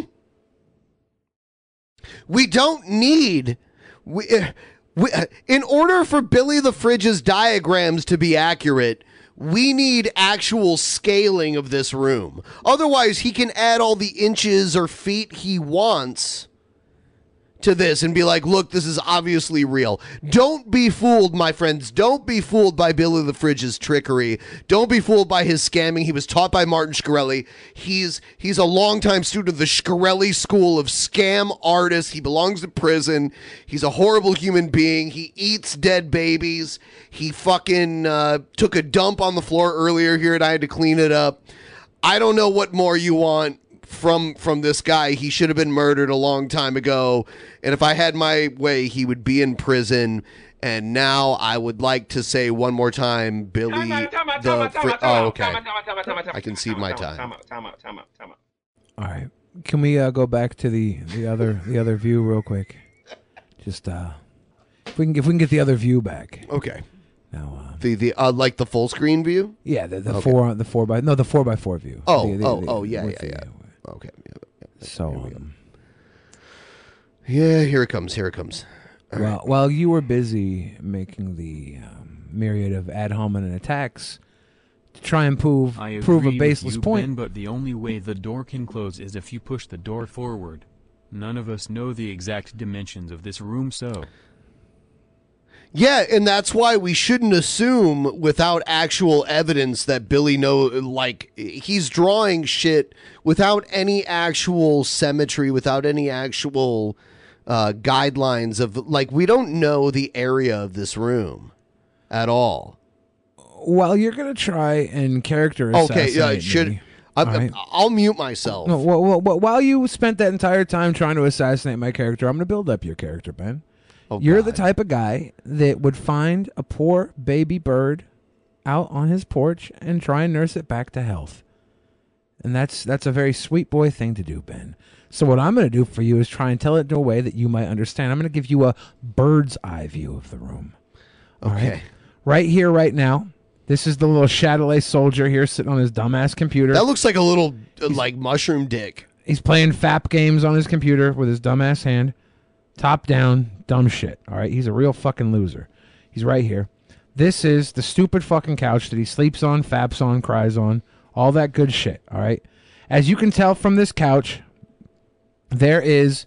S2: We don't need. We, uh, we, uh, in order for Billy the Fridge's diagrams to be accurate, we need actual scaling of this room. Otherwise, he can add all the inches or feet he wants to this and be like, look, this is obviously real. Don't be fooled, my friends. Don't be fooled by Billy the Fridge's trickery. Don't be fooled by his scamming. He was taught by Martin Shkreli. He's he's a longtime student of the Shkreli School of Scam Artists. He belongs to prison. He's a horrible human being. He eats dead babies. He fucking uh, took a dump on the floor earlier here and I had to clean it up. I don't know what more you want from from this guy. He should have been murdered a long time ago. And if I had my way, he would be in prison. And now I would like to say one more time, Billy the Fri- Oh, okay. I can see my time.
S10: Time out, time out, time out, time out.
S3: All right. Can we uh, go back to the the other the other view real quick? Just uh, if we can if we can get the other view back.
S2: Okay.
S3: Now, uh,
S2: The the uh, like the full screen view.
S3: yeah, the, the
S2: Okay.
S3: four the four by no the four by four view.
S2: Oh,
S3: The- the-
S2: oh,
S3: the-
S2: oh, yeah,
S3: with
S2: yeah,
S3: the-
S2: yeah. Okay.
S3: So, um,
S2: Yeah, here it comes. Here it comes. All right.
S3: while while you were busy making the um, myriad of ad hominem attacks to try and prove
S11: I
S3: prove a
S11: agree with
S3: baseless
S11: you,
S3: point,
S11: Ben, but the only way the door can close is if you push the door forward. None of us know the exact dimensions of this room, so
S2: Yeah, and that's why we shouldn't assume without actual evidence that Billy know like he's drawing shit without any actual symmetry, without any actual uh, guidelines of like we don't know the area of this room at all.
S3: while you're gonna try and character
S2: Okay, yeah,
S3: assassinate
S2: should
S3: me,
S2: I,
S3: right?
S2: I'll mute myself.
S3: No, well, well, well, while you spent that entire time trying to assassinate my character, I'm going to build up your character, Ben.
S2: Oh,
S3: You're the type of guy that would find a poor baby bird out on his porch and try and nurse it back to health. And that's that's a very sweet boy thing to do, Ben. So what I'm going to do for you is try and tell it in a way that you might understand. I'm going to give you a bird's eye view of the room. All right?
S2: Okay.
S3: Right here, right now. This is the little Chatelet soldier here sitting on his dumbass computer.
S2: That looks like a little uh, like mushroom dick.
S3: He's playing FAP games on his computer with his dumbass hand. Top down, dumb shit. All right. He's a real fucking loser. He's right here. This is the stupid fucking couch that he sleeps on, faps on, cries on, all that good shit. All right. As you can tell from this couch, there is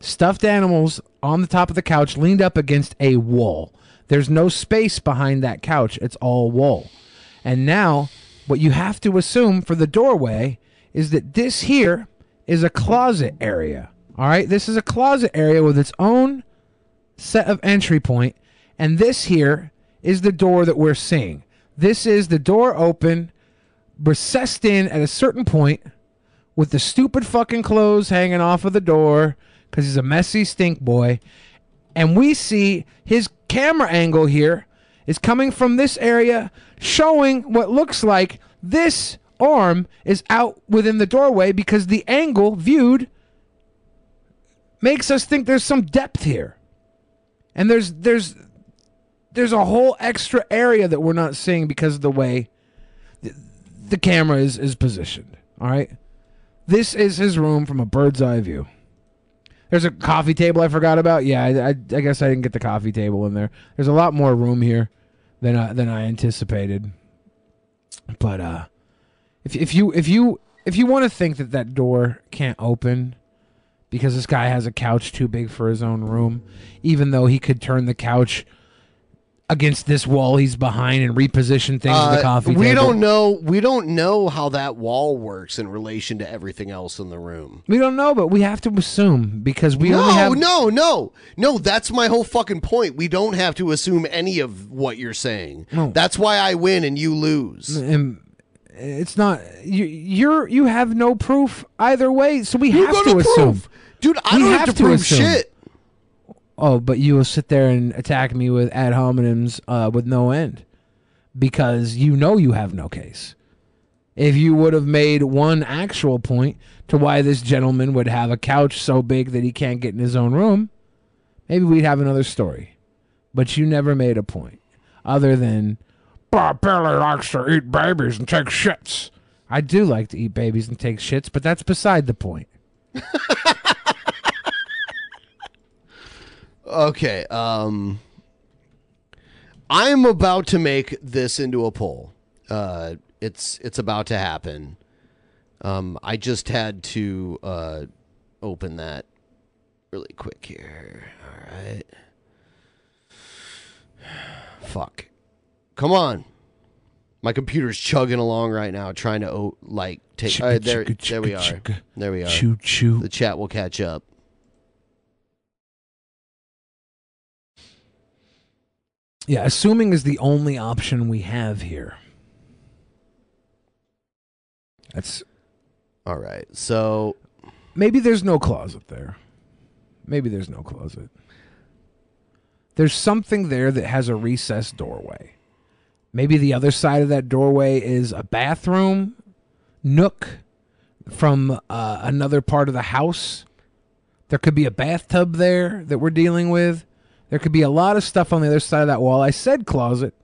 S3: stuffed animals on the top of the couch leaned up against a wall. There's no space behind that couch. It's all wall. And now, what you have to assume for the doorway is that this here is a closet area. All right, this is a closet area with its own set of entry point, and this here is the door that we're seeing. This is the door open, recessed in at a certain point, with the stupid fucking clothes hanging off of the door because he's a messy stink boy. And we see his camera angle here is coming from this area, showing what looks like this arm is out within the doorway because the angle viewed makes us think there's some depth here. And there's there's there's a whole extra area that we're not seeing because of the way the, the camera is is positioned. All right? This is his room from a bird's eye view. There's a coffee table I forgot about. Yeah, I, I, I guess I didn't get the coffee table in there. There's a lot more room here than I, than I anticipated. But uh, if if you if you if you want to think that that door can't open because this guy has a couch too big for his own room, even though he could turn the couch against this wall he's behind and reposition things in the
S2: Uh,
S3: coffee
S2: we
S3: table.
S2: don't know. We don't know how that wall works in relation to everything else in the room.
S3: We don't know, but we have to assume because we
S2: no,
S3: only have
S2: no, no, no. That's my whole fucking point. We don't have to assume any of what you're saying.
S3: No.
S2: That's why I win and you lose.
S3: And it's not you. You're you have no proof either way, so we
S2: You
S3: have
S2: gotta
S3: to assume.
S2: Dude, I
S3: We
S2: don't have to prove shit.
S3: Oh, but you will sit there and attack me with ad hominems uh, with no end because you know you have no case. If you would have made one actual point to why this gentleman would have a couch so big that he can't get in his own room, maybe we'd have another story. But you never made a point other than Bob Billy likes to eat babies and take shits. I do like to eat babies and take shits, but that's beside the point.
S2: Okay. Um, I'm about to make this into a poll. Uh, it's it's about to happen. Um, I just had to uh, open that really quick here. All right. Fuck. Come on. My computer's chugging along right now, trying to oh, like take. All right, uh, there,
S3: chugga,
S2: there we are. There we are.
S3: Choo, choo.
S2: The chat will catch up.
S3: Yeah, assuming is the only option we have here. That's
S2: all right. So
S3: maybe there's no closet there. Maybe there's no closet. There's something there that has a recessed doorway. Maybe the other side of that doorway is a bathroom nook from uh, another part of the house. There could be a bathtub there that we're dealing with. There could be a lot of stuff on the other side of that wall. I said closet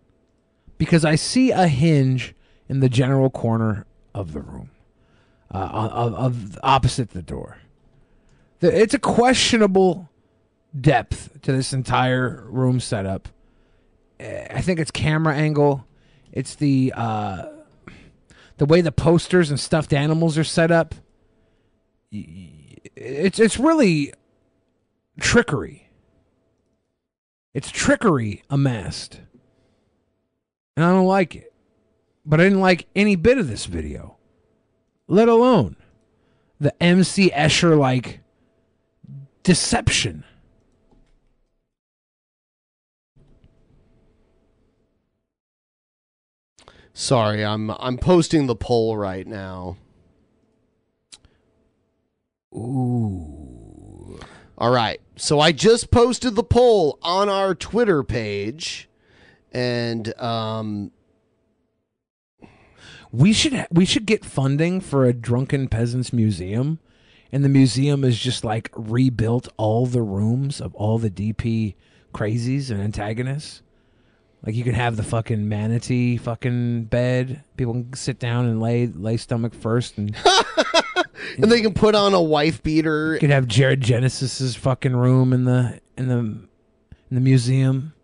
S3: because I see a hinge in the general corner of the room, uh, of, of opposite the door. It's a questionable depth to this entire room setup. I think it's camera angle. It's the uh, the way the posters and stuffed animals are set up. It's it's really trickery. It's trickery amassed. And I don't like it. But I didn't like any bit of this video. Let alone the MC Escher like deception.
S2: Sorry, I'm I'm posting the poll right now.
S3: Ooh.
S2: All right. So I just posted the poll on our Twitter page and um
S3: We should ha- we should get funding for a drunken peasants museum, and the museum is just like rebuilt all the rooms of all the DP crazies and antagonists. Like you can have the fucking manatee fucking bed. People can sit down and lay lay stomach first, and
S2: and they can put on a wife beater.
S3: you could have Jared Genesis's fucking room in the in the in the museum.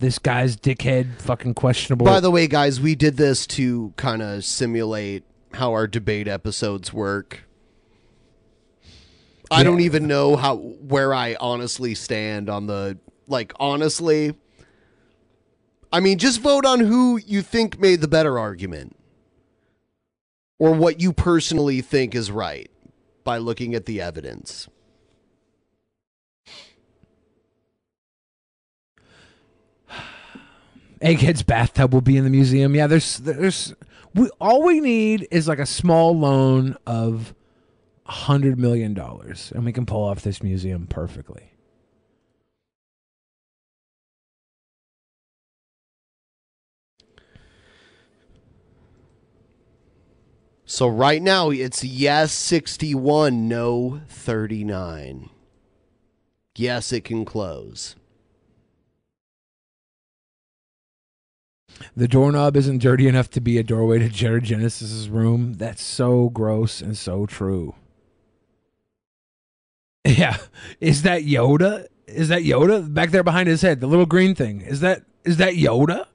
S3: This guy's dickhead fucking questionable.
S2: By the way, guys, we did this to kind of simulate how our debate episodes work. I
S3: Yeah.
S2: don't even know how where I honestly stand on the like honestly. I mean, just vote on who you think made the better argument or what you personally think is right by looking at the evidence.
S3: Egghead's bathtub will be in the museum. Yeah, there's there's we, all we need is like a small loan of hundred million dollars, and we can pull off this museum perfectly.
S2: So right now it's yes 61, no 39. Yes, it can close.
S3: The doorknob isn't dirty enough to be a doorway to Jared Genesis's room. That's so gross and so true. Yeah, is that Yoda? Is that Yoda back there behind his head? The little green thing. Is that is that Yoda?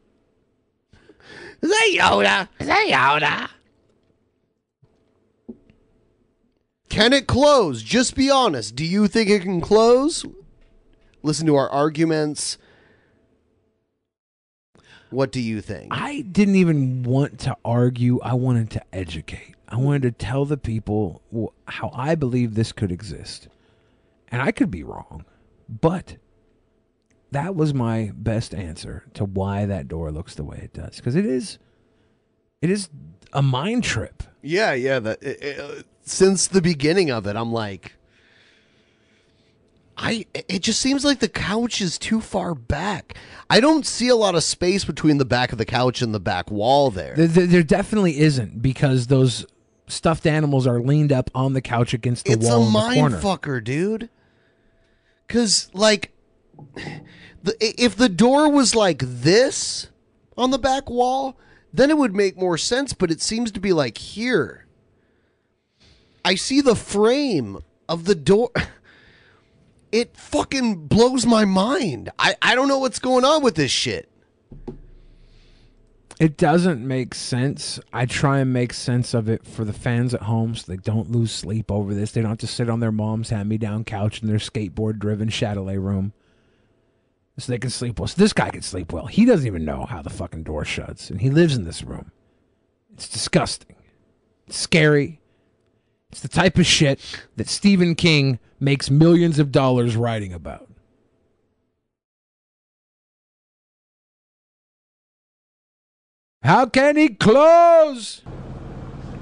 S2: Is that Yoda? Is that Yoda? Can it close? Just be honest. Do you think it can close? Listen to our arguments. What do you think?
S3: I didn't even want to argue. I wanted to educate. I wanted to tell the people wh- how I believe this could exist. And I could be wrong, but that was my best answer to why that door looks the way it does because it is it is a mind trip.
S2: Yeah, yeah. That it, it- uh, since the beginning of it, I'm like, I. It just seems like the couch is too far back. I don't see a lot of space between the back of the couch and the back wall there.
S3: There, there, there definitely isn't because those stuffed animals are leaned up on the couch against the
S2: it's
S3: wall
S2: a
S3: in the
S2: mind fucker, dude. Cause like, the, if the door was like this on the back wall, then it would make more sense. But it seems to be like here. I see the frame of the door. It fucking blows my mind. I, I don't know what's going on with this shit.
S3: It doesn't make sense. I try and make sense of it for the fans at home so they don't lose sleep over this. They don't have to sit on their mom's hand me down couch in their skateboard driven Chatelet room. So they can sleep well. So this guy can sleep well. He doesn't even know how the fucking door shuts, and he lives in this room. It's disgusting. It's scary. It's the type of shit that Stephen King makes millions of dollars writing about. How can he close?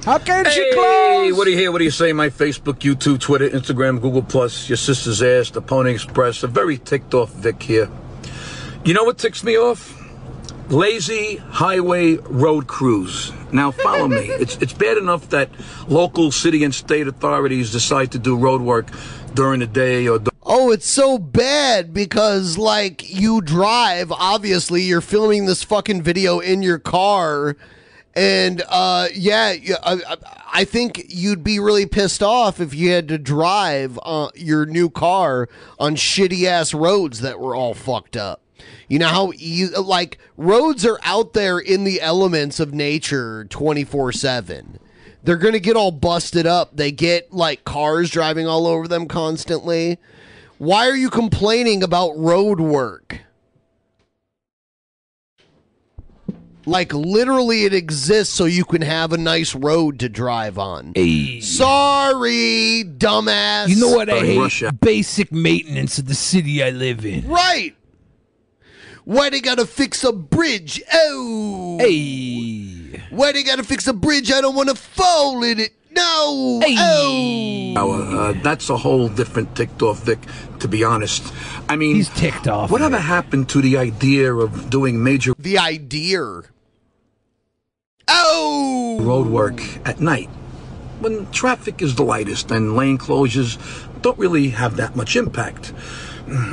S3: How can she
S12: Hey,
S3: close?
S12: what do you hear? What do you say? My Facebook, YouTube, Twitter, Instagram, Google Plus, your sister's ass, the Pony Express. A very ticked off Vic here. You know what ticks me off? Lazy highway road crews. Now follow me. It's it's bad enough that local city and state authorities decide to do road work during the day or
S2: Oh, it's so bad because, like, you drive, obviously, you're filming this fucking video in your car. And, uh, yeah, I, I- I think you'd be really pissed off if you had to drive uh, your new car on shitty ass roads that were all fucked up. You know how easy, like, roads are out there in the elements of nature 24 7 they're gonna get all busted up. They get like cars driving all over them constantly. Why are you complaining about road work? Like literally, it exists so you can have a nice road to drive on. Sorry, dumbass.
S3: You know what I hate? Basic maintenance of the city I live in.
S2: Right. Why they gotta fix a bridge? Oh.
S3: Hey.
S2: Why they gotta fix a bridge? I don't want to fall in it. No. Oh.
S12: hour. Uh, that's a whole different ticked off Vic, to be honest. I mean, he's
S3: ticked off.
S12: Whatever happened to the idea of doing major
S2: the idea? Oh,
S12: road work at night when traffic is the lightest and lane closures don't really have that much impact.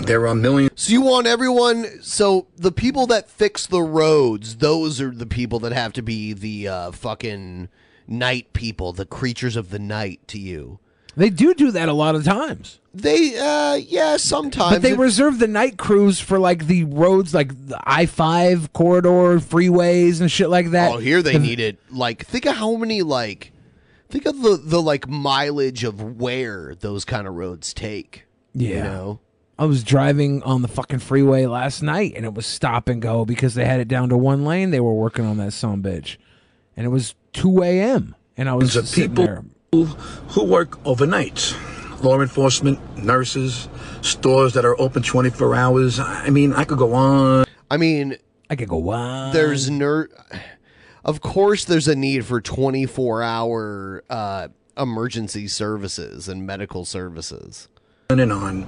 S12: There are millions.
S2: So you want everyone? So the people that fix the roads, those are the people that have to be the uh, fucking night people, the creatures of the night to you.
S3: They do do that a lot of times.
S2: They, uh, yeah, sometimes.
S3: But they
S2: It-
S3: reserve the night crews for like the roads, like the I five corridor freeways and shit like that.
S2: Oh, here they
S3: The-
S2: need it. Like, think of how many like, think of the the like mileage of where those kind of roads take.
S3: Yeah.
S2: You know?
S3: I was driving on the fucking freeway last night and it was stop and go because they had it down to one lane. They were working on that son bitch, and it was two a.m. and I was
S12: of
S3: sitting
S12: people
S3: there.
S12: who, who work overnight. Law enforcement, nurses, stores that are open 24 hours. I mean, I could go on.
S2: I mean,
S3: I could go on.
S2: There's ner. Of course, there's a need for 24 hour uh, emergency services and medical services.
S12: On and on.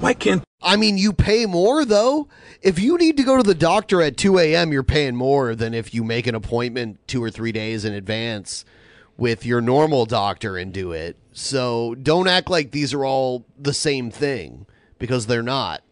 S12: Why can't
S2: I mean, you pay more though. If you need to go to the doctor at 2 a.m., you're paying more than if you make an appointment two or three days in advance with your normal doctor and do it. So don't act like these are all the same thing because they're not.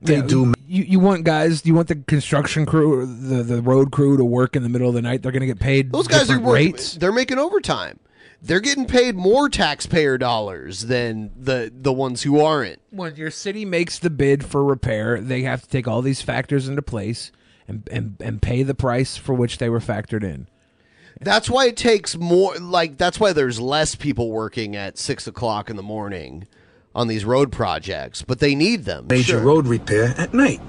S3: They Yeah, You, you want guys? You want the construction crew, the the road crew, to work in the middle of the night? They're going to get paid.
S2: Those guys are
S3: different
S2: working.
S3: rates.
S2: They're making overtime. They're getting paid more taxpayer dollars than the the ones who aren't.
S3: When your city makes the bid for repair, they have to take all these factors into place and and, and pay the price for which they were factored in.
S2: That's why it takes more. Like that's why there's less people working at six o'clock in the morning on these road projects, but they need them.
S12: Major
S2: Sure.
S12: road repair at night.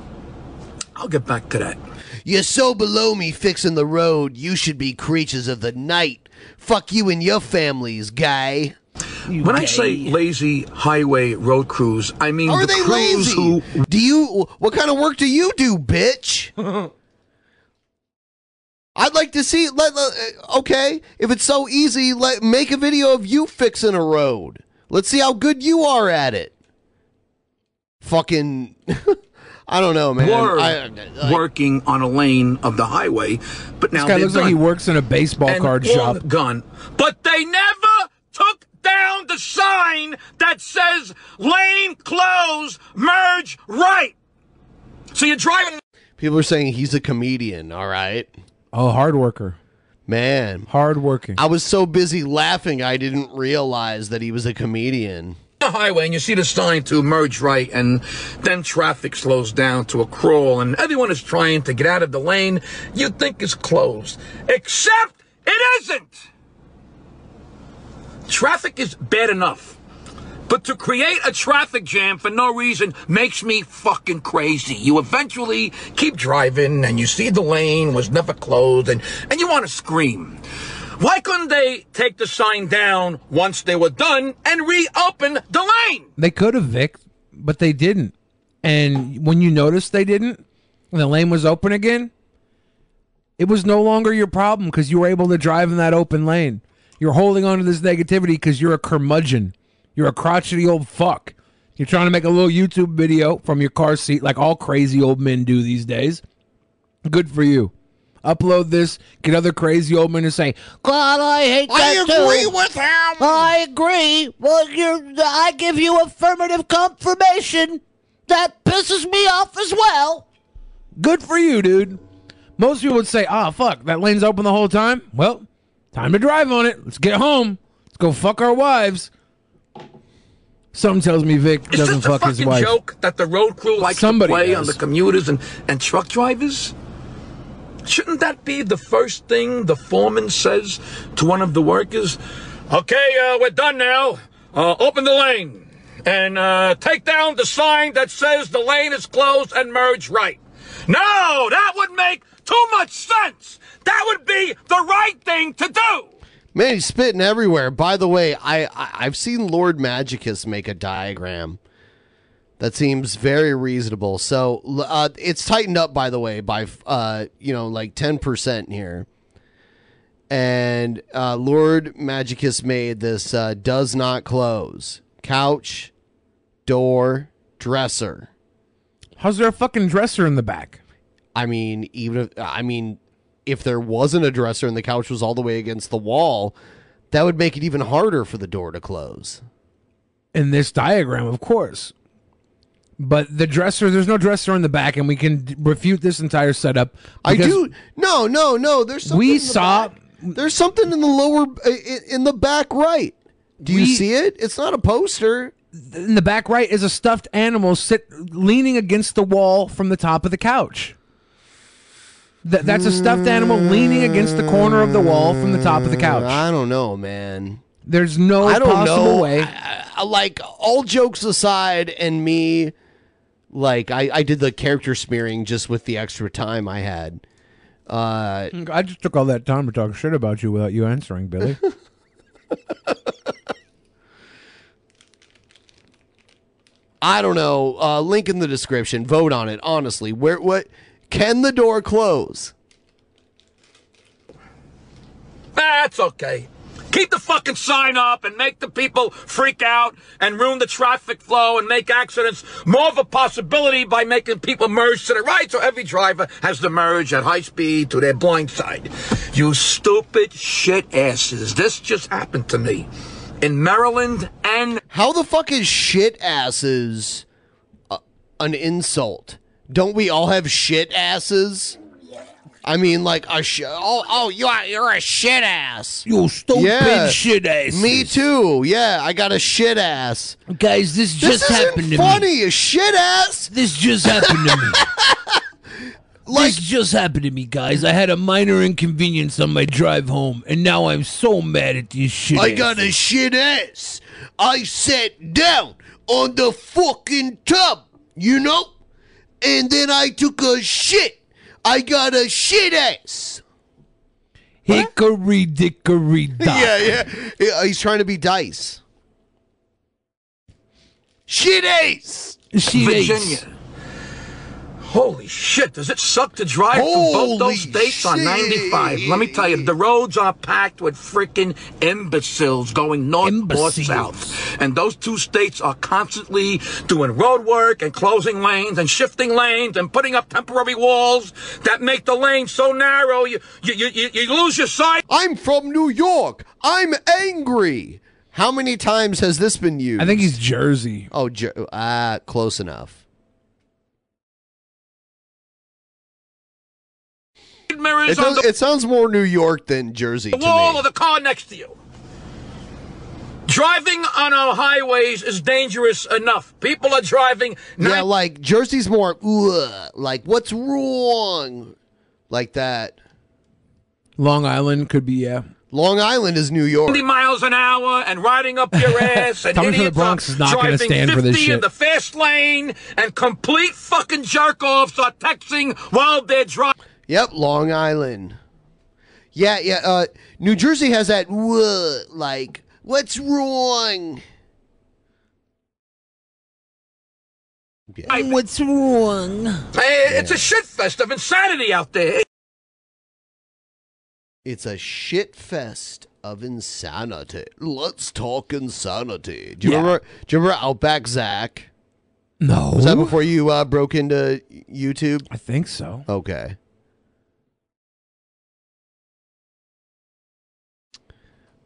S12: I'll get back to that.
S2: You're so below me fixing the road. You should be creatures of the night. Fuck you and your families, guy.
S12: when I say lazy highway road crews, I mean
S2: Are
S12: the
S2: they
S12: crews
S2: lazy?
S12: who
S2: Do you? What kind of work do you do, bitch? I'd like to see. Let, let- uh, okay, if it's so easy, let make a video of you fixing a road. Let's see how good you are at it. Fucking, I don't know, man.
S12: were
S2: I- like-
S12: working on a lane of the highway, but now
S3: This guy
S12: they're
S3: looks like he works in a baseball
S12: And
S3: card shop.
S12: Gun, but they never took down the sign that says "lane closed, merge right." So you're driving.
S2: People are saying he's a comedian. All right.
S3: Oh, hard worker.
S2: Man,
S3: hard working.
S2: I was so busy laughing, I didn't realize that he was a comedian.
S12: The highway and you see the sign to merge right and then traffic slows down to a crawl and everyone is trying to get out of the lane you think is closed except it isn't traffic is bad enough but to create a traffic jam for no reason makes me fucking crazy. You eventually keep driving and you see the lane was never closed and, and you want to scream. Why couldn't they take the sign down once they were done and reopen the lane?
S3: They could have Vic, but they didn't. And when you noticed they didn't, and the lane was open again, it was no longer your problem because you were able to drive in that open lane. You're holding on to this negativity because you're a curmudgeon. You're a crotchety old fuck. You're trying to make a little YouTube video from your car seat like all crazy old men do these days. Good for you. Upload this, get other crazy old men to say,
S13: God, I hate that.
S2: I
S13: that
S2: agree
S13: too.
S2: with him.
S13: I agree. Well, you're, I give you affirmative confirmation. That pisses me off as well.
S3: Good for you, dude. Most people would say, "Ah, fuck, that lane's open the whole time." Well, time to drive on it. Let's get home. Let's go fuck our wives. Something tells me Vic doesn't fuck
S12: this a
S3: fuck his
S12: fucking joke that the road crew likes
S3: Somebody
S12: to play
S3: does.
S12: on the commuters and, and truck drivers? Shouldn't that be the first thing the foreman says to one of the workers? Okay, uh, we're done now. Uh, open the lane and uh, take down the sign that says the lane is closed and merge right. No, that would make too much sense. That would be the right thing to do.
S2: Man, he's spitting everywhere. By the way, I, I I've seen Lord Magicus make a diagram that seems very reasonable. So uh, it's tightened up, by the way, by uh, you know like ten percent here. And uh, Lord Magicus made this uh, does not close couch, door, dresser.
S3: How's there a fucking dresser in the back?
S2: I mean, even if I mean, if there wasn't a dresser and the couch was all the way against the wall, that would make it even harder for the door to close.
S3: In this diagram, of course. But the dresser, there's no dresser in the back, and we can refute this entire setup.
S2: I do. No, no, no. There's something
S3: We
S2: in the
S3: saw-
S2: back. There's something in the lower in, the back right. Do you see it? It's not a poster.
S3: In the back right is a stuffed animal sit leaning against the wall from the top of the couch. Th- that's a stuffed animal leaning against the corner of the wall from the top of the couch.
S2: Mm, I don't know, man.
S3: There's no
S2: I don't
S3: possible
S2: know.
S3: way.
S2: I- I- like all jokes aside, and me, like I, I did the character smearing just with the extra time I had. Uh,
S3: I just took all that time to talk shit about you without you answering, Billy.
S2: I don't know. Uh, link in the description. Vote on it. Honestly, where what can the door close?
S12: That's okay. Keep the fucking sign up and make the people freak out and ruin the traffic flow and make accidents more of a possibility by making people merge to the right so every driver has to merge at high speed to their blind side. You stupid shit asses. This just happened to me in Maryland and
S2: How the fuck is shit asses an insult? Don't we all have shit asses? I mean, like a sh- oh oh you are you're a shit ass.
S3: You stupid
S2: Yeah.
S3: shit ass.
S2: Me too. Yeah, I got a shit ass.
S3: Guys, this
S2: This
S3: just happened to me.
S2: funny. A shit ass.
S3: This just happened to me. this just happened to me, guys. I had a minor inconvenience on my drive home, and now I'm so mad at these shit.
S2: I got a shit ass. I sat down on the fucking tub, you know, and then I took a shit. I got a shit ass.
S3: hickory dickory dock.
S2: Yeah, yeah, yeah. He's trying to be dice. Shit ace.
S3: Shit
S12: Virginia. Holy shit, does it suck to drive through both those states on 95? Let me tell you, the roads are packed with freaking imbeciles going north or south. And those two states are constantly doing road work and closing lanes and shifting lanes and putting up temporary walls that make the lane so narrow you, you, you, you, you lose your sight.
S2: I'm from New York. I'm angry. How many times has this been used?
S3: I think he's Jersey.
S2: Oh, Jer- ah, close enough.
S12: Mirrors
S2: It,
S12: on
S2: does,
S12: the
S2: it sounds more New York than Jersey to
S12: wall
S2: me.
S12: of the car next to you. Driving on our highways is dangerous enough. People are driving.
S2: Yeah, like Jersey's more "Ugh," like what's wrong, like that.
S3: Long Island could be yeah.
S2: Long Island is New York.
S12: 90 miles an hour and riding up your ass and
S3: Tommy from the Bronx is not gonna
S12: driving
S3: stand for this
S12: 50 in the fast lane and complete fucking jerk-offs are texting while they're driving.
S2: Yep, Long Island. Yeah, yeah. Uh, New Jersey has that like what's wrong.
S13: What's wrong?
S12: Hey, it's a shit fest of insanity out there.
S2: It's a shit fest of insanity. Let's talk insanity. Do you
S3: Yeah.
S2: remember? Do you remember Outback Zach?
S3: No.
S2: Was that before you uh, broke into YouTube?
S3: I think so.
S2: Okay.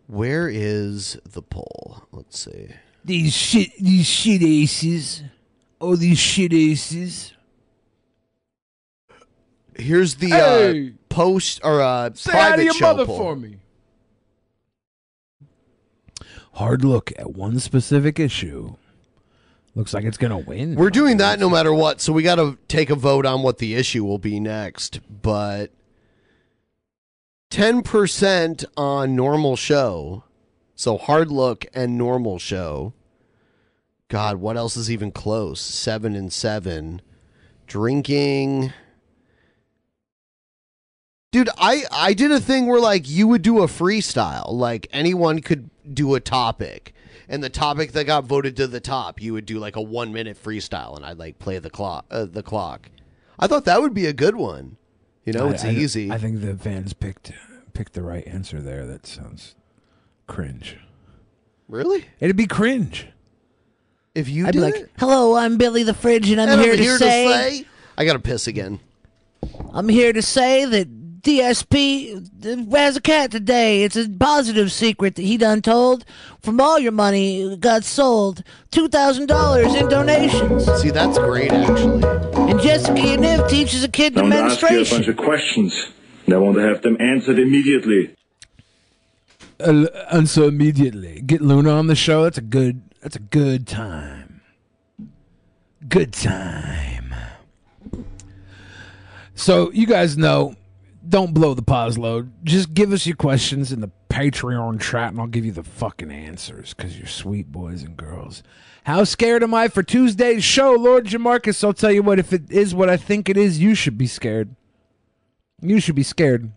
S2: Where is the poll? Let's see.
S3: These shit, these shit aces. Oh, these shit aces.
S2: Here's the
S3: Hey!
S2: uh, post or uh,
S3: Say hi to
S2: private
S3: your
S2: show
S3: mother
S2: poll.
S3: for me. Hard look at one specific issue. Looks like it's gonna win.
S2: We're doing that no matter what, so we got to take a vote on what the issue will be next. But ten percent on normal show, so hard look and normal show. God, what else is even close? Seven and seven. Drinking. Dude, I I did a thing where like you would do a freestyle, like anyone could do a topic, and the topic that got voted to the top, you would do like a one minute freestyle, and I'd like play the clock. Uh, the clock. I thought that would be a good one. You know,
S3: I-
S2: it's
S3: I-
S2: easy.
S3: I think the fans picked picked the right answer there. That sounds cringe.
S2: Really?
S3: It'd be cringe.
S2: If you
S13: I'd be like,
S2: it?
S13: "Hello, I'm Billy the Fridge, and I'm
S2: And
S13: here, to, say,
S2: I gotta piss again.
S13: I'm here to say that DSP has a cat today. It's a positive secret that he done told. From all your money got sold, two thousand dollars in donations.
S2: See, that's great actually.
S13: And Jessica Yaniv teaches a kid
S14: I want to ask you a bunch of questions, and I want to have them answered immediately.
S3: Uh, answer immediately. Get Luna on the show. That's a good. That's a good time. Good time. So you guys know, don't blow the pause load. Just give us your questions in the Patreon chat, and I'll give you the fucking answers because you're sweet boys and girls. How scared am I for Tuesday's show, Lord Jamarcus? I'll tell you what. If it is what I think it is, you should be scared. You should be scared.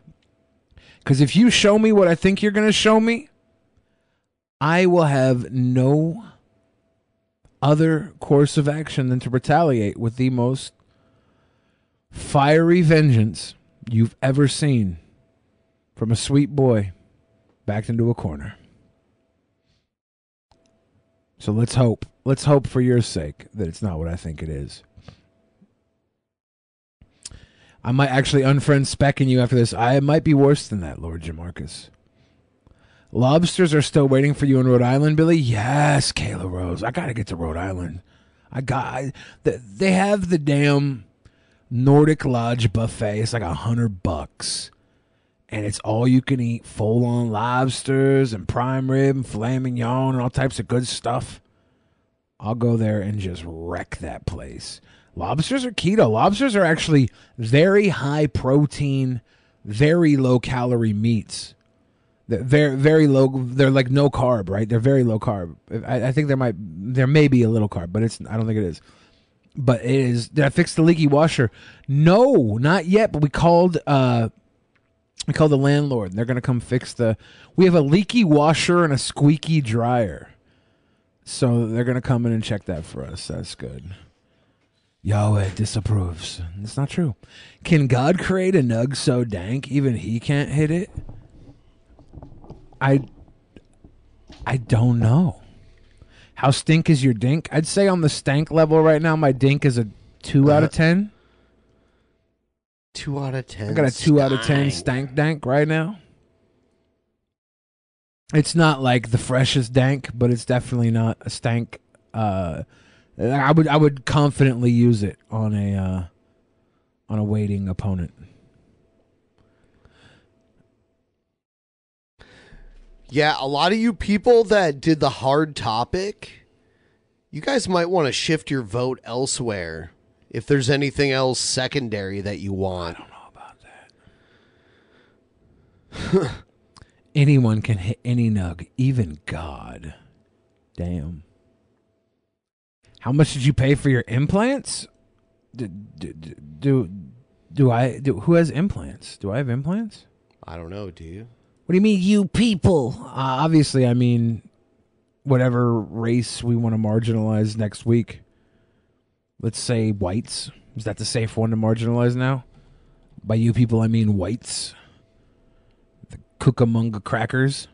S3: Because if you show me what I think you're going to show me, I will have no other course of action than to retaliate with the most fiery vengeance you've ever seen from a sweet boy backed into a corner. So let's hope. Let's hope for your sake that it's not what I think it is. I might actually unfriend specking you after this. I might be worse than that, Lord Jamarcus. Lobsters are still waiting for you in Rhode Island, Billy. Yes, Kayla Rose. I gotta get to Rhode Island. I got. I, they have the damn Nordic Lodge buffet. It's like a hundred bucks, and it's all you can eat, full on lobsters and prime rib and filet mignon and all types of good stuff. I'll go there and just wreck that place. Lobsters are keto. Lobsters are actually very high protein, very low calorie meats. They're very very low. They're like no carb, right? They're very low carb. I, I think there might there may be a little carb, but it's I don't think it is. But it is. Did I fix the leaky washer? No, not yet. But we called. uh we called the landlord. and They're gonna come fix the. We have a leaky washer and a squeaky dryer, so they're gonna come in and check that for us. That's good. Yahweh disapproves. It's not true. Can God create a nug so dank even he can't hit it? I I don't know. How stink is your dink? I'd say on the stank level right now, my dink is a two out of ten.
S2: Two out of ten.
S3: I got a two out of ten stank dank right now. It's not like the freshest dank, but it's definitely not a stank. Uh, I would I would confidently use it on a uh, on a waiting opponent.
S2: Yeah, a lot of you people that did the hard topic, you guys might want to shift your vote elsewhere if there's anything else secondary that you want. I don't know about that.
S3: Anyone can hit any nug, even God. Damn. How much did you pay for your implants? Do do do, do I do? Who has implants? Do I have implants?
S2: I don't know. Do you?
S3: What do you mean, you people? Uh, obviously, I mean whatever race we want to marginalize next week. Let's say whites. Is that the safe one to marginalize now? By you people, I mean whites. The Cucamonga crackers.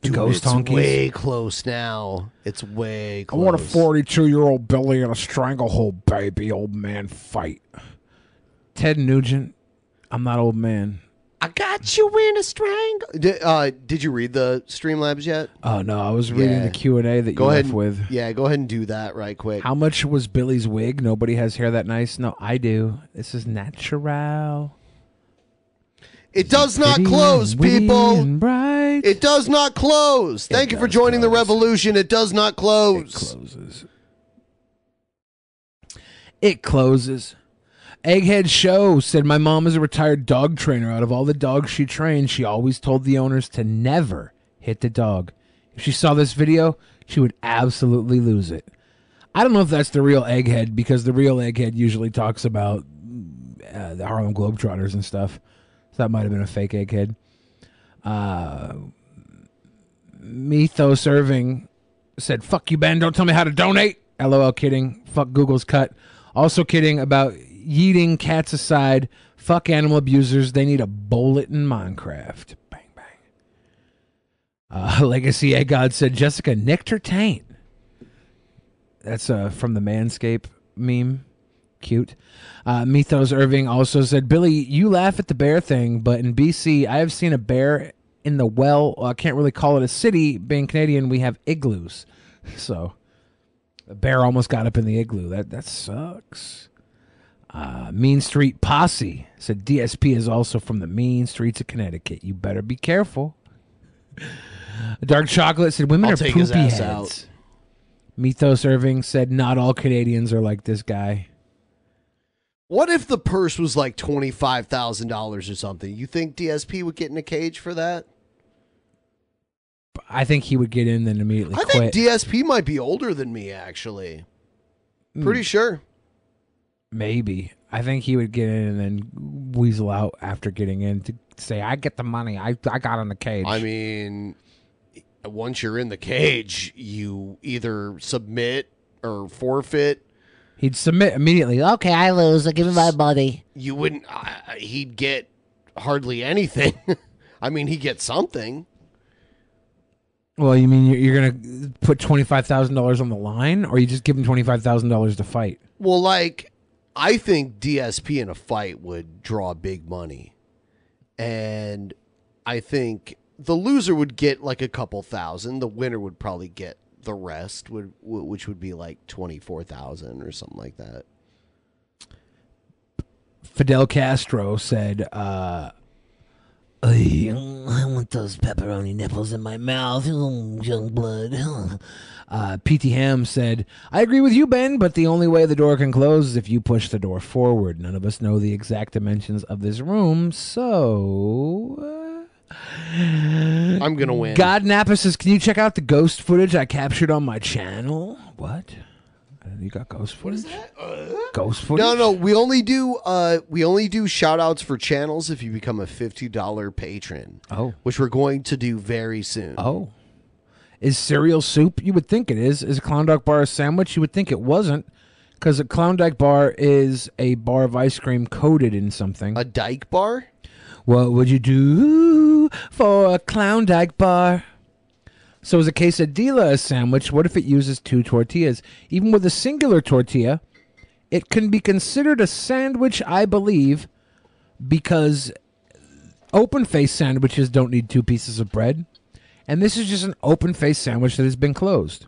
S2: Dude,
S3: ghost
S2: it's
S3: honkies.
S2: way close now. It's way
S3: I want a 42 year old Billy in a stranglehold, baby. Old man fight. Ted Nugent. I'm not old man.
S2: I got you in a strangle. Did, uh, did you read the Streamlabs yet?
S3: Oh no, I was reading
S2: Yeah.
S3: the Q and A that you
S2: Go ahead.
S3: left
S2: and-
S3: with.
S2: Yeah, go ahead and do that right quick.
S3: How much was Billy's wig? Nobody has hair that nice. No, I do. This is natural.
S2: It does not
S3: Pretty
S2: close,
S3: and witty
S2: people.
S3: and bright.
S2: It does not close. Thank you for joining the revolution. It does not close.
S3: It closes. It closes. Egghead Show said my mom is a retired dog trainer. Out of all the dogs she trained, she always told the owners to never hit the dog. If she saw this video, she would absolutely lose it. I don't know if that's the real Egghead because the real Egghead usually talks about uh, the Harlem Globetrotters and stuff. So that might have been a fake Egghead. Uh, Mythos said, "Fuck you, Ben. Don't tell me how to donate." LOL. Kidding. Fuck Google's cut. Also kidding about yeeting cats aside. Fuck animal abusers. They need a bullet in Minecraft. Bang bang. Uh, Legacy Egg God said Jessica nicked her taint. That's uh, from the Manscape meme. Cute. Uh, Mythos Irving also said, Billy, you laugh at the bear thing, but in BC, I have seen a bear in the well. I can't really call it a city. Being Canadian, we have igloos. So the bear almost got up in the igloo. That that sucks. Uh, mean Street Posse said DSP is also from the mean streets of Connecticut. You better be careful. Dark Chocolate said women
S2: I'll
S3: are
S2: take
S3: poopy
S2: his ass
S3: heads.
S2: out.
S3: Mythos Irving said not all Canadians are like this guy.
S2: What if the purse was like twenty five thousand dollars or something? You think DSP would get in a cage for that?
S3: I think he would get in then immediately
S2: I
S3: quit.
S2: think DSP might be older than me. Actually,
S3: Hmm.
S2: pretty sure.
S3: Maybe. I think he would get in and then weasel out after getting in to say, I get the money. I, I got in the cage.
S2: I mean, once you're in the cage, you either submit or forfeit.
S3: He'd submit immediately.
S13: Okay, I lose. I give him my money.
S2: You wouldn't. Uh, he'd get hardly anything. I mean, he gets something.
S3: Well, you mean you're, you're going to put $25,000 on the line or you just give him $25,000 to fight?
S2: Well, like I think DSP in a fight would draw big money, and I think the loser would get like a couple thousand. The winner would probably get the rest would, which would be like twenty four thousand or something like that.
S3: Fidel Castro said, uh,
S13: I want those pepperoni nipples in my mouth, oh, young blood.
S3: uh, PT Ham said, I agree with you, Ben, but the only way the door can close is if you push the door forward. None of us know the exact dimensions of this room, so. uh,
S2: I'm gonna win.
S3: God Napa says, Can you check out the ghost footage I captured on my channel? What? You got ghost footage? Ghost footage?
S2: No, no, we only do uh we only do shout outs for channels if you become a $50 patron.
S3: Oh.
S2: Which we're going to do very soon.
S3: Oh. Is cereal soup? You would think it is. Is a Klondike bar a sandwich? You would think it wasn't. Because a Klondike bar is a bar of ice cream coated in something.
S2: A Dyke bar?
S3: What would you do for a Klondike bar? So is a quesadilla a sandwich? What if it uses two tortillas? Even with a singular tortilla, it can be considered a sandwich, I believe, because open face sandwiches don't need two pieces of bread. And this is just an open face sandwich that has been closed.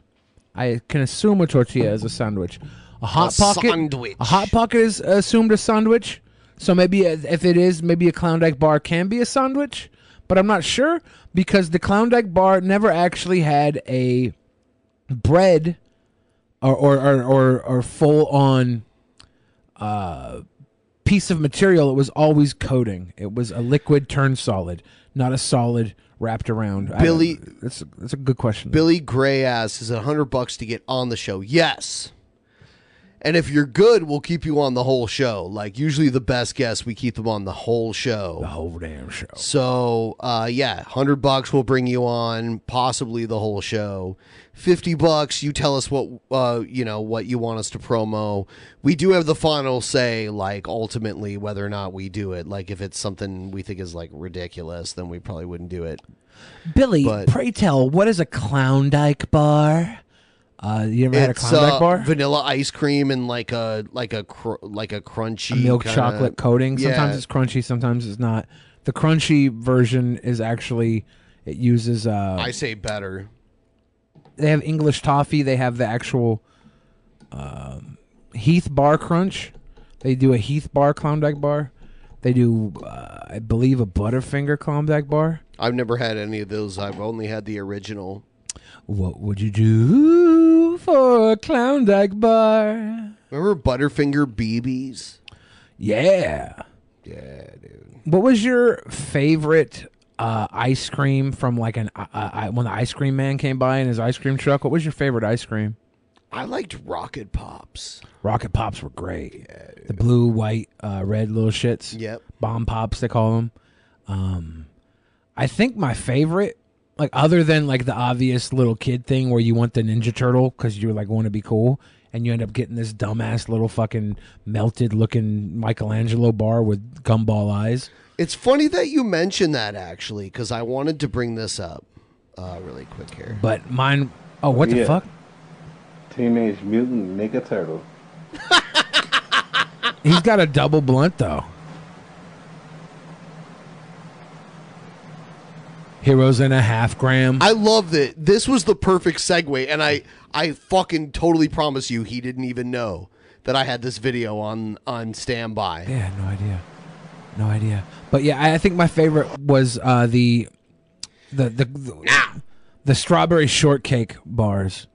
S3: I can assume a tortilla is a sandwich. A hot
S2: A
S3: pocket.
S2: sandwich.
S3: A hot pocket is assumed a sandwich. So maybe if it is, maybe a Klondike bar can be a sandwich, but I'm not sure because the Klondike bar never actually had a bread or or or, or, or full on uh, piece of material. It was always coating. It was a liquid turned solid, not a solid wrapped around.
S2: Billy-
S3: that's a, that's a good question.
S2: Billy Gray asks, is it 100 bucks to get on the show? Yes. And if you're good, we'll keep you on the whole show. Like usually the best guests, we keep them on the whole show. The
S3: whole damn show.
S2: So, uh, yeah, 100 bucks will bring you on possibly the whole show. 50 bucks, you tell us what uh, you know, what you want us to promo. We do have the final say like ultimately whether or not we do it. Like if it's something we think is like ridiculous, then we probably wouldn't do it.
S3: Billy,
S2: But-
S3: pray tell, what is a Klondike bar? Uh, you ever had a
S2: It's,
S3: Klondike
S2: uh,
S3: bar?
S2: Vanilla ice cream and like a like a cr- like a crunchy
S3: a milk
S2: kinda-
S3: chocolate coating. Sometimes
S2: Yeah.
S3: it's crunchy, sometimes it's not. The crunchy version is actually it uses. Uh,
S2: I say better.
S3: they have English toffee. They have the actual um, Heath Bar Crunch. They do a Heath Bar Klondike bar. They do, uh, I believe, a Butterfinger Klondike bar.
S2: I've never had any of those. I've only had the original.
S3: What would you do for a Klondike bar?
S2: Remember Butterfinger BBs?
S3: Yeah.
S2: Yeah, dude.
S3: What was your favorite uh, ice cream from like an uh, uh, when the ice cream man came by in his ice cream truck? What was your favorite ice cream?
S2: I liked Rocket Pops.
S3: Rocket Pops were great. the blue, white, uh, red little shits.
S2: Yep.
S3: Bomb Pops they call them. Um, I think my favorite, like other than like the obvious little kid thing where you want the Ninja Turtle because you like want to be cool, and you end up getting this dumbass little fucking melted looking Michelangelo bar with gumball eyes.
S2: It's funny that you mentioned that actually, because I wanted to bring this up uh, really quick here.
S3: But mine. Oh, what the fuck?
S15: Teenage Mutant Ninja Turtle.
S3: He's got a double blunt though. Heroes in a half gram.
S2: I love that. This was the perfect segue, and I I fucking totally promise you, he didn't even know that I had this video on on standby.
S3: Yeah, no idea. No idea. But yeah, I I think my favorite was uh, the the the the, the strawberry shortcake bars.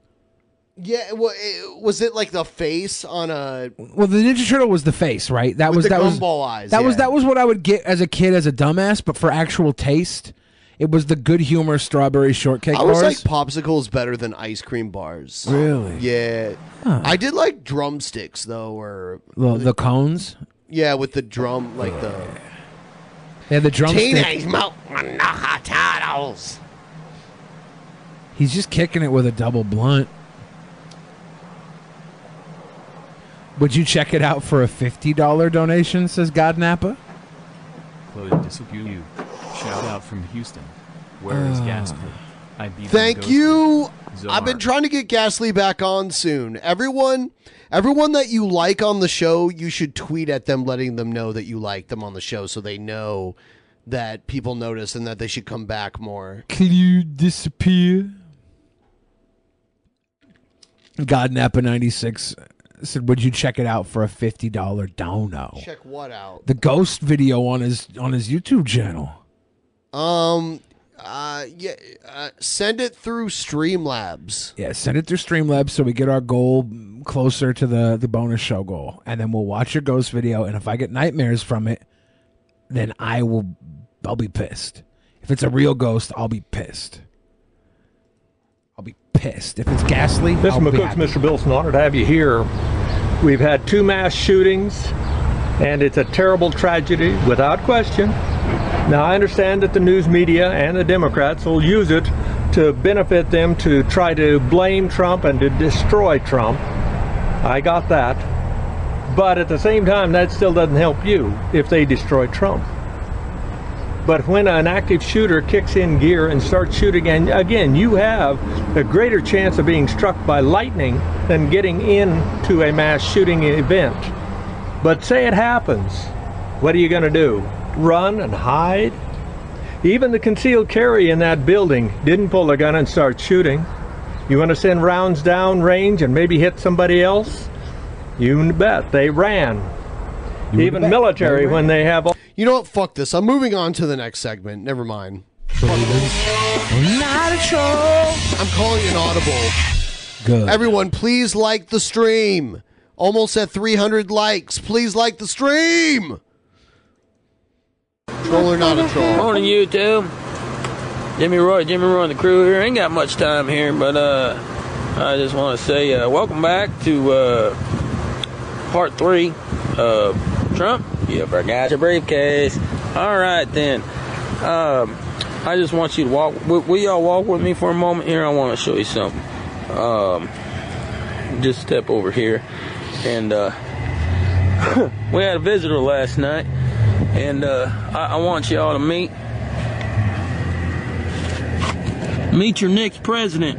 S2: Yeah, well, it, was it like the face on a?
S3: Well, the Ninja Turtle was the face, right? That was
S2: the
S3: that was
S2: eyes,
S3: That was that was what I would get as a kid as a dumbass. But for actual taste, it was the good humor strawberry shortcake
S2: I was like popsicles better than ice cream bars.
S3: Really?
S2: Yeah.
S3: Huh.
S2: I did like drumsticks though, or
S3: the, the cones.
S2: yeah, with the drum like the
S3: They had the drumstick.
S2: Teenage Mutant Ninja Turtles.
S3: He's just kicking it with a double blunt. Would you check it out for a fifty dollar donation? Says God Napa.
S11: Chloe Disappear. Shout out from Houston. Where is
S3: Ah.
S11: Ghastly? I beat him
S2: Thank you.
S11: Zoar.
S2: I've been trying to get Gasly back on soon. Everyone, everyone that you like on the show, you should tweet at them, letting them know that you like them on the show, so they know that people notice and that they should come back more.
S3: Can you disappear? God Napa ninety six said, "Would you check it out for a fifty dollar dono?"
S2: Check what out?
S3: The ghost video on his on his YouTube channel.
S2: Um. Uh. Yeah. Uh, send it through Streamlabs.
S3: Yeah, send it through Streamlabs so we get our goal closer to the the bonus show goal, and then we'll watch your ghost video. And if I get nightmares from it, then I will I'll be pissed. If it's a real ghost, I'll be pissed. I'll be pissed. If it's ghastly,
S16: Mr.
S3: I'll be
S16: McCook's,
S3: happy.
S16: Mr. Bilson, honored to have you here. We've had two mass shootings, and it's a terrible tragedy, without question. Now, I understand that the news media and the Democrats will use it to benefit them to try to blame Trump and to destroy Trump. I got that. But at the same time, that still doesn't help you if they destroy Trump. But when an active shooter kicks in gear and starts shooting, and again, you have a greater chance of being struck by lightning than getting into a mass shooting event. But say it happens, what are you going to do? Run and hide? Even the concealed carry in that building didn't pull a gun and start shooting. You want to send rounds down range and maybe hit somebody else? You bet they ran. Even
S2: bet.
S16: military,
S2: They
S16: when they have all
S2: You know what? Fuck this. I'm moving on to the next segment. Never mind.
S13: Not a troll.
S2: I'm calling an audible.
S3: Good.
S2: Everyone, please like the stream. Almost at 300 likes. Please like the stream. Troll or not a troll?
S17: Morning, YouTube. Jimmy Roy, Jimmy Roy, and the crew here. Ain't got much time here, but uh, I just want to say uh, welcome back to uh, part three of Trump. You forgot your briefcase. All right, then. Um, I just want you to walk. Will, will y'all walk with me for a moment here? I want to show you something. Um, just step over here, and uh, we had a visitor last night, and uh, I, I want y'all to meet meet your next president.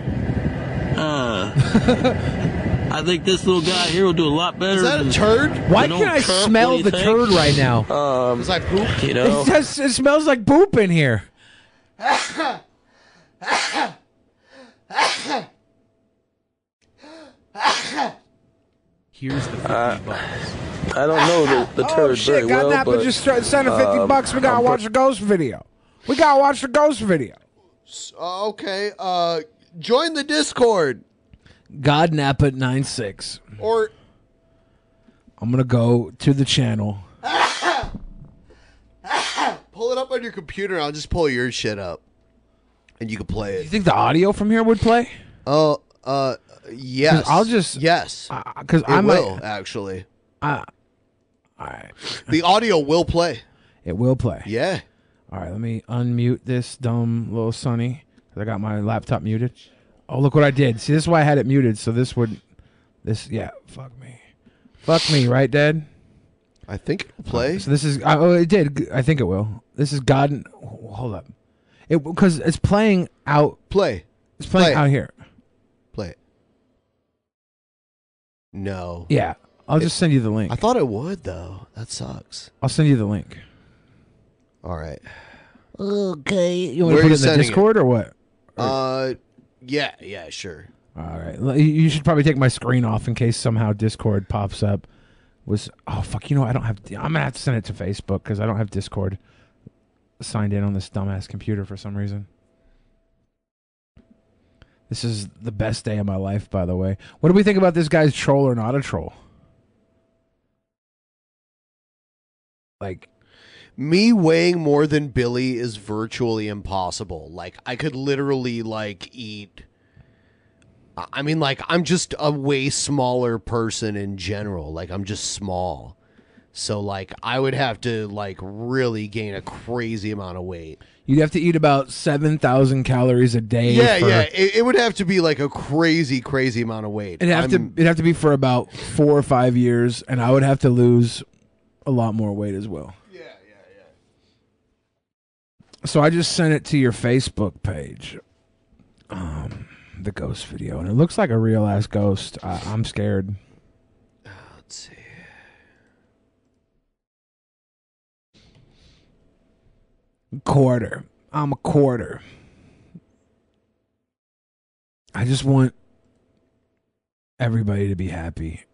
S17: Uh, I think this little guy here will do a lot better.
S2: Is that a turd?
S3: Why can't I
S17: Trump.
S3: smell the
S17: think?
S3: turd right now?
S17: Um,
S2: Is that poop?
S17: You know,
S3: It, just, it smells like poop in here.
S11: Here's the 50
S17: Uh,
S11: bucks.
S17: I don't know the, the
S3: oh shit!
S17: very
S3: God
S17: well,
S3: Napa
S17: but
S3: just tried to send a fifty
S17: um,
S3: bucks. We gotta
S17: I'm
S3: watch the ghost video. We gotta watch the ghost video.
S2: Uh, okay. Uh, join the Discord.
S3: God Napa nine six.
S2: Or
S3: I'm gonna go to the channel.
S2: pull it up on your computer. I'll just pull your shit up. And you can play it.
S3: You think the audio from here would play?
S2: Oh, uh, yes.
S3: I'll just
S2: Yes.
S3: because I might.
S2: will, actually.
S3: Uh, all right.
S2: The audio will play.
S3: It will play.
S2: Yeah.
S3: All right, let me unmute this dumb little Sonny. I got my laptop muted. Oh, look what I did. See, this is why I had it muted. So this would, this yeah, fuck me, fuck me, right, Dad?
S2: I think it'll play.
S3: So this is uh, oh, it did. I think it will. This is God. Hold up, it because it's playing out.
S2: Play.
S3: It's playing
S2: Play
S3: out here.
S2: Play it. No.
S3: Yeah, I'll just send you the link.
S2: I thought it would though. That sucks.
S3: I'll send you the link.
S2: All right.
S13: Okay.
S3: You want
S2: Where
S3: to
S2: are
S3: put
S2: you
S3: it in the
S2: sending it?
S3: Discord or what?
S2: Uh, yeah, yeah, sure.
S3: All right. L- You should probably take my screen off in case somehow Discord pops up. Was oh fuck? You know I don't have. I'm gonna have to send it to Facebook because I don't have Discord signed in on this dumbass computer for some reason. This is the best day of my life, by the way. What do we think about this guy's troll or not a troll? Like,
S2: Me weighing more than Billy is virtually impossible. Like I could literally like eat I- mean like I'm just a way smaller person in general. Like I'm just small. So like I would have to like really gain a crazy amount of weight.
S3: You'd have to eat about seven thousand calories a day.
S2: Yeah,
S3: for-
S2: yeah. It, it would have to be like a crazy, crazy amount of weight.
S3: It'd have
S2: I'm-
S3: to it'd have to be for about four or five years, and I would have to lose a lot more weight as well. Yeah, yeah, yeah. So I just sent it to your Facebook page, um, the ghost video, and it looks like a real ass ghost. I, I'm scared. Quarter. I'm a quarter. I just want everybody to be happy.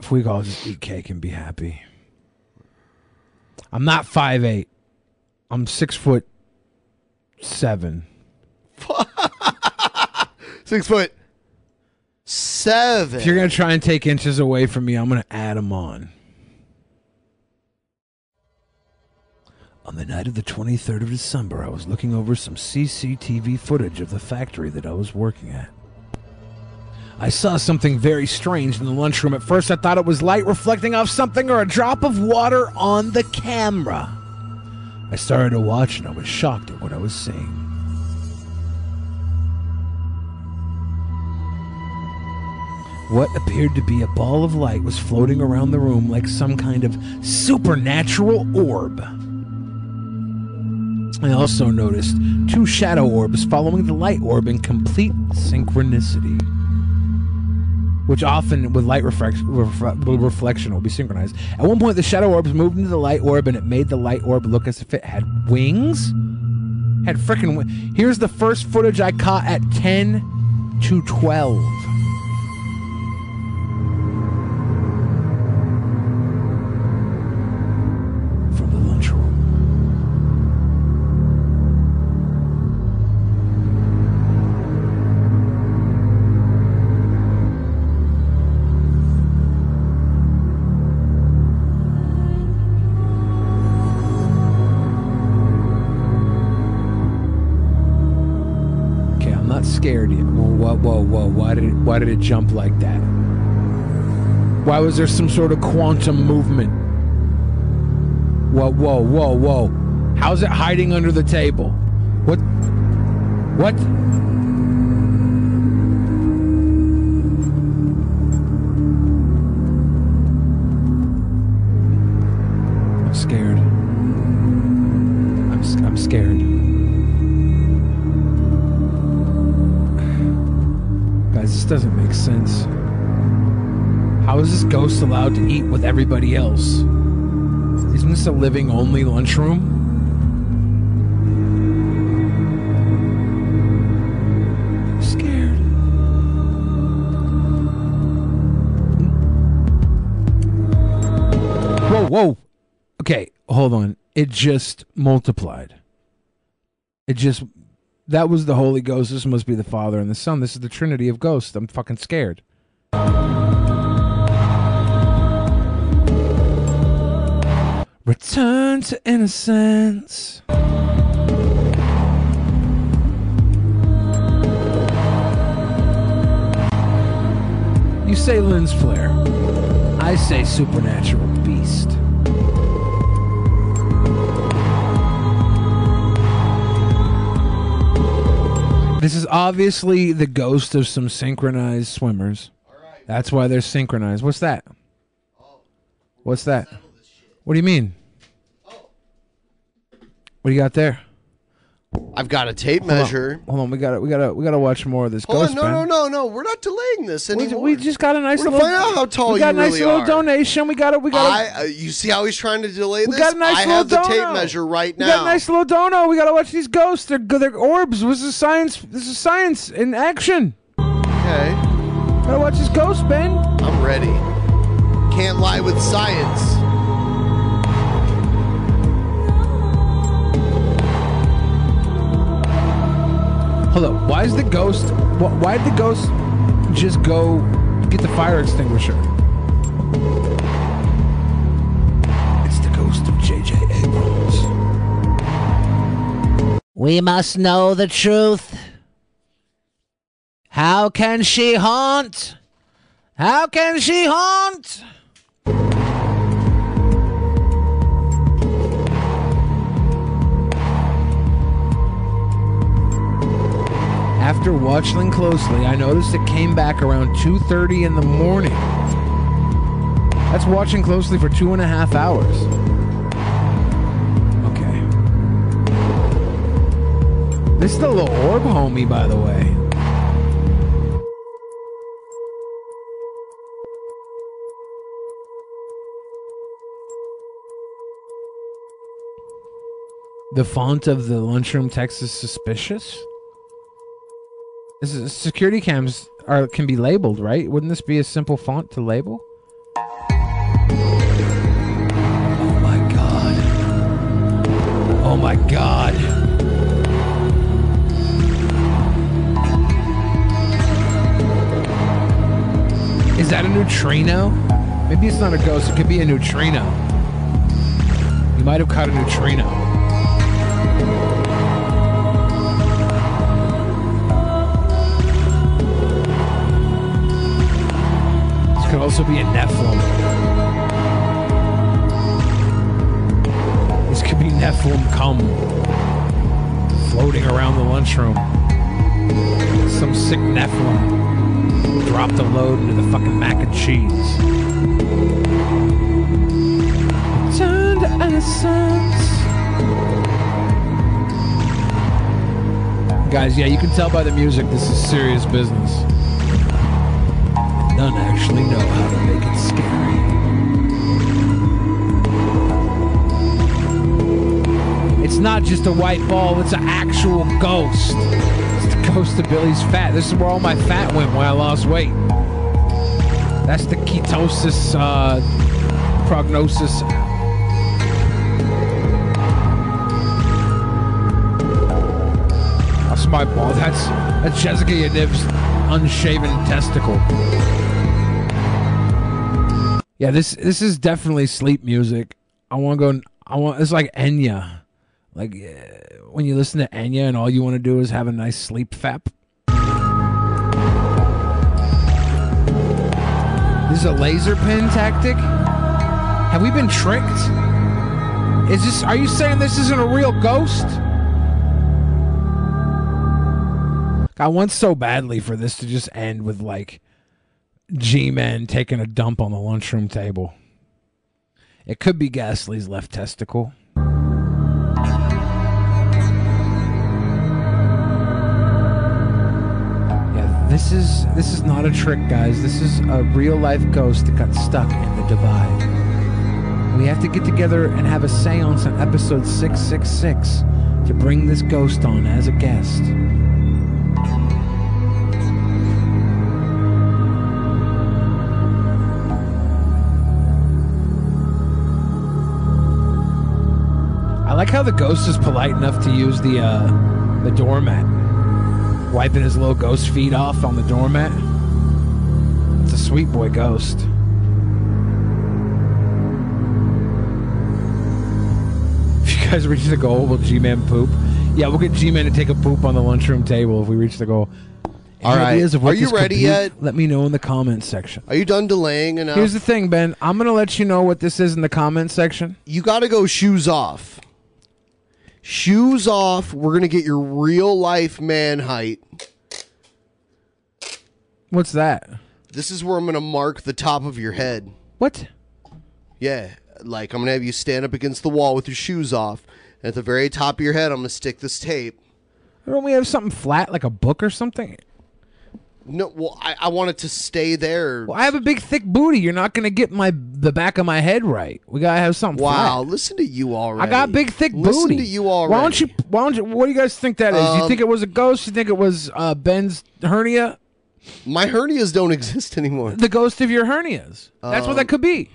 S3: If we all just eat cake and be happy. I'm not five eight. I'm six foot seven.
S2: Six foot seven.
S3: If you're gonna try and take inches away from me, I'm gonna add them on. On the night of the 23rd of December, I was looking over some CCTV footage of the factory that I was working at. I saw something very strange in the lunchroom. At first, I thought it was light reflecting off something or a drop of water on the camera. I started to watch and I was shocked at what I was seeing. What appeared to be a ball of light was floating around the room like some kind of supernatural orb. I also noticed two shadow orbs following the light orb in complete synchronicity. Which often, with light reflection, will be synchronized. At one point, the shadow orbs moved into the light orb and it made the light orb look as if it had wings. Had freaking. Wi- Here's the first footage I caught at 10 to 12. Why did it? Jump like that? Why was there some sort of quantum movement? Whoa, whoa, whoa, whoa! How's it hiding under the table? What? What? With everybody else? Isn't this a living only lunchroom? Scared. Whoa, whoa. Okay, hold on. It just multiplied. It just that was the Holy Ghost. This must be the Father and the Son. This is the Trinity of ghosts. I'm fucking scared. Return to innocence. You say lens flare. I say supernatural beast. This is obviously the ghost of some synchronized swimmers. That's why they're synchronized. What's that? Oh. What's that? What do you mean? What do you got there?
S2: I've got a tape
S3: Hold on.
S2: measure.
S3: Hold on, we got to we got to we got to watch more of this
S2: Hold
S3: ghost.
S2: on, no, no, no, no. We're not delaying this
S3: We,
S2: anymore.
S3: we just got a nice
S2: We're
S3: little.
S2: find out how tall
S3: we got
S2: you
S3: a nice
S2: really
S3: little
S2: are.
S3: donation. We got it. We got.
S2: I, uh, you see how he's trying to delay
S3: We
S2: this?
S3: got a nice
S2: I
S3: little
S2: have the tape measure right now.
S3: We got a nice little dono. We got to watch these ghosts. They're they're orbs. This is science. This is science in action.
S2: Okay.
S3: Gotta watch this ghost, Ben.
S2: I'm ready. Can't lie with science.
S3: Hold up. Why is the ghost? wh- Why did the ghost just go get the fire extinguisher? It's the ghost of J.J. Abrams.
S13: We must know the truth. How can she haunt? How can she haunt?
S3: After watching closely, I noticed it came back around 2:30 in the morning. That's watching closely for two and a half hours. Okay. This is the little orb homie, by the way. The font of the lunchroom text is suspicious. Is security cams or can be labeled, right? Wouldn't this be a simple font to label? Oh my god. Oh my god. Is that a neutrino? Maybe it's not a ghost, it could be a neutrino. You might have caught a neutrino. Could also be a Nephilim. This could be Nephilim cum floating around the lunchroom. Some sick Nephilim dropped a load into the fucking mac and cheese. Turn to innocence. Guys, yeah, you can tell by the music this is serious business. None actually know how to make it scary. It's not just a white ball, it's an actual ghost. It's the ghost of Billy's fat. This is where all my fat went when I lost weight. That's the ketosis uh, prognosis. That's my ball. That's that's Jessica Yaniv's unshaven testicle. Yeah, this this is definitely sleep music. I want to go. I want. It's like Enya. Like uh, when you listen to Enya and all you want to do is have a nice sleep fap. This is a laser pen tactic. Have we been tricked? Is this? Are you saying this isn't a real ghost? I want so badly for this to just end with like G-Man taking a dump on the lunchroom table. It could be Gasly's left testicle. Yeah, this is this is not a trick, guys. This is a real life ghost that got stuck in the divide. We have to get together and have a séance on episode 666 to bring this ghost on as a guest. I like how the ghost is polite enough to use the uh, the doormat, wiping his little ghost feet off on the doormat. It's a sweet boy ghost. If you guys reach the goal, will G-Man poop? Yeah, we'll get G-Man to take a poop on the lunchroom table if we reach the goal.
S2: All right.
S3: ideas of what
S2: Are you ready
S3: be?
S2: yet?
S3: Let me know in the comments section.
S2: Are you done delaying enough?
S3: Here's the thing, Ben. I'm gonna let you know what this is in the comments section.
S2: you got to go shoes off. Shoes off. We're gonna get your real life man height.
S3: What's that?
S2: This is where I'm gonna mark the top of your head.
S3: What?
S2: Yeah, like I'm gonna have you stand up against the wall with your shoes off. And at the very top of your head, I'm gonna stick this tape.
S3: Don't we have something flat like a book or something?
S2: No, well, I, I want it to stay there.
S3: Well, I have a big thick booty. You're not gonna get my the back of my head right. We gotta have something.
S2: Wow,
S3: flat.
S2: listen to you already.
S3: I got big thick
S2: Listen
S3: booty.
S2: to you already.
S3: Why don't you? Why don't you? What do you guys think that is? you
S2: Um,
S3: think it was a ghost? You think it was uh, Ben's hernia?
S2: My hernias don't exist anymore.
S3: The ghost of your hernias. That's what
S2: Um,
S3: that could be.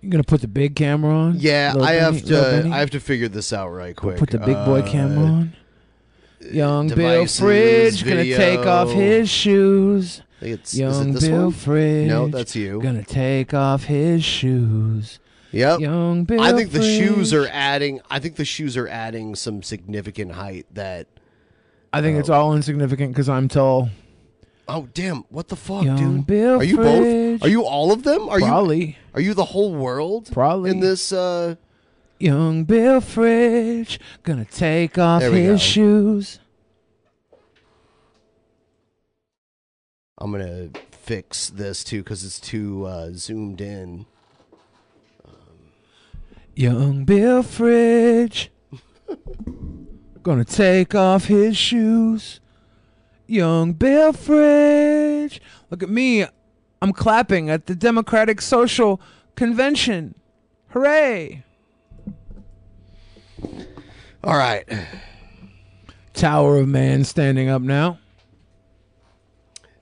S3: You're gonna put the big camera on?
S2: Yeah, I have
S3: Benny-
S2: to. I have to figure this out right quick.
S3: Put the big boy
S2: Uh,
S3: camera on. Young Bill Fridge gonna take off his shoes.
S2: I think it's- it
S3: Young
S2: this
S3: Bill
S2: one?
S3: Fridge.
S2: No, that's you.
S3: Gonna take off his shoes.
S2: Yep.
S3: Young Bill
S2: I think the shoes are adding. I think the shoes are adding some significant height. That.
S3: I think it's all insignificant because I'm tall.
S2: Oh damn! What the fuck,
S3: Young
S2: dude?
S3: Bill
S2: are you
S3: Fridge.
S2: both? Are you all of them? Are
S3: Probably.
S2: you? Are you the whole world?
S3: Probably.
S2: in this. uh
S3: Young Bill Fridge gonna take off his
S2: go.
S3: shoes.
S2: I'm gonna fix this too because it's too uh, zoomed in.
S3: Young Bill Fridge gonna take off his shoes. Young Bill Fridge. Look at me. I'm clapping at the Democratic Social Convention. Hooray!
S2: All right.
S3: Tower of Man standing up now.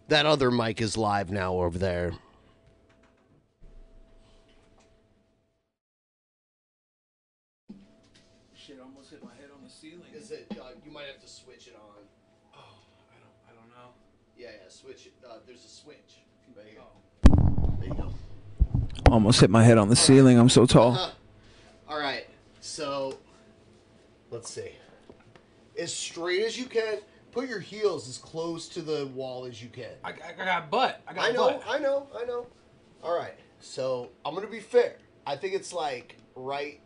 S2: That other mic is live now over there.
S3: Shit, almost hit my head on the ceiling.
S2: Is it? Uh, you might have to switch it on.
S3: Oh, I don't, I don't know.
S2: Yeah, yeah. Switch it. Uh, there's a switch right here. There you go.
S3: Almost hit my head on the ceiling. I'm so tall.
S2: Uh-huh. All right. So, let's see. As straight as you can. Put your heels as close to the wall as you can.
S3: I, I got butt. I got
S2: I know,
S3: butt.
S2: I know, I know. All right. So I'm gonna be fair. I think it's like right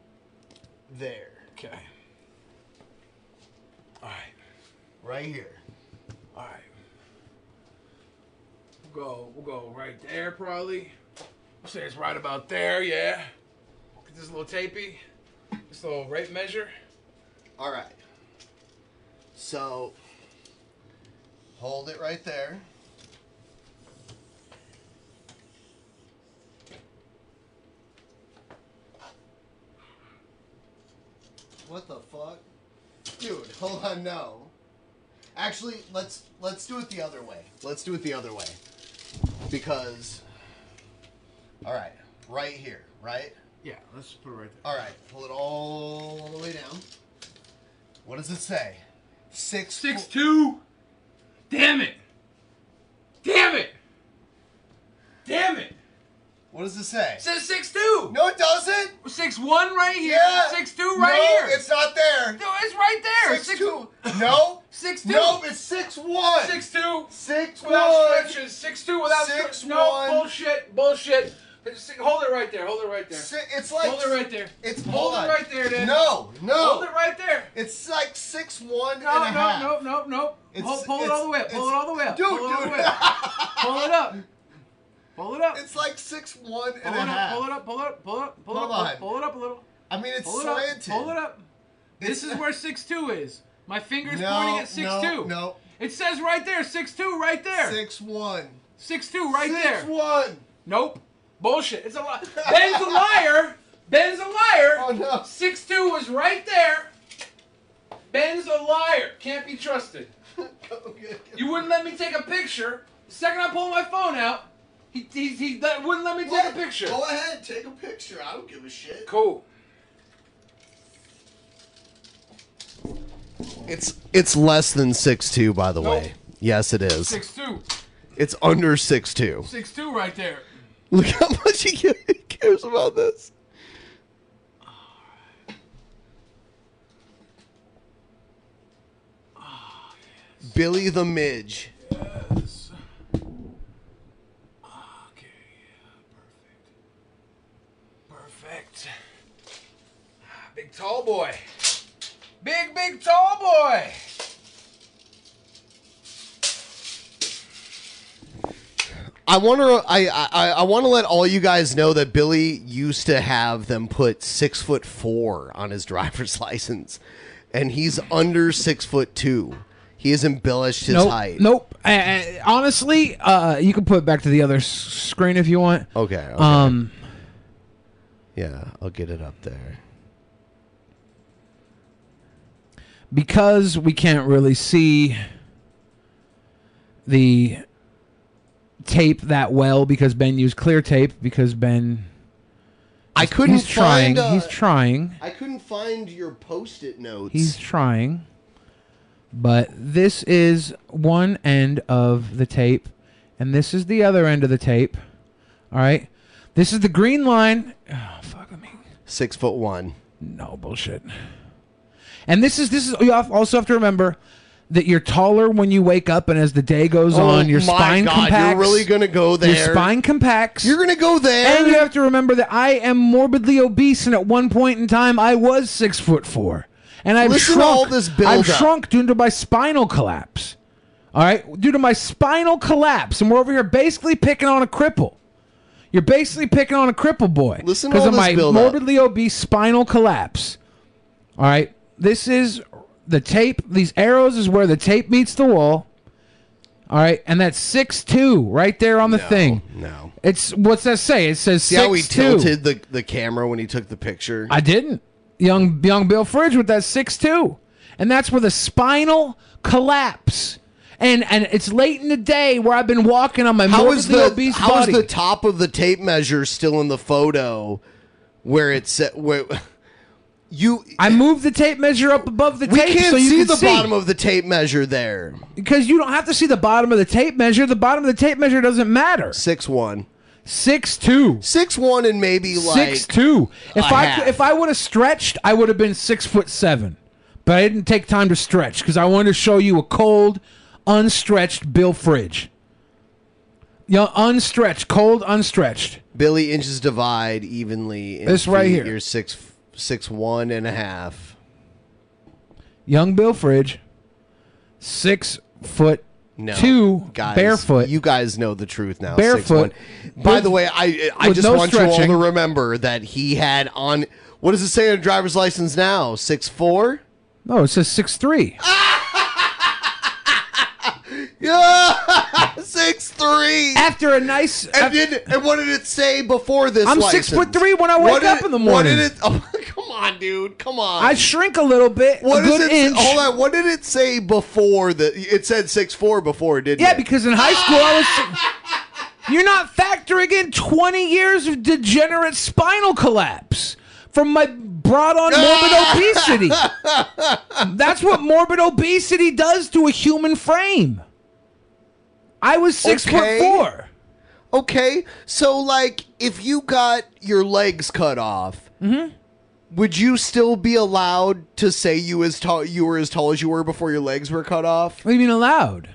S2: there.
S3: Okay. All right.
S2: Right here.
S3: All right. We'll go. We'll go right there, probably. I'll say it's right about there. Yeah. Get this little tapey. This little rate measure.
S2: All right. So hold it right there. What the fuck? Dude, hold on, no. Actually, let's let's do it the other way. Let's do it the other way. Because All right, right here, right?
S3: Yeah. Let's put it right there.
S2: All right, pull it all the way down. What does it say? Six
S3: Six two. Damn it. Damn it. Damn it.
S2: What does it say?
S3: It says six two.
S2: No, it doesn't.
S3: Six one right here.
S2: Yeah.
S3: Six two right
S2: no,
S3: here.
S2: it's not there.
S3: No, it's right there.
S2: Six, two. No.
S3: Six two.
S2: No, it's six one.
S3: Six two.
S2: Six
S3: without
S2: one.
S3: stretches. Six two without
S2: Six
S3: stretches. No bullshit. Bullshit. It's- Hold it right there. Hold it right there.
S2: It's like
S3: hold it right there.
S2: It's
S3: hold
S2: hold
S3: it right there, then.
S2: No, no.
S3: Hold it right there.
S2: It's like six one
S3: No,
S2: and a
S3: no,
S2: half.
S3: no, no, no.
S2: It's-
S3: Hold, pull it all the way up. Pull it all the way up.
S2: Dude,
S3: pull it all the
S2: dude.
S3: way up. pull it up. Pull it up.
S2: It's like six one
S3: Pull
S2: and
S3: it
S2: a
S3: up.
S2: half.
S3: Pull it up. Pull it up. Pull it up. Pull it up.
S2: on.
S3: Pull it up a little.
S2: I mean, it's
S3: Pull it
S2: slanted.
S3: up. Pull it up. This is where six two is. My finger's
S2: No,
S3: pointing at six
S2: no,
S3: two.
S2: no.
S3: It says right there, six two, right there.
S2: Six one.
S3: Six two, right
S2: Six
S3: there.
S2: one.
S3: Nope. Bullshit. It's a lie. Ben's a liar. Ben's a liar.
S2: Oh no.
S3: Six two was right there. Ben's a liar. Can't be trusted. You wouldn't let me take a picture. The second I pulled my phone out, he, he, he let- wouldn't let me take
S2: What?
S3: a picture.
S2: Go ahead, take a picture. I don't give a shit.
S3: Cool.
S2: It's it's less than six two, by the
S3: Nope.
S2: way. Yes, it is.
S3: Six two.
S2: It's under six two.
S3: Six two right there.
S2: Look how much he cares about this. Billy the Midge.
S3: Yes. Okay. Perfect. Perfect. Big tall boy. Big, big tall boy.
S2: I want to. I I, I want to let all you guys know that Billy used to have them put six foot four on his driver's license, and he's under six foot two. He has embellished his
S3: nope.
S2: height.
S3: Nope. Uh, uh, honestly, uh, you can put it back to the other s- screen if you want.
S2: Okay. okay.
S3: Um.
S2: yeah, I'll get it up there.
S3: because we can't really see the tape that well because Ben used clear tape because Ben
S2: I couldn't
S3: he's trying.
S2: find, uh,
S3: he's trying.
S2: I couldn't find your post-it notes.
S3: he's trying. But this is one end of the tape and this is the other end of the tape. All right? This is the green line. Oh, fuck me
S2: six foot one.
S3: no bullshit. And this is this is you also have to remember that you're taller when you wake up, and as the day goes
S2: Oh
S3: on, your
S2: my
S3: spine
S2: God, you're really gonna go there?
S3: Your spine compacts.
S2: You're gonna go there,
S3: and you have to remember that I am morbidly obese, and at one point in time, I was six foot four, and I've
S2: Listen to
S3: shrunk.
S2: all this
S3: I've
S2: buildup.
S3: shrunk due to my spinal collapse. All right, due to my spinal collapse, and we're over here basically picking on a cripple. You're basically picking on a cripple boy
S2: Listen to
S3: because of my morbidly obese spinal collapse. All right, this is the tape. These arrows is where the tape meets the wall. All right, and that's six two right there on the thing.
S2: No,
S3: it's what's that say? It says
S2: See
S3: six
S2: how he tilted the, the camera when he took the picture?
S3: I didn't. Young young Bill Fridge with that six two. and that's with a spinal collapse. And and it's late in the day where I've been walking on my
S2: How is the
S3: obese
S2: how is
S3: body.
S2: the top of the tape measure still in the photo where it's where you
S3: I moved the tape measure up above the
S2: we
S3: tape
S2: can't
S3: so you
S2: see
S3: can
S2: the
S3: see.
S2: bottom of the tape measure there.
S3: because you don't have to see the bottom of the tape measure. The bottom of the tape measure doesn't matter.
S2: Six one.
S3: Six two.
S2: Six one and maybe like
S3: six two. If
S2: a
S3: I
S2: half.
S3: if I would have stretched, I would have been six foot seven. But I didn't take time to stretch because I wanted to show you a cold, unstretched Bill Fridge. Yeah, unstretched, cold, unstretched.
S2: Billy inches divide evenly. in
S3: This right
S2: feet.
S3: here.
S2: You're six six one and a half.
S3: Young Bill Fridge, six foot
S2: No,
S3: two,
S2: guys,
S3: barefoot.
S2: You guys know the truth now.
S3: Barefoot.
S2: 6'1". By the way, I I just
S3: no
S2: want you all to remember that he had on. What does it say on a driver's license now? Six four.
S3: No, it says six three. Ah!
S2: Yeah, six three.
S3: After a nice.
S2: And, then, and what did it say before this?
S3: I'm six foot three when I wake
S2: did
S3: up
S2: it-
S3: in the morning.
S2: What did it? Oh, come on, dude. Come on.
S3: I shrink a little bit.
S2: What
S3: good
S2: it?
S3: inch.
S2: Hold on. What did it say before the? It said six four before, didn't
S3: Yeah,
S2: it?
S3: because in high school I was. You're not factoring in 20 years of degenerate spinal collapse from my brought on morbid obesity. That's what morbid obesity does to a human frame. I was six
S2: Okay.
S3: foot four.
S2: Okay, so like, if you got your legs cut off,
S3: Mm-hmm.
S2: would you still be allowed to say you as tall you were as tall as you were before your legs were cut off?
S3: What do you mean allowed?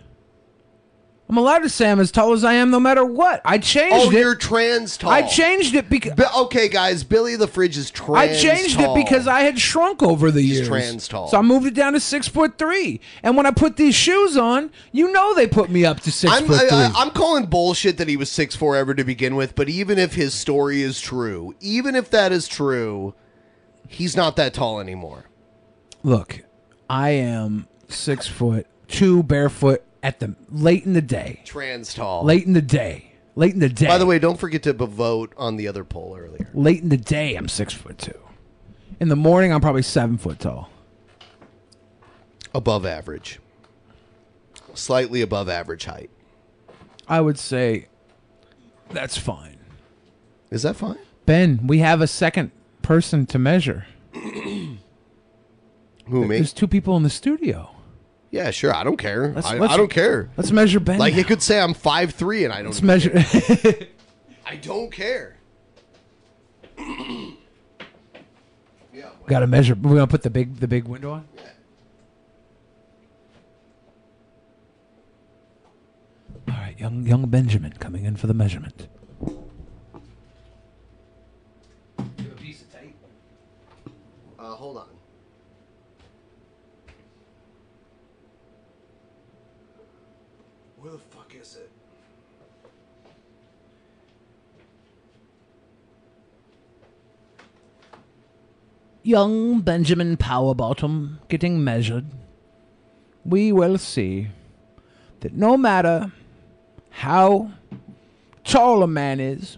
S3: I'm allowed to say I'm as tall as I am no matter what. I changed it.
S2: Oh,
S3: it.
S2: you're trans tall.
S3: I changed it because
S2: Bi- okay, guys, Billy the Fridge is trans.
S3: I changed
S2: tall.
S3: it because I had shrunk over the
S2: He's
S3: years.
S2: trans tall.
S3: So I moved it down to six foot three. And when I put these shoes on, you know they put me up to 6
S2: I'm,
S3: foot three.
S2: I, I, am calling bullshit that he was six four ever to begin with, but even if his story is true, even if that is true, he's not that tall anymore.
S3: Look, I am six foot two, barefoot at the late in the day.
S2: Trans tall.
S3: Late in the day. Late in the day.
S2: By the way, don't forget to vote on the other poll earlier.
S3: late in the day, I'm six foot two. In the morning, I'm probably seven foot tall.
S2: Above average. Slightly above average height.
S3: I would say that's fine.
S2: Is that fine?
S3: Ben, we have a second person to measure.
S2: Who me?
S3: There's two people in the studio.
S2: Yeah, sure. I don't care.
S3: Let's-
S2: I,
S3: let's-
S2: I don't care.
S3: Let's measure Ben.
S2: Like it could say I'm five three and I don't.
S3: Let's
S2: even
S3: measure.
S2: care. I don't care. Yeah.
S3: Got to measure. We're gonna put the big the big window on. Yeah. All right, young young Benjamin coming in for the measurement.
S2: Uh, hold on. Where the fuck is it?
S3: Young Benjamin Powerbottom getting measured. We will see that no matter how tall a man is,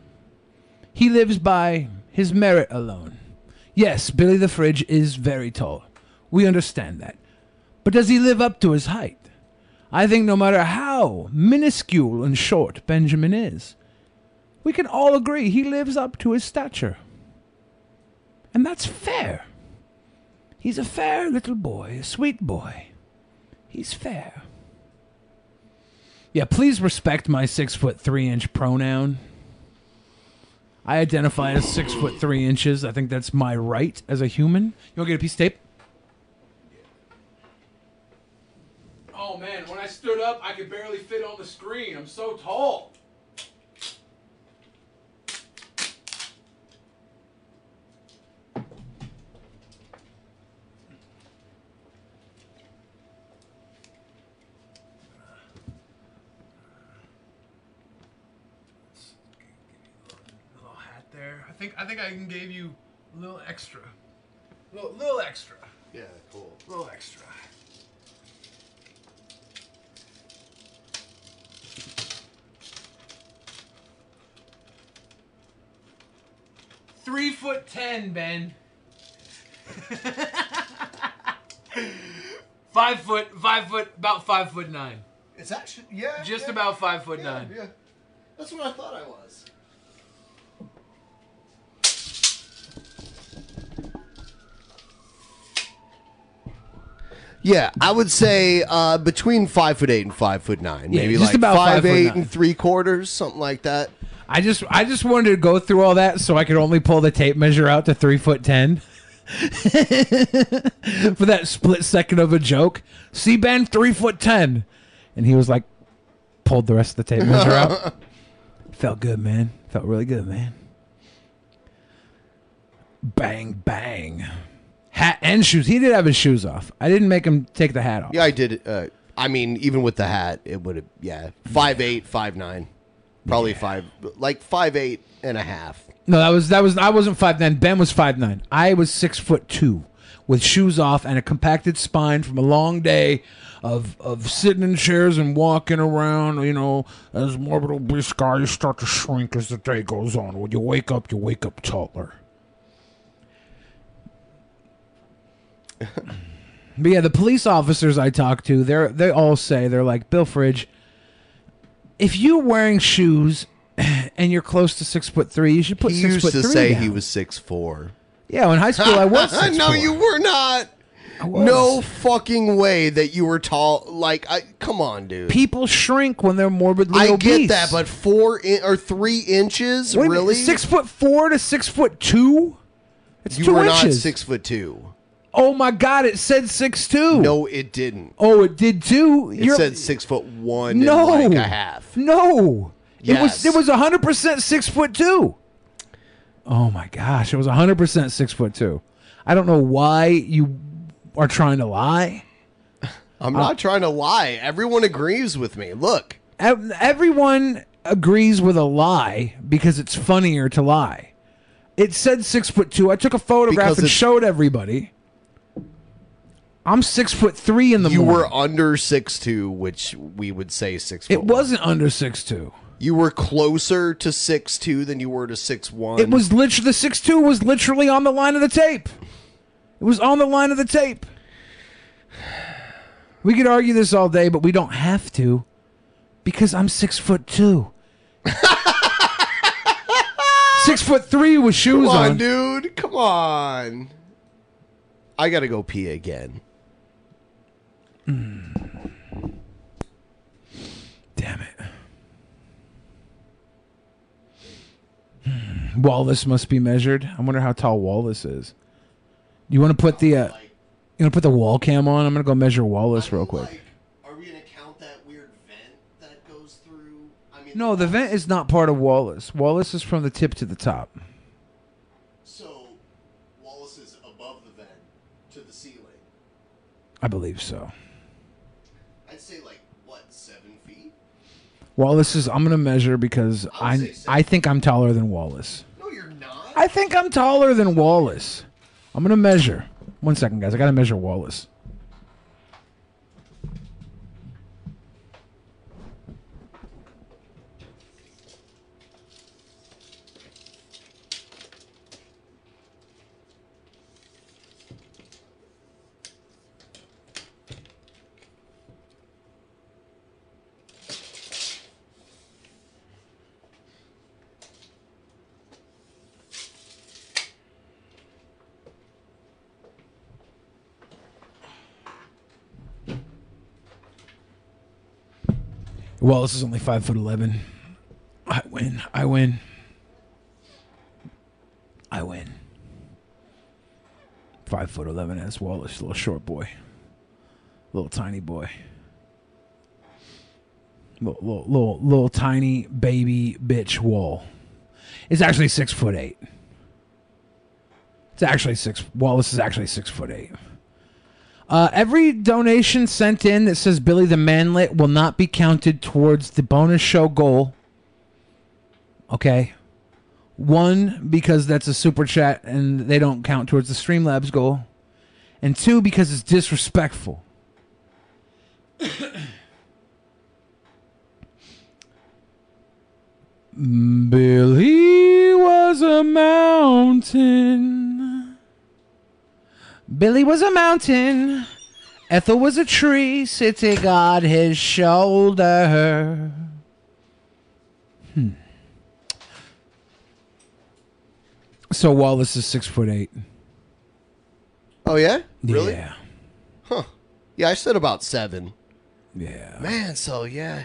S3: he lives by his merit alone. Yes, Billy the Fridge is very tall. We understand that. But does he live up to his height? I think no matter how minuscule and short Benjamin is, we can all agree he lives up to his stature. And that's fair. He's a fair little boy, a sweet boy. He's fair. Yeah, please respect my six foot three inch pronoun. I identify as six foot three inches. I think that's my right as a human. You want to get a piece of tape? Oh man, when I stood up, I could barely fit on the screen. I'm so tall. little hat there. I think I think I can give you a little extra. Little, little extra.
S2: Yeah, cool.
S3: A little extra. Three foot ten, Ben. Five foot, five foot, about five foot nine.
S2: It's actually yeah,
S3: just
S2: yeah.
S3: about five foot
S2: Yeah,
S3: nine.
S2: yeah. That's what I thought I was. Yeah, I would say uh, between five foot eight and five foot nine.
S3: Yeah,
S2: Maybe
S3: just
S2: like
S3: about
S2: five,
S3: five foot
S2: eight
S3: nine.
S2: and three quarters, something like that.
S3: I just, I just wanted to go through all that so I could only pull the tape measure out to three foot ten. For that split second of a joke, see Ben three foot ten, and he was like, pulled the rest of the tape measure out. Felt good, man. Felt really good, man. Bang bang, hat and shoes. He did have his shoes off. I didn't make him take the hat off.
S2: Yeah, I did. Uh, I mean, even with the hat, it would have. Yeah, five eight, five nine, probably five, like five eight and a half.
S3: No, that was that was I wasn't five nine. Ben was five nine. I was six foot two, with shoes off and a compacted spine from a long day of of sitting in chairs and walking around. You know, as morbid obese guy, you start to shrink as the day goes on. When you wake up, you wake up taller. But yeah, the police officers I talk to, they're they all say they're like Bill Fridge. If you're wearing shoes and you're close to six foot three, you should put
S2: he
S3: six
S2: used
S3: foot
S2: to
S3: three
S2: say
S3: down.
S2: he was six four.
S3: Yeah, in high school I was. six
S2: no,
S3: four.
S2: you were not. No fucking way that you were tall. Like, I come on, dude.
S3: People shrink when they're morbidly
S2: I
S3: obese.
S2: get that, but four in, or three inches,
S3: mean,
S2: really?
S3: six foot four to six foot two. It's
S2: you
S3: two
S2: were
S3: inches.
S2: not six foot two.
S3: Oh my god! It said six two.
S2: No, it didn't.
S3: Oh, it did too.
S2: It said six foot one.
S3: no,
S2: and like a half.
S3: No, it was it was hundred percent six foot two. Oh my gosh! It was hundred percent six foot two. I don't know why you are trying to lie.
S2: I'm
S3: Uh,
S2: not trying to lie. Everyone agrees with me. Look,
S3: Ev- Everyone agrees with a lie because it's funnier to lie. It said six foot two. I took a photograph
S2: Because
S3: and
S2: it's-
S3: showed everybody. I'm six foot three in the
S2: you
S3: morning.
S2: were under six two, which we would say six.
S3: It wasn't under six two.
S2: You were closer to six two than you were to six one.
S3: It was literally the six two was literally on the line of the tape. It was on the line of the tape. We could argue this all day, but we don't have to, because I'm six foot two. six foot three with shoes
S2: Come on,
S3: on.
S2: dude. Come on. I gotta go pee again.
S3: Damn it. Hmm. Wallace must be measured. I wonder how tall Wallace is. You want to put the uh, you want to put the wall cam on? I'm gonna go measure Wallace real quick.
S2: Are we gonna count that weird vent that goes through? I mean,
S3: No, the vent is not part of Wallace. Wallace is from the tip to the top.
S2: so Wallace is above the vent to the ceiling.
S3: I believe so.
S2: I'd say like what, seven feet?
S3: Wallace is. I'm gonna measure because I I think I'm taller than Wallace.
S2: No, you're not.
S3: I think I'm taller than Wallace. I'm gonna measure. One second, guys. I gotta measure Wallace. Wallace is only five foot eleven. I win. I win. I win. Five foot eleven as Wallace, little short boy, little tiny boy, little little little, little tiny baby bitch wall. It's actually six foot eight. It's actually six. Wallace is actually six foot eight. Uh, every donation sent in that says Billy the Manlet will not be counted towards the bonus show goal. Okay. One, because that's a super chat and they don't count towards the Streamlabs goal. And two, because it's disrespectful. Billy was a mountain. Billy was a mountain, Ethel was a tree sitting on his shoulder. Hmm. So Wallace is six foot eight.
S2: Oh yeah, really?
S3: Yeah.
S2: Huh? Yeah, I said about seven.
S3: Yeah.
S2: Man, so yeah,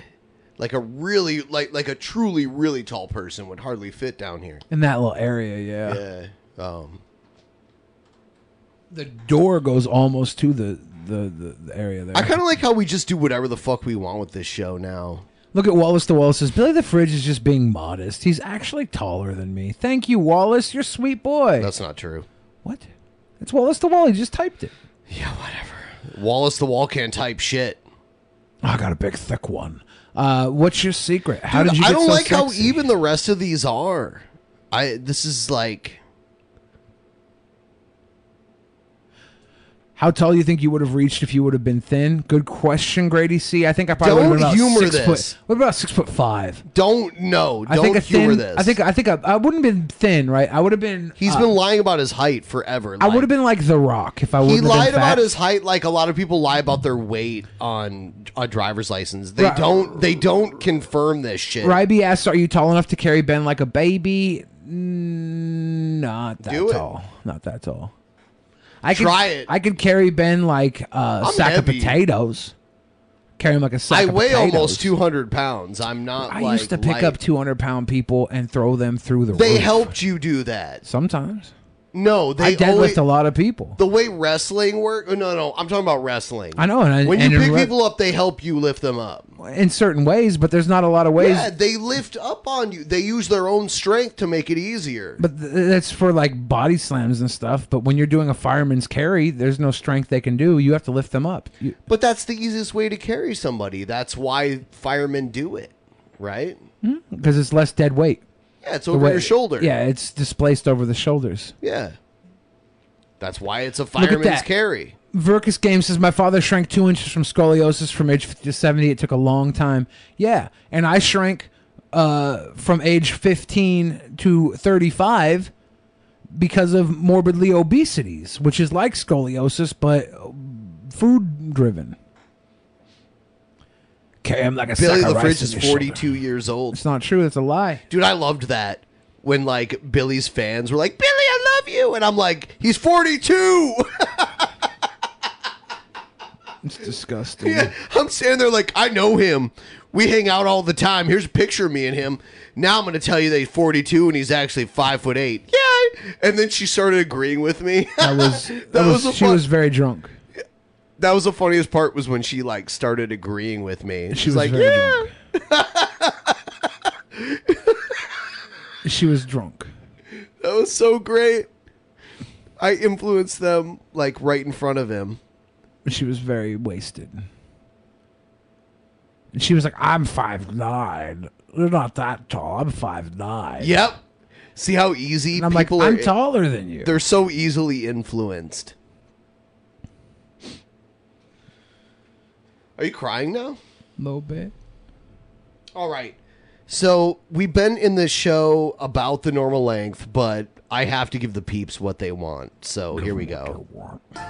S2: like a really like like a truly really tall person would hardly fit down here.
S3: In that little area, yeah.
S2: Yeah. Um.
S3: The door goes almost to the the, the, the area there.
S2: I kind of like how we just do whatever the fuck we want with this show now.
S3: Look at Wallace the Wallace says Billy the Fridge is just being modest. He's actually taller than me. Thank you, Wallace. You're a sweet boy.
S2: That's not true.
S3: What? It's Wallace the Wall. He just typed it. Yeah, whatever.
S2: Wallace the Wall can't type shit.
S3: Oh, I got a big thick one. Uh, what's your secret? How
S2: Dude,
S3: did you?
S2: I don't
S3: so
S2: like how even the rest of these are. I this is like
S3: How tall do you think you would have reached if you would have been thin? Good question, Grady C. I think I probably would have been about
S2: humor
S3: six
S2: this.
S3: foot. What about six foot five?
S2: don't know.
S3: I
S2: don't
S3: think a
S2: humor
S3: thin,
S2: this.
S3: I think I think I, I wouldn't have been thin, right? I would have been.
S2: He's
S3: uh,
S2: been lying about his height forever.
S3: I would have been like The Rock if I would.
S2: He
S3: have
S2: lied
S3: been fat.
S2: He lied about his height like a lot of people lie about their weight on a driver's license. They
S3: Right.
S2: don't they don't confirm this shit.
S3: Ryby asks, "Are you tall enough to carry Ben like a baby?" Not that tall. Not that tall. I could,
S2: Try it.
S3: I could carry Ben like a
S2: I'm
S3: sack
S2: heavy.
S3: of potatoes. Carry him like a sack
S2: I
S3: of
S2: weigh
S3: potatoes.
S2: almost two hundred pounds. I'm not
S3: I
S2: like
S3: used to pick
S2: light.
S3: up two hundred pound people and throw them through the
S2: They
S3: roof.
S2: helped you do that.
S3: Sometimes.
S2: No, they
S3: I deadlift
S2: always,
S3: a lot of people.
S2: The way wrestling work? Oh, no, no, I'm talking about wrestling.
S3: I know, and I-
S2: when
S3: and
S2: you pick
S3: re-
S2: people up, they help you lift them up.
S3: in certain ways, but there's not a lot of ways.
S2: Yeah, they lift up on you. They use their own strength to make it easier.
S3: But th- that's for like body slams and stuff. But when you're doing a fireman's carry, there's no strength they can do. You have to lift them up. You,
S2: But that's the easiest way to carry somebody. That's why firemen do it, right? Hmm?
S3: because it's less dead weight.
S2: Yeah, it's over
S3: way-
S2: your shoulder.
S3: Yeah, it's displaced over the shoulders.
S2: Yeah. That's why it's a fireman's carry.
S3: Verkus Game says my father shrank two inches from scoliosis from age 50 to 70. It took a long time. Yeah, and I shrank uh, from age 15 to 35 because of morbidly obesities, which is like scoliosis but food driven. Carry him um, like a
S2: Billy
S3: sack of
S2: the
S3: rice
S2: Fridge
S3: in
S2: is
S3: your shoulder.
S2: 42 years old.
S3: It's not true. It's a lie.
S2: Dude, I loved that when like Billy's fans were like, "Billy, I love you," and I'm like, "He's 42."
S3: It's disgusting.
S2: yeah, I'm standing there like, I know him. We hang out all the time. Here's a picture of me and him. Now I'm going to tell you that he's 42 and he's actually five foot eight. Yeah. And then she started agreeing with me.
S3: That was that,
S2: That
S3: was,
S2: was a
S3: she
S2: fun-
S3: was very drunk.
S2: That was the funniest part was when she like started agreeing with me.
S3: She
S2: She's
S3: was
S2: like, yeah.
S3: She was drunk.
S2: That was so great. I influenced them like right in front of him.
S3: She was very wasted. And she was like, I'm five nine. You're not that tall. I'm five nine.
S2: Yep. See how easy
S3: And I'm like, I'm
S2: are.
S3: taller than you.
S2: They're so easily influenced. Are you crying now?
S3: A little bit.
S2: All right. So we've been in this show about the normal length, but I have to give the peeps what they want. So here we go.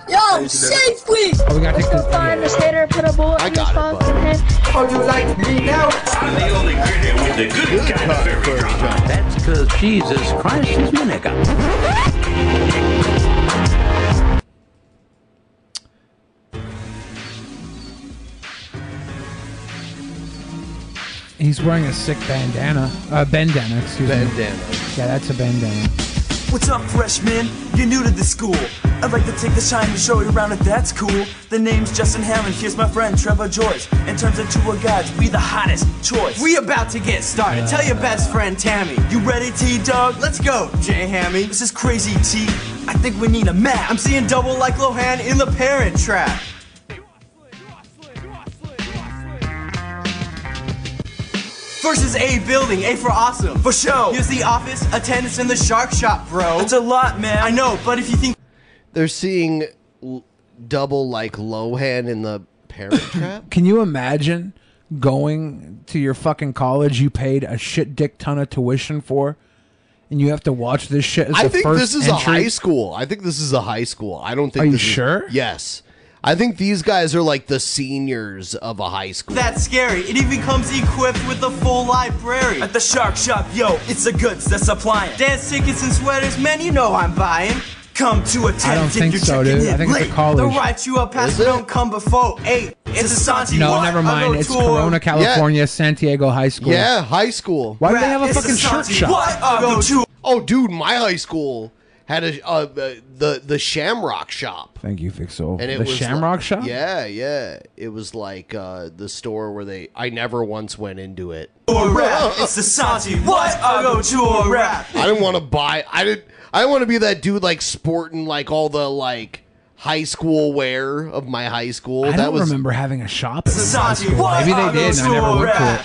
S18: Yo, safe, please.
S3: Oh, we gotta take the.
S18: Find the skater, put a bullet
S2: I
S18: in his
S2: got it,
S18: fucking head.
S19: Oh, you like me now?
S1: I'm the only critic with the good, kind of fairy tale.
S20: That's because Jesus Christ is my nigga.
S3: He's wearing a sick bandana. Uh, bandana, excuse me.
S2: Bandana.
S3: Yeah, that's a bandana.
S21: What's up, freshman? You're new to the school. I'd like to take the time to show you around if that's cool. The name's Justin Hammond, here's my friend Trevor Joyce. In terms of tour guides, we the hottest choice.
S22: We about to get started. Tell your best friend Tammy.
S21: You ready, T-Dog?
S22: Let's go, J Hammy.
S21: This is crazy, T. I think we need a map.
S22: I'm seeing double like Lohan in the parent trap. First is A building, A for awesome.
S21: For show.
S22: Here's the office, attendance in the shark shop, bro.
S21: It's a lot, man.
S22: I know, but if you think
S2: They're seeing l- double like Lohan in the Parent Trap.
S3: Can you imagine going to your fucking college you paid a shit dick ton of tuition for, and you have to watch this shit as
S2: I
S3: the
S2: think
S3: first
S2: this is
S3: entry?
S2: a high school. I think this is a high school. I don't think.
S3: Are you
S2: this is-
S3: sure?
S2: yes. I think these guys are like the seniors of a high school.
S21: That's scary. It even comes equipped with a full library. At the Shark Shop, yo, it's the goods that's supplying. Dance tickets and sweaters, man, you know I'm buying. Come to attend
S3: I don't
S21: if
S3: think
S21: you're
S3: so,
S21: checking
S3: dude.
S21: in
S3: I think it's a
S21: late.
S3: college.
S21: They'll write you up past
S2: it?
S21: don't come before eight. It's a Santi.
S3: No,
S21: what?
S3: never mind. It's
S21: to
S3: Corona, California, Santiago High School.
S2: Yeah, high school.
S3: Why do they have a
S21: It's
S3: fucking shirt shop?
S21: What? I go to
S2: Oh, dude, my high school had a uh, the the Shamrock shop.
S3: Thank you, Fixo.
S2: And it
S3: the
S2: was
S3: Shamrock
S2: like-
S3: Shop?
S2: Yeah, yeah. It was like uh, the store where they. I never once went into it.
S21: a rap. It's the Santi. What? I go to a rap.
S2: I didn't want to buy. I didn't. I didn't want to be that dude like sporting like all the like high school wear of my high school.
S3: I
S2: that
S3: don't
S2: was
S3: remember having a shop.
S21: It's the
S3: in high
S21: Santi.
S3: school.
S21: What?
S3: Maybe they did, and I never
S21: a
S3: went to it.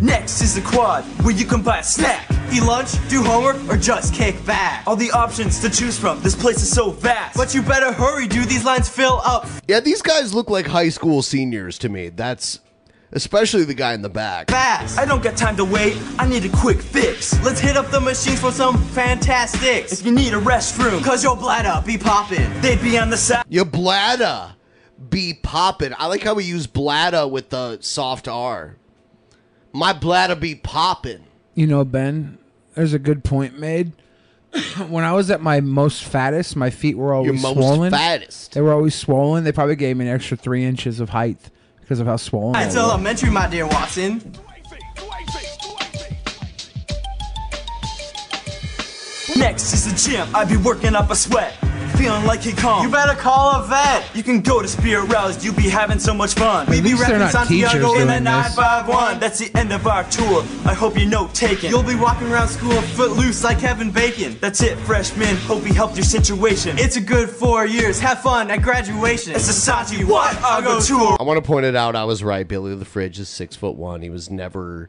S21: Next is the quad, where you can buy a snack, eat lunch, do homework, or just kick back. All the options to choose from. This place is so vast. But you better hurry, dude. These lines fill up
S2: Yeah, these guys look like high school seniors to me. That's especially the guy in the back.
S21: fast. I don't got time to wait. I need a quick fix. Let's hit up the machines for some fantastics. If you need a restroom, cause your bladder be poppin', they'd be on the side.
S2: Your bladder be poppin'. I like how we use bladder with the soft R. My bladder be popping.
S3: You know, Ben, there's a good point made. when I was at my most fattest, my feet were always
S2: most
S3: swollen.
S2: fattest.
S3: They were always swollen. They probably gave me an extra three inches of height because of how swollen.
S21: It's
S3: they were.
S21: elementary, my dear Watson. Next is the gym. I be working up a sweat. Feeling like King Kong. You better call a vet. You can go to Spirit Rouse. You be having so much fun. We
S3: At
S21: be
S3: least they're
S21: rapping Santiago in the 951. That's the end of our tour. I hope you note taken. You'll be walking around school footloose like Kevin Bacon. That's it, freshmen. Hope we helped your situation. It's a good four years. Have fun at graduation. It's a Santi. What? I go tour.
S2: I want to point it out. I was right. Billy the Fridge is six foot one. He was never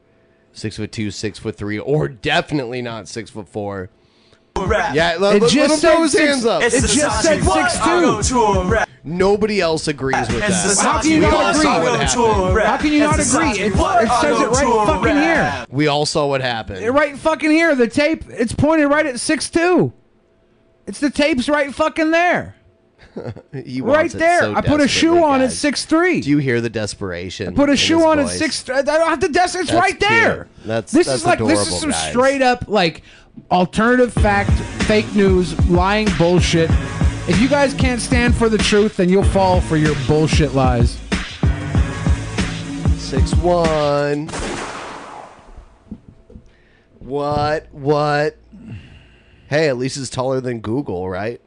S2: six foot two, six foot three, or definitely not six foot four. Yeah, let,
S3: It
S2: let- let
S3: just
S2: him throw his
S3: six-
S2: hands up.
S3: It just said six two.
S2: Nobody else agrees with that.
S3: How can you not agree?
S2: saw what happened.
S3: How can you not agree? It, it says it right fucking here.
S2: We all saw what happened.
S3: Right fucking here. The tape. It's pointed right at six two. It's the tape's right fucking there.
S2: He
S3: Right
S2: wants it
S3: there.
S2: so
S3: I put a shoe
S2: desperately,
S3: on at six three.
S2: Do you hear the desperation?
S3: I put a
S2: in
S3: shoe
S2: his
S3: on at
S2: voice?
S3: six. I don't have to desk. It's
S2: That's
S3: right there.
S2: cute. That's-
S3: this
S2: that's
S3: is like this is some
S2: guys.
S3: straight up like alternative fact, fake news, lying bullshit. If you guys can't stand for the truth, then you'll fall for your bullshit lies.
S2: Six one. What? What? Hey, at least it's taller than Google, right?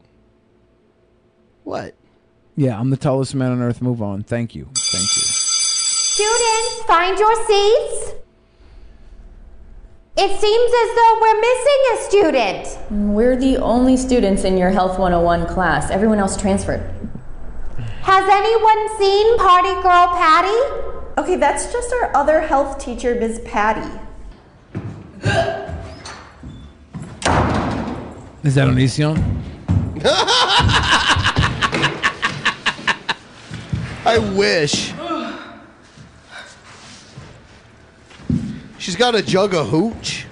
S2: What?
S3: Yeah, I'm the tallest man on earth. Move on. Thank you. Thank you.
S23: Students, find your seats. It seems as though we're missing a student.
S18: We're the only students in your Health 101 class. Everyone else transferred.
S23: Has anyone seen Party Girl Patty?
S24: Okay, that's just our other health teacher, Ms. Patty.
S3: Is that Onision?
S2: I wish. She's got a jug of hooch.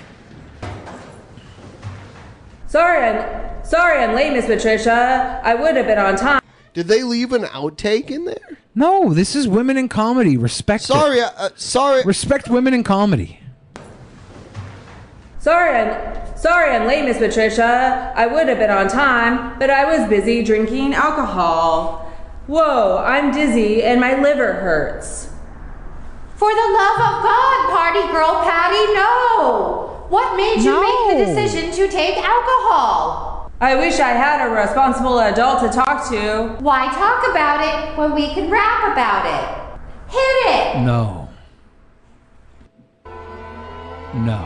S25: Sorry, I'm sorry I'm late, Miss Patricia. I would have been on time.
S2: Did they leave an outtake in there?
S3: No, this is women in comedy. Respect.
S2: Sorry,
S3: it.
S2: uh, sorry.
S3: Respect women in comedy.
S25: Sorry, I'm sorry I'm late, Miss Patricia. I would have been on time, but I was busy drinking alcohol. Whoa, I'm dizzy and my liver hurts.
S23: For the love of God, Party Girl Patty, no! What made you make the decision to take alcohol?
S25: I wish I had a responsible adult to talk to.
S23: Why talk about it when we can rap about it? Hit it!
S3: No. No.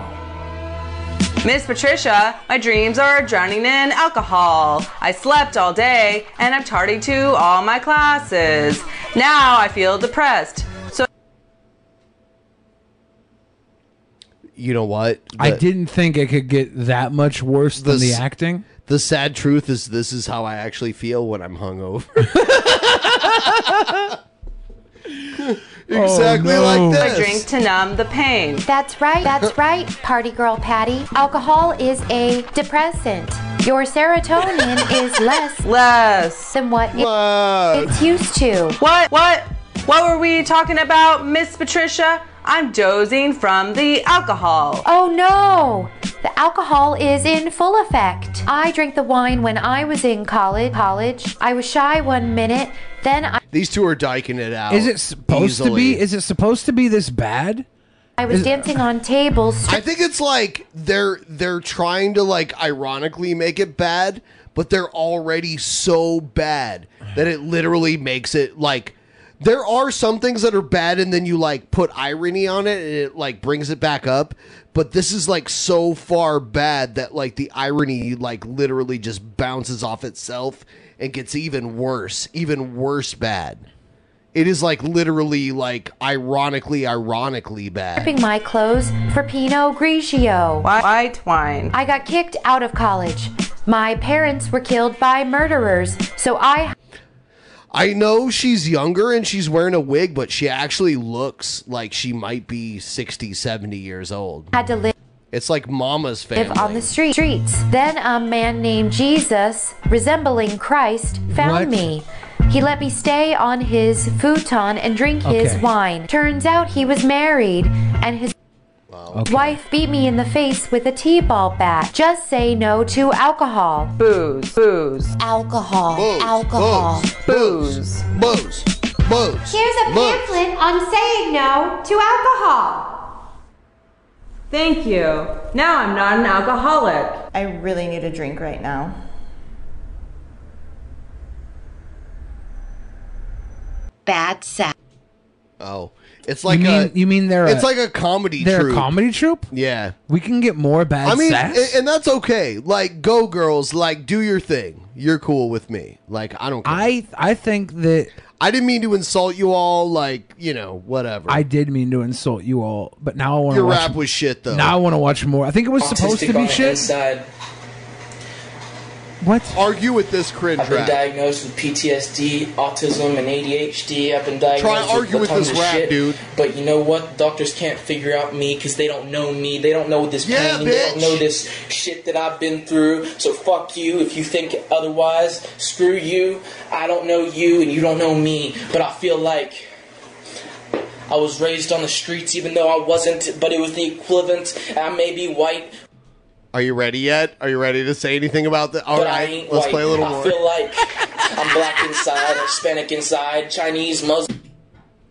S25: Miss Patricia, my dreams are drowning in alcohol. I slept all day and I'm tardy to all my classes. Now I feel depressed. So
S2: You know what?
S3: I didn't think it could get that much worse than the
S2: s-
S3: acting.
S2: The sad truth is, this is how I actually feel when I'm hungover. Oh, exactly
S3: Oh,
S2: like
S25: I
S2: this.
S25: drink to numb the pain.
S23: That's right, that's right, Party Girl Patty. Alcohol is a depressant. Your serotonin is less
S25: less
S23: than what it- it's used to.
S25: What? What? What were we talking about, Miss Patricia? I'm dozing from the alcohol.
S23: Oh no! The alcohol is in full effect. I drank the wine when I was in college. College. I was shy one minute, then I,
S2: These two are dyking it out.
S3: Is it supposed to
S2: easily.
S3: be? Is it supposed to be this bad?
S23: I was
S3: Is-
S23: dancing on tables.
S2: I think it's like they're they're trying to like ironically make it bad, but they're already so bad that it literally makes it like there are some things that are bad and then you like put irony on it and it like brings it back up, but this is like so far bad that like the irony like literally just bounces off itself and gets even worse, even worse bad. It is like literally like ironically ironically bad.
S23: ripping my clothes for Pinot Grigio.
S25: why, why twine
S23: I got kicked out of college. My parents were killed by murderers, so I
S2: I know she's younger and she's wearing a wig, but she actually looks like she might be 60, 70 years old.
S23: had to live.
S2: It's like mama's family.
S23: live on the street, streets. Then a man named Jesus, resembling Christ, found
S2: What?
S23: me. He let me stay on his futon and drink his wine. Turns out he was married, and his wife beat me in the face with a t-ball bat. Just say no to alcohol.
S25: Booze, booze.
S23: Alcohol,
S2: Booze,
S23: alcohol.
S2: Booze, booze, booze.
S23: Here's a
S2: Booze.
S23: pamphlet on saying no to alcohol.
S25: Thank you. Now I'm not an alcoholic.
S24: I really need a drink right now.
S23: Bad sex.
S2: Oh, it's like
S3: you mean
S2: a.
S3: you mean they're
S2: it's
S3: a,
S2: like a comedy
S3: they're
S2: troupe.
S3: a comedy troupe?
S2: Yeah.
S3: We can get more bad
S2: I mean,
S3: sass.
S2: a- and that's okay. Like, go girls. Like, do your thing. You're cool with me. Like, I don't care.
S3: I I think that
S2: I didn't mean to insult you all. Like, you know, whatever.
S3: I did mean to insult you all, but now I want to
S2: Your
S3: watch.
S2: rap was shit, though.
S3: Now I want to watch more. I think it was supposed to
S26: Autistic on
S3: be
S26: the
S3: shit.
S26: Inside.
S3: What?
S2: Argue with this cringe
S26: I've been
S2: rap.
S26: diagnosed with PTSD, autism, and ADHD. I've been diagnosed
S2: Try
S26: with
S2: argue with this
S26: of
S2: rap,
S26: shit.
S2: dude.
S26: But you know what? Doctors can't figure out me because they don't know me. They don't know this
S2: Yeah,
S26: pain. They don't
S2: bitch.
S26: know this shit that I've been through. So fuck you. If you think otherwise, screw you. I don't know you, and you don't know me. But I feel like. I was raised on the streets even though I wasn't, but it was the equivalent. I may be white,
S2: Are you ready yet? Are you ready to say anything about that? All
S26: but
S2: right, let's
S26: white.
S2: play a little
S26: I
S2: more.
S26: feel like I'm black inside, Hispanic inside, Chinese, Muslim.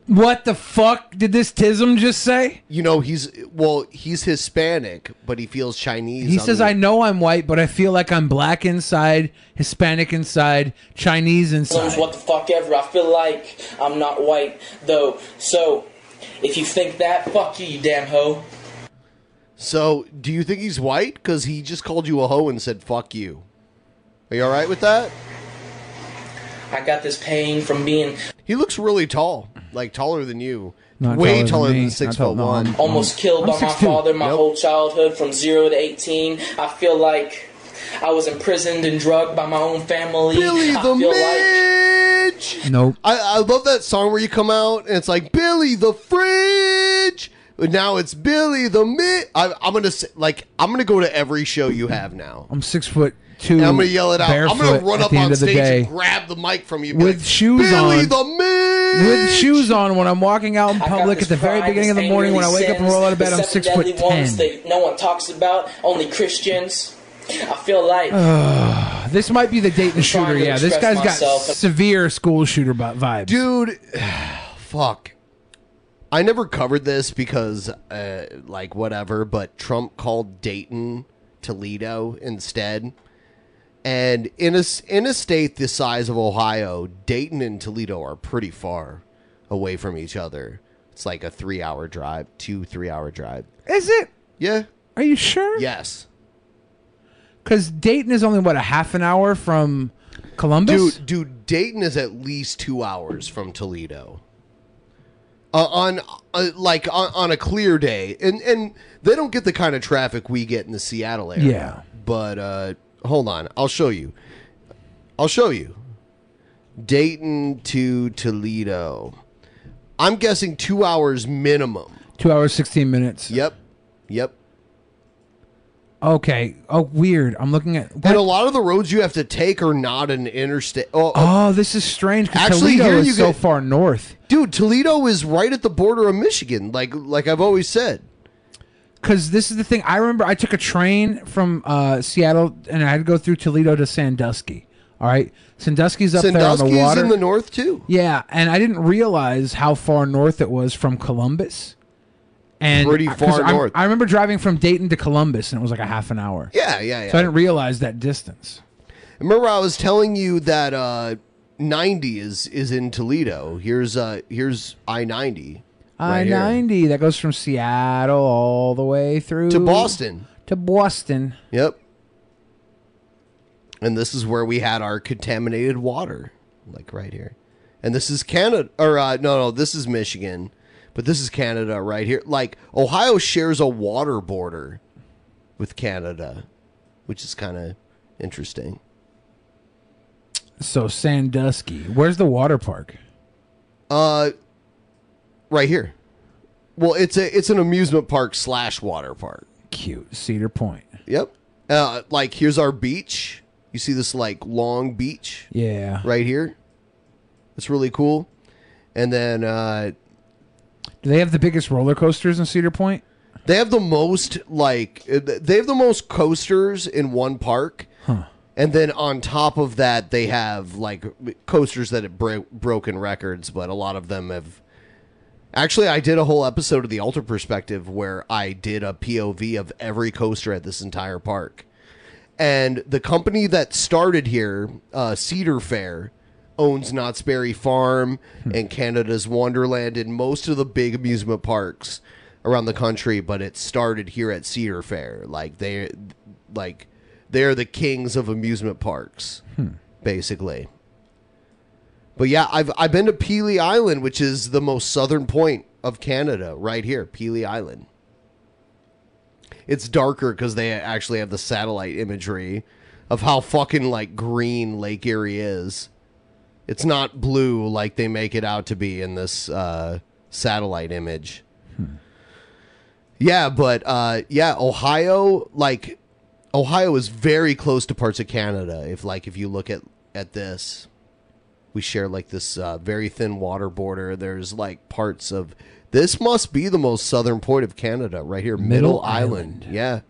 S3: What the fuck did this Tism just say?
S2: You know, he's well, he's Hispanic, but he feels Chinese.
S3: He says,
S2: the-
S3: "I know I'm white, but I feel like I'm black inside, Hispanic inside, Chinese
S26: Muslims,
S3: inside."
S26: what the fuck ever. I feel like I'm not white, though. So, if you think that, fuck you, you damn hoe.
S2: So, do you think he's white? Because he just called you a hoe and said "fuck you." Are you all right with that?
S26: I got this pain from being
S2: He looks really tall, like taller than you.
S3: Not
S2: Way
S3: taller
S2: taller
S3: than
S2: than, six foot one.
S3: I'm-
S26: almost killed
S3: I'm
S26: by my father my
S2: Nope.
S26: whole childhood from 0 to 18. I feel like I was imprisoned and drugged by my own family.
S2: Billy
S26: I
S2: the
S26: feel like
S2: Midge.
S3: Nope.
S2: I, I love that song where you come out and it's like Billy the Fridge. But now it's Billy the Mid. I, I'm gonna say, like I'm gonna go to every show you have now.
S3: I'm six foot two.
S2: And I'm gonna yell it out. I'm gonna run up on stage
S3: day
S2: and grab the mic from you
S3: with
S2: like,
S3: shoes
S2: Billy
S3: on.
S2: the Midge.
S3: with shoes on when I'm walking out in public at the very beginning of the morning when I wake up and roll out of bed. I'm
S26: the
S3: six foot
S26: ones
S3: ten.
S26: that no one talks about, only Christians. I feel like
S3: Ugh, this might be the Dayton shooter. Yeah, this
S26: express
S3: guy's got
S26: myself.
S3: severe school shooter vi- vibes.
S2: dude fuck i never covered this because uh, like whatever but trump called dayton toledo instead and in a, in a state the size of ohio dayton and toledo are pretty far away from each other it's like a three hour drive two three hour drive
S3: Is it?
S2: yeah
S3: Are you sure?
S2: yes
S3: Because Dayton is only what a half an hour from Columbus.
S2: Dude, dude, Dayton is at least two hours from Toledo. Uh, on uh, like on, on a clear day, and and they don't get the kind of traffic we get in the Seattle area.
S3: Yeah.
S2: But uh, hold on, I'll show you. I'll show you. Dayton to Toledo. I'm guessing two hours minimum.
S3: Two hours sixteen minutes.
S2: Yep. Yep.
S3: Okay. Oh, weird. I'm looking at.
S2: And a lot of the roads you have to take are not an interstate. Oh,
S3: Oh, this is strange
S2: Actually,
S3: Toledo
S2: here
S3: is
S2: you
S3: so
S2: get-
S3: far north.
S2: dude, Toledo is right at the border of Michigan. Like like I've always said.
S3: Because this is the thing. I remember I took a train from uh, Seattle and I had to go through Toledo to Sandusky. All right, Sandusky's up there on the
S2: Sandusky's
S3: water.
S2: in the north too.
S3: Yeah, and I didn't realize how far north it was from Columbus. And
S2: Pretty far
S3: I,
S2: north.
S3: I remember driving from Dayton to Columbus, and it was like a half an hour.
S2: Yeah, yeah, yeah.
S3: So I didn't realize that distance.
S2: Remember, I was telling you that uh, 90 is is in Toledo. Here's uh here's I 90
S3: I ninety that goes from Seattle all the way through
S2: to Boston.
S3: To Boston.
S2: Yep. And this is where we had our contaminated water, like right here. And this is Canada, or uh, no, no, this is Michigan, but this is Canada right here. Like Ohio shares a water border with Canada, which is kind of interesting.
S3: So Sandusky. Where's the water park?
S2: Uh, right here. Well, it's a it's an amusement park slash water park.
S3: Cute Cedar Point.
S2: Yep. Uh, like here's our beach. You see this like long beach
S3: Yeah.
S2: right here. It's really cool. And then uh,
S3: Do they have the biggest roller coasters in Cedar Point?
S2: they have the most like uh, they have the most coasters in one park.
S3: Huh.
S2: And then on top of that, they have like coasters that have bro- broken records, but a lot of them have. Actually, I did a whole episode of the Alter Perspective where I did a POV of every coaster at this entire park. And the company that started here, uh, Cedar Fair, owns Knott's Berry Farm and Canada's Wonderland and most of the big amusement parks around the country. But it started here at Cedar Fair. Like they, like they're the kings of amusement parks, basically. But yeah, I've I've been to Pelee Island, which is the most southern point of Canada, right here, Pelee Island. It's darker because they actually have the satellite imagery of how fucking like green Lake Erie is. It's not blue like they make it out to be in this uh, satellite image. Yeah, but uh, yeah, Ohio, like Ohio is very close to parts of Canada. If like if you look at at this, we share like this uh, very thin water border. There's like parts of this must be the most southern point of Canada, right here, Middle,
S3: Middle
S2: Island. Yeah,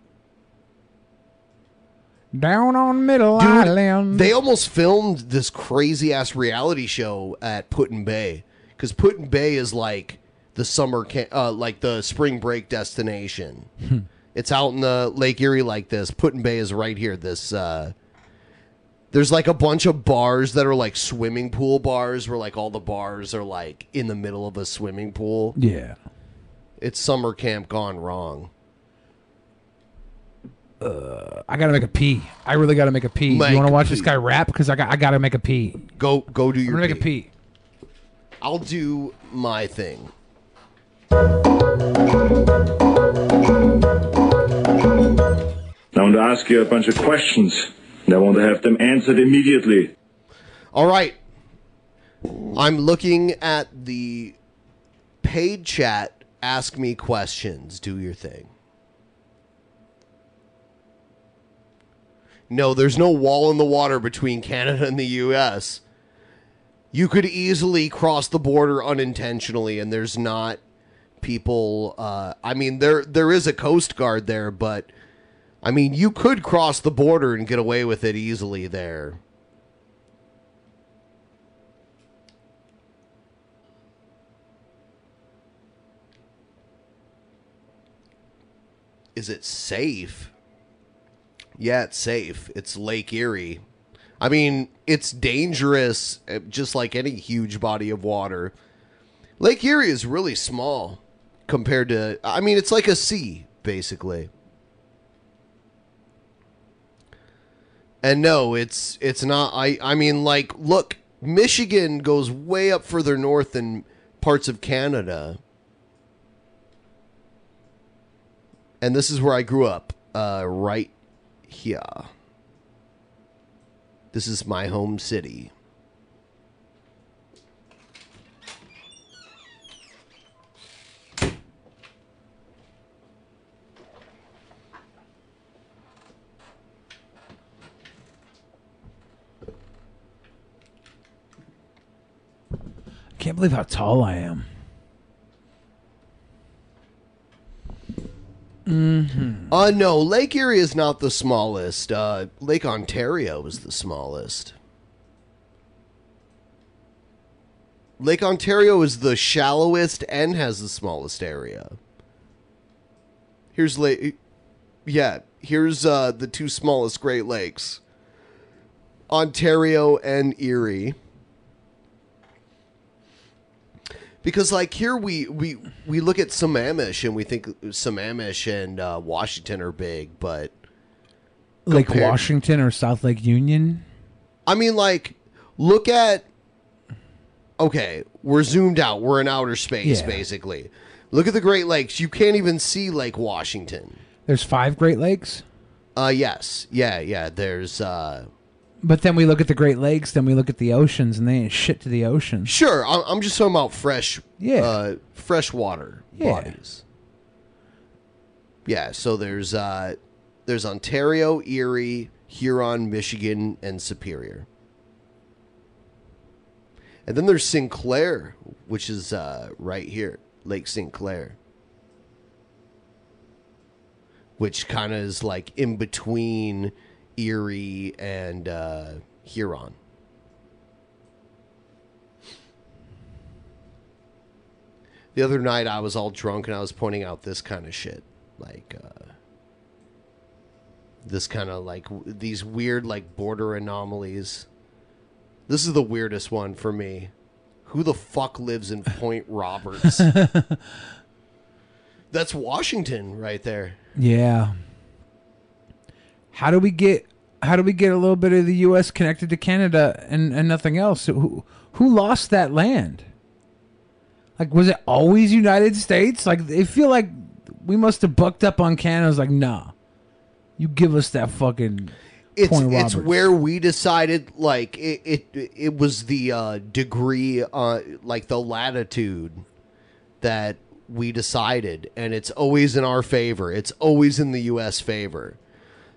S3: Down on Middle
S2: Dude,
S3: Island.
S2: they almost filmed this crazy ass reality show at Put-in-Bay because Put-in-Bay is like the summer, ca- uh, like the spring break destination.
S3: Hmm.
S2: it's out in the Lake Erie like this. Put-in-Bay is right here. This uh, there's like a bunch of bars that are like swimming pool bars, where like all the bars are like in the middle of a swimming pool.
S3: Yeah.
S2: It's summer camp gone wrong.
S3: Uh, I gotta make a pee. I really gotta make a pee.
S2: Make
S3: you want to
S2: a
S3: watch this guy rap? Because I got I gotta make a pee.
S2: Go go do
S3: I'm
S2: your.
S3: gonna make a pee.
S2: I'll do my thing.
S14: I want to ask you a bunch of questions, and I want to have them answered immediately.
S2: All right. I'm looking at the paid chat. Ask me questions. Do your thing. No, there's no wall in the water between Canada and the U.S. You could easily cross the border unintentionally, and there's not people. Uh, I mean, there there is a coast guard there, but I mean, you could cross the border and get away with it easily there. Is it safe? Yeah, it's safe. It's Lake Erie. I mean, it's dangerous, uh, just like any huge body of water. Lake Erie is really small compared to. I mean, it's like a sea, basically. And no, it's it's not. I I mean, like, look, Michigan goes way up further north than parts of Canada. And this is where I grew up, uh, right here. This is my home city.
S3: I can't believe how tall I am. Mm-hmm.
S2: Uh no, Lake Erie is not the smallest. Uh, Lake Ontario is the smallest. Lake Ontario is the shallowest and has the smallest area. Here's Lake. Yeah, here's uh, the two smallest Great Lakes Ontario and Erie. Because like here we we we look at Sammamish and we think Sammamish and uh, Washington are big, but
S3: like
S2: compared-
S3: Washington or South Lake Union.
S2: I mean, like, look at. Okay, we're zoomed out. We're in outer space,
S3: Yeah.
S2: basically. Look at the Great Lakes. You can't even see Lake Washington.
S3: There's five Great Lakes.
S2: Uh, yes, yeah, yeah. There's uh,
S3: But then we look at the Great Lakes, then we look at the oceans, and they ain't shit to the oceans.
S2: sure. I'm, I'm just talking about fresh,
S3: Yeah.
S2: uh, fresh water
S3: Yeah.
S2: bodies. Yeah. So there's uh, there's Ontario, Erie, Huron, Michigan, and Superior. And then there's St. Clair, which is uh, right here, Lake St. Clair. Which kind of is like in between Erie and uh, Huron. The other night I was all drunk and I was pointing out this kind of shit. Like, uh, this kind of like w- these weird like border anomalies. This is the weirdest one for me. Who the fuck lives in Point Roberts? That's Washington right there.
S3: Yeah. How do we get how do we get a little bit of the US connected to Canada and, and nothing else? Who who lost that land? Like was it always United States? Like they feel like we must have bucked up on Canada. I was like, nah. You give us that fucking
S2: It's
S3: Point
S2: it's where we decided like it it, it was the uh, degree uh like the latitude that we decided and it's always in our favor. It's always in the US favor.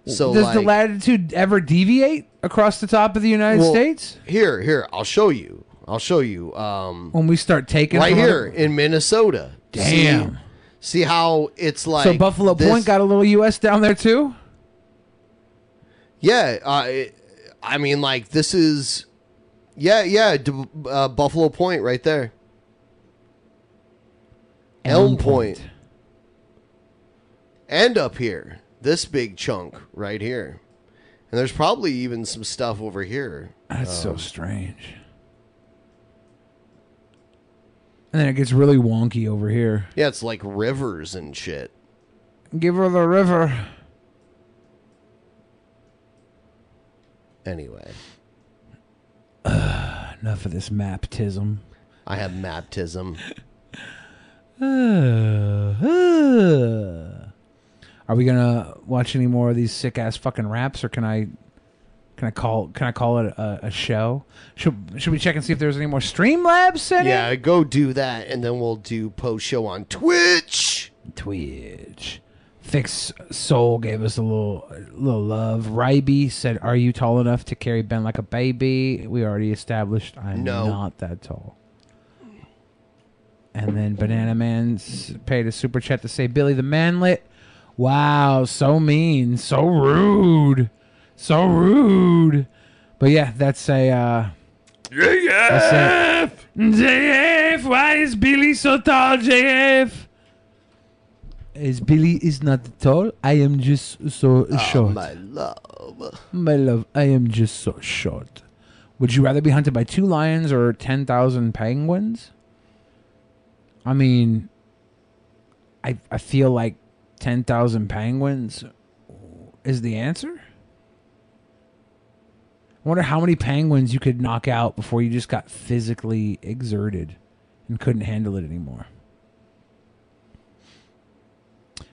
S2: So
S3: Does
S2: like,
S3: the latitude ever deviate across the top of the United
S2: Well,
S3: States?
S2: Here, here, I'll show you. I'll show you. Um,
S3: When we start taking
S2: right here
S3: other-
S2: in Minnesota.
S3: Damn.
S2: See, see how it's like.
S3: so Buffalo
S2: this-
S3: Point got a little US down there too?
S2: Yeah, uh, it- I mean, like this is. Yeah, yeah, uh, Buffalo Point right there. Elm,
S3: Elm
S2: Point. And up here, this big chunk right here, and there's probably even some stuff over here.
S3: That's so
S2: Um,
S3: strange. And then it gets really wonky over here.
S2: Yeah, it's like rivers and shit.
S3: Give her the river.
S2: Anyway, Uh,
S3: Enough of this maptism.
S2: I have maptism.
S3: Are we gonna watch any more of these sick ass fucking raps, or can I, can I call, can I call it a, a show? Should should we check and see if there's any more Streamlabs sent in?
S2: Yeah, go do that, and then we'll do post show on Twitch.
S3: Twitch. Fix Soul gave us a little little love. Ryby said, "Are you tall enough to carry Ben like a baby?" We already established I'm
S2: No.
S3: not that tall. And then Banana Man paid a super chat to say, "Billy the Manlet." Wow, so mean, so rude, so rude. But yeah, that's a uh,
S10: JF!
S3: JF, why is Billy so tall, JF? Is Billy is not tall. I am just so short.
S2: Oh, my love.
S3: My love, I am just so short. Would you rather be hunted by two lions or 10,000 penguins? I mean, I, I feel like 10,000 penguins is the answer. I wonder how many penguins you could knock out before you just got physically exerted and couldn't handle it anymore.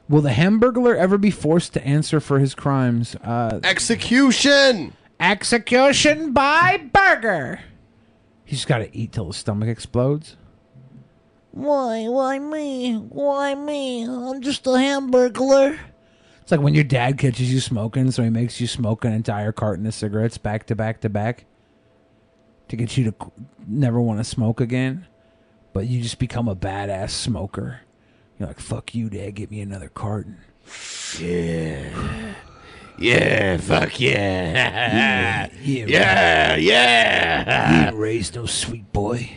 S3: Will the Hamburglar ever be forced to answer for his crimes? Uh,
S2: Execution!
S3: Execution by burger. He's got to eat till his stomach explodes.
S13: Why? Why me? Why me? I'm just a hamburglar.
S3: It's like when your dad catches you smoking, so he makes you smoke an entire carton of cigarettes back to back to back to get you to never want to smoke again. but you just become a badass smoker. You're like, fuck you, dad, get me another carton.
S2: Yeah. Yeah, fuck yeah.
S3: yeah,
S2: Yeah, yeah.
S3: You ain't raised no sweet boy.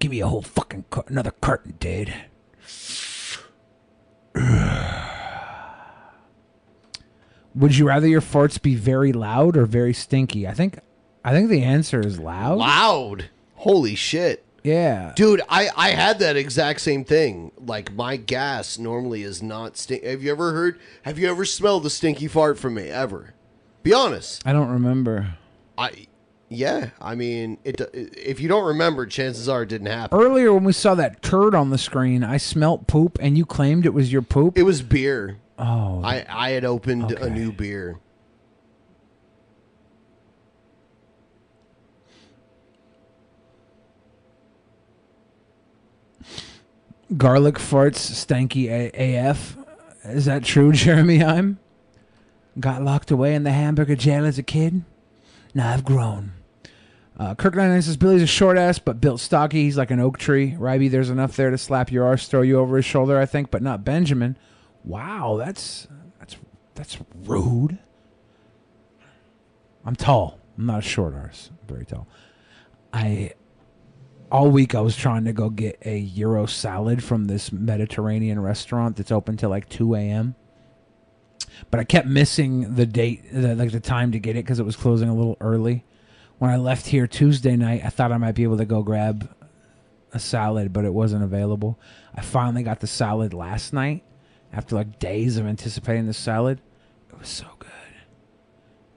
S3: Give me a whole fucking car- another carton, Dad. Would you rather your farts be very loud or very stinky? I think, I think the answer is loud.
S2: Loud. Holy shit.
S3: Yeah.
S2: Dude, I, I had that exact same thing. Like my gas normally is not stink. Have you ever heard? Have you ever smelled a stinky fart from me ever? Be honest.
S3: I don't remember.
S2: I yeah. I mean, it. If you don't remember, chances are it didn't happen.
S3: Earlier, when we saw that turd on the screen, I smelt poop, and you claimed it was your poop.
S2: It was beer.
S3: Oh,
S2: I I had opened a new beer.
S3: garlic farts stanky A- AF. Is that true, Jeremy? I'm got locked away in the hamburger jail as a kid. Now I've grown. Uh, Kirk 99 says Billy's a short ass but built stocky. He's like an oak tree. Ryby, there's enough there to slap your arse, throw you over his shoulder, I think, but not Benjamin. Wow, that's that's that's rude. I'm tall. I'm not a short arse. I'm very tall. I all week I was trying to go get a Euro salad from this Mediterranean restaurant that's open till like 2 a.m. But I kept missing the date, the, like the time to get it because it was closing a little early. When I left here Tuesday night, I thought I might be able to go grab a salad, but it wasn't available. I finally got the salad last night after like days of anticipating the salad. It was so good.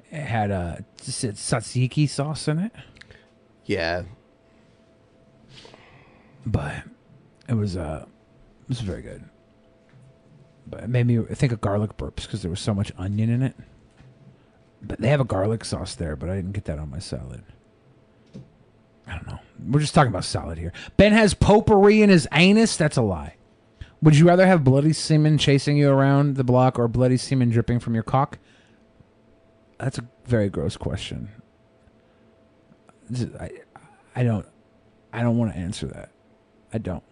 S3: It had a tzatziki sauce in it.
S2: Yeah.
S3: but it was uh it was very good. But it made me think of garlic burps because there was so much onion in it. They have a garlic sauce there, but I didn't get that on my salad. I don't know. We're just talking about salad here. Ben has potpourri in his anus. That's a lie. Would you rather have bloody semen chasing you around the block or bloody semen dripping from your cock? That's a very gross question. I, I don't, I don't want to answer that. I don't.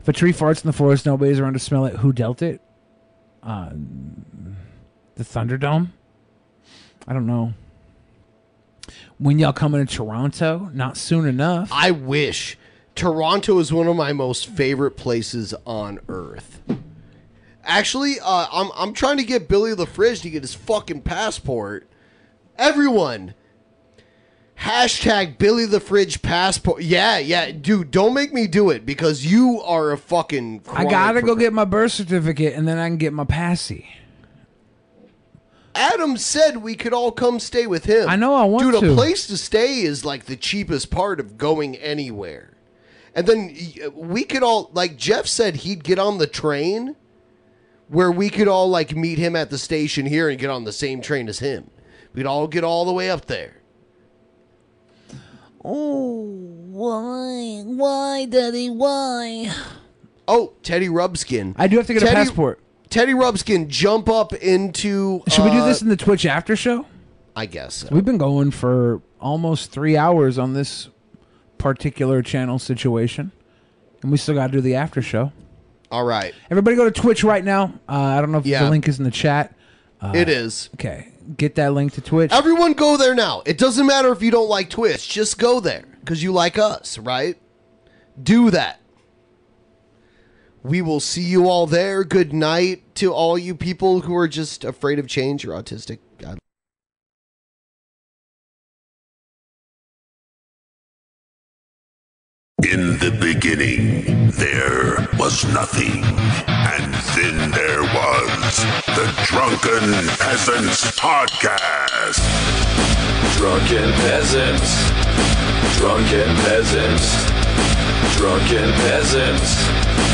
S3: If a tree farts in the forest, nobody's around to smell it. Who dealt it? Uh, the Thunderdome. I don't know. When y'all coming to Toronto? Not soon enough.
S2: I wish. Toronto is one of my most favorite places on earth. Actually, uh, I'm I'm trying to get Billy the Fridge to get his fucking passport. Everyone, hashtag Billy the Fridge passport. Yeah, yeah, dude, don't make me do it because you are a fucking.
S3: I gotta go get my birth certificate and then I can get my passy.
S2: Adam said we could all come stay with him.
S3: I know, I want
S2: Dude,
S3: to.
S2: Dude, a place to stay is like the cheapest part of going anywhere. And then we could all, like Jeff said, he'd get on the train where we could all like meet him at the station here and get on the same train as him. We'd all get all the way up there.
S13: Oh, why? Why, Daddy? Why?
S2: Oh, Teddy Ruxpin.
S3: I do have to get a passport.
S2: Teddy Ruxpin, jump up into.
S3: Should we do
S2: uh,
S3: this in the Twitch after show?
S2: I guess. so.
S3: We've been going for almost three hours on this particular channel situation, and we still got to do the after show.
S2: All right.
S3: Everybody go to Twitch right now. Uh, I don't know if
S2: Yeah.
S3: the link is in the chat. Uh,
S2: It is.
S3: Okay. Get that link to Twitch.
S2: Everyone go there now. It doesn't matter if you don't like Twitch. Just go there because you like us, right? Do that. We will see you all there. Good night to all you people who are just afraid of change or autistic. God.
S1: In the beginning, there was nothing. And then there was the Drunken Peasants Podcast.
S27: Drunken peasants. Drunken peasants. Drunken peasants.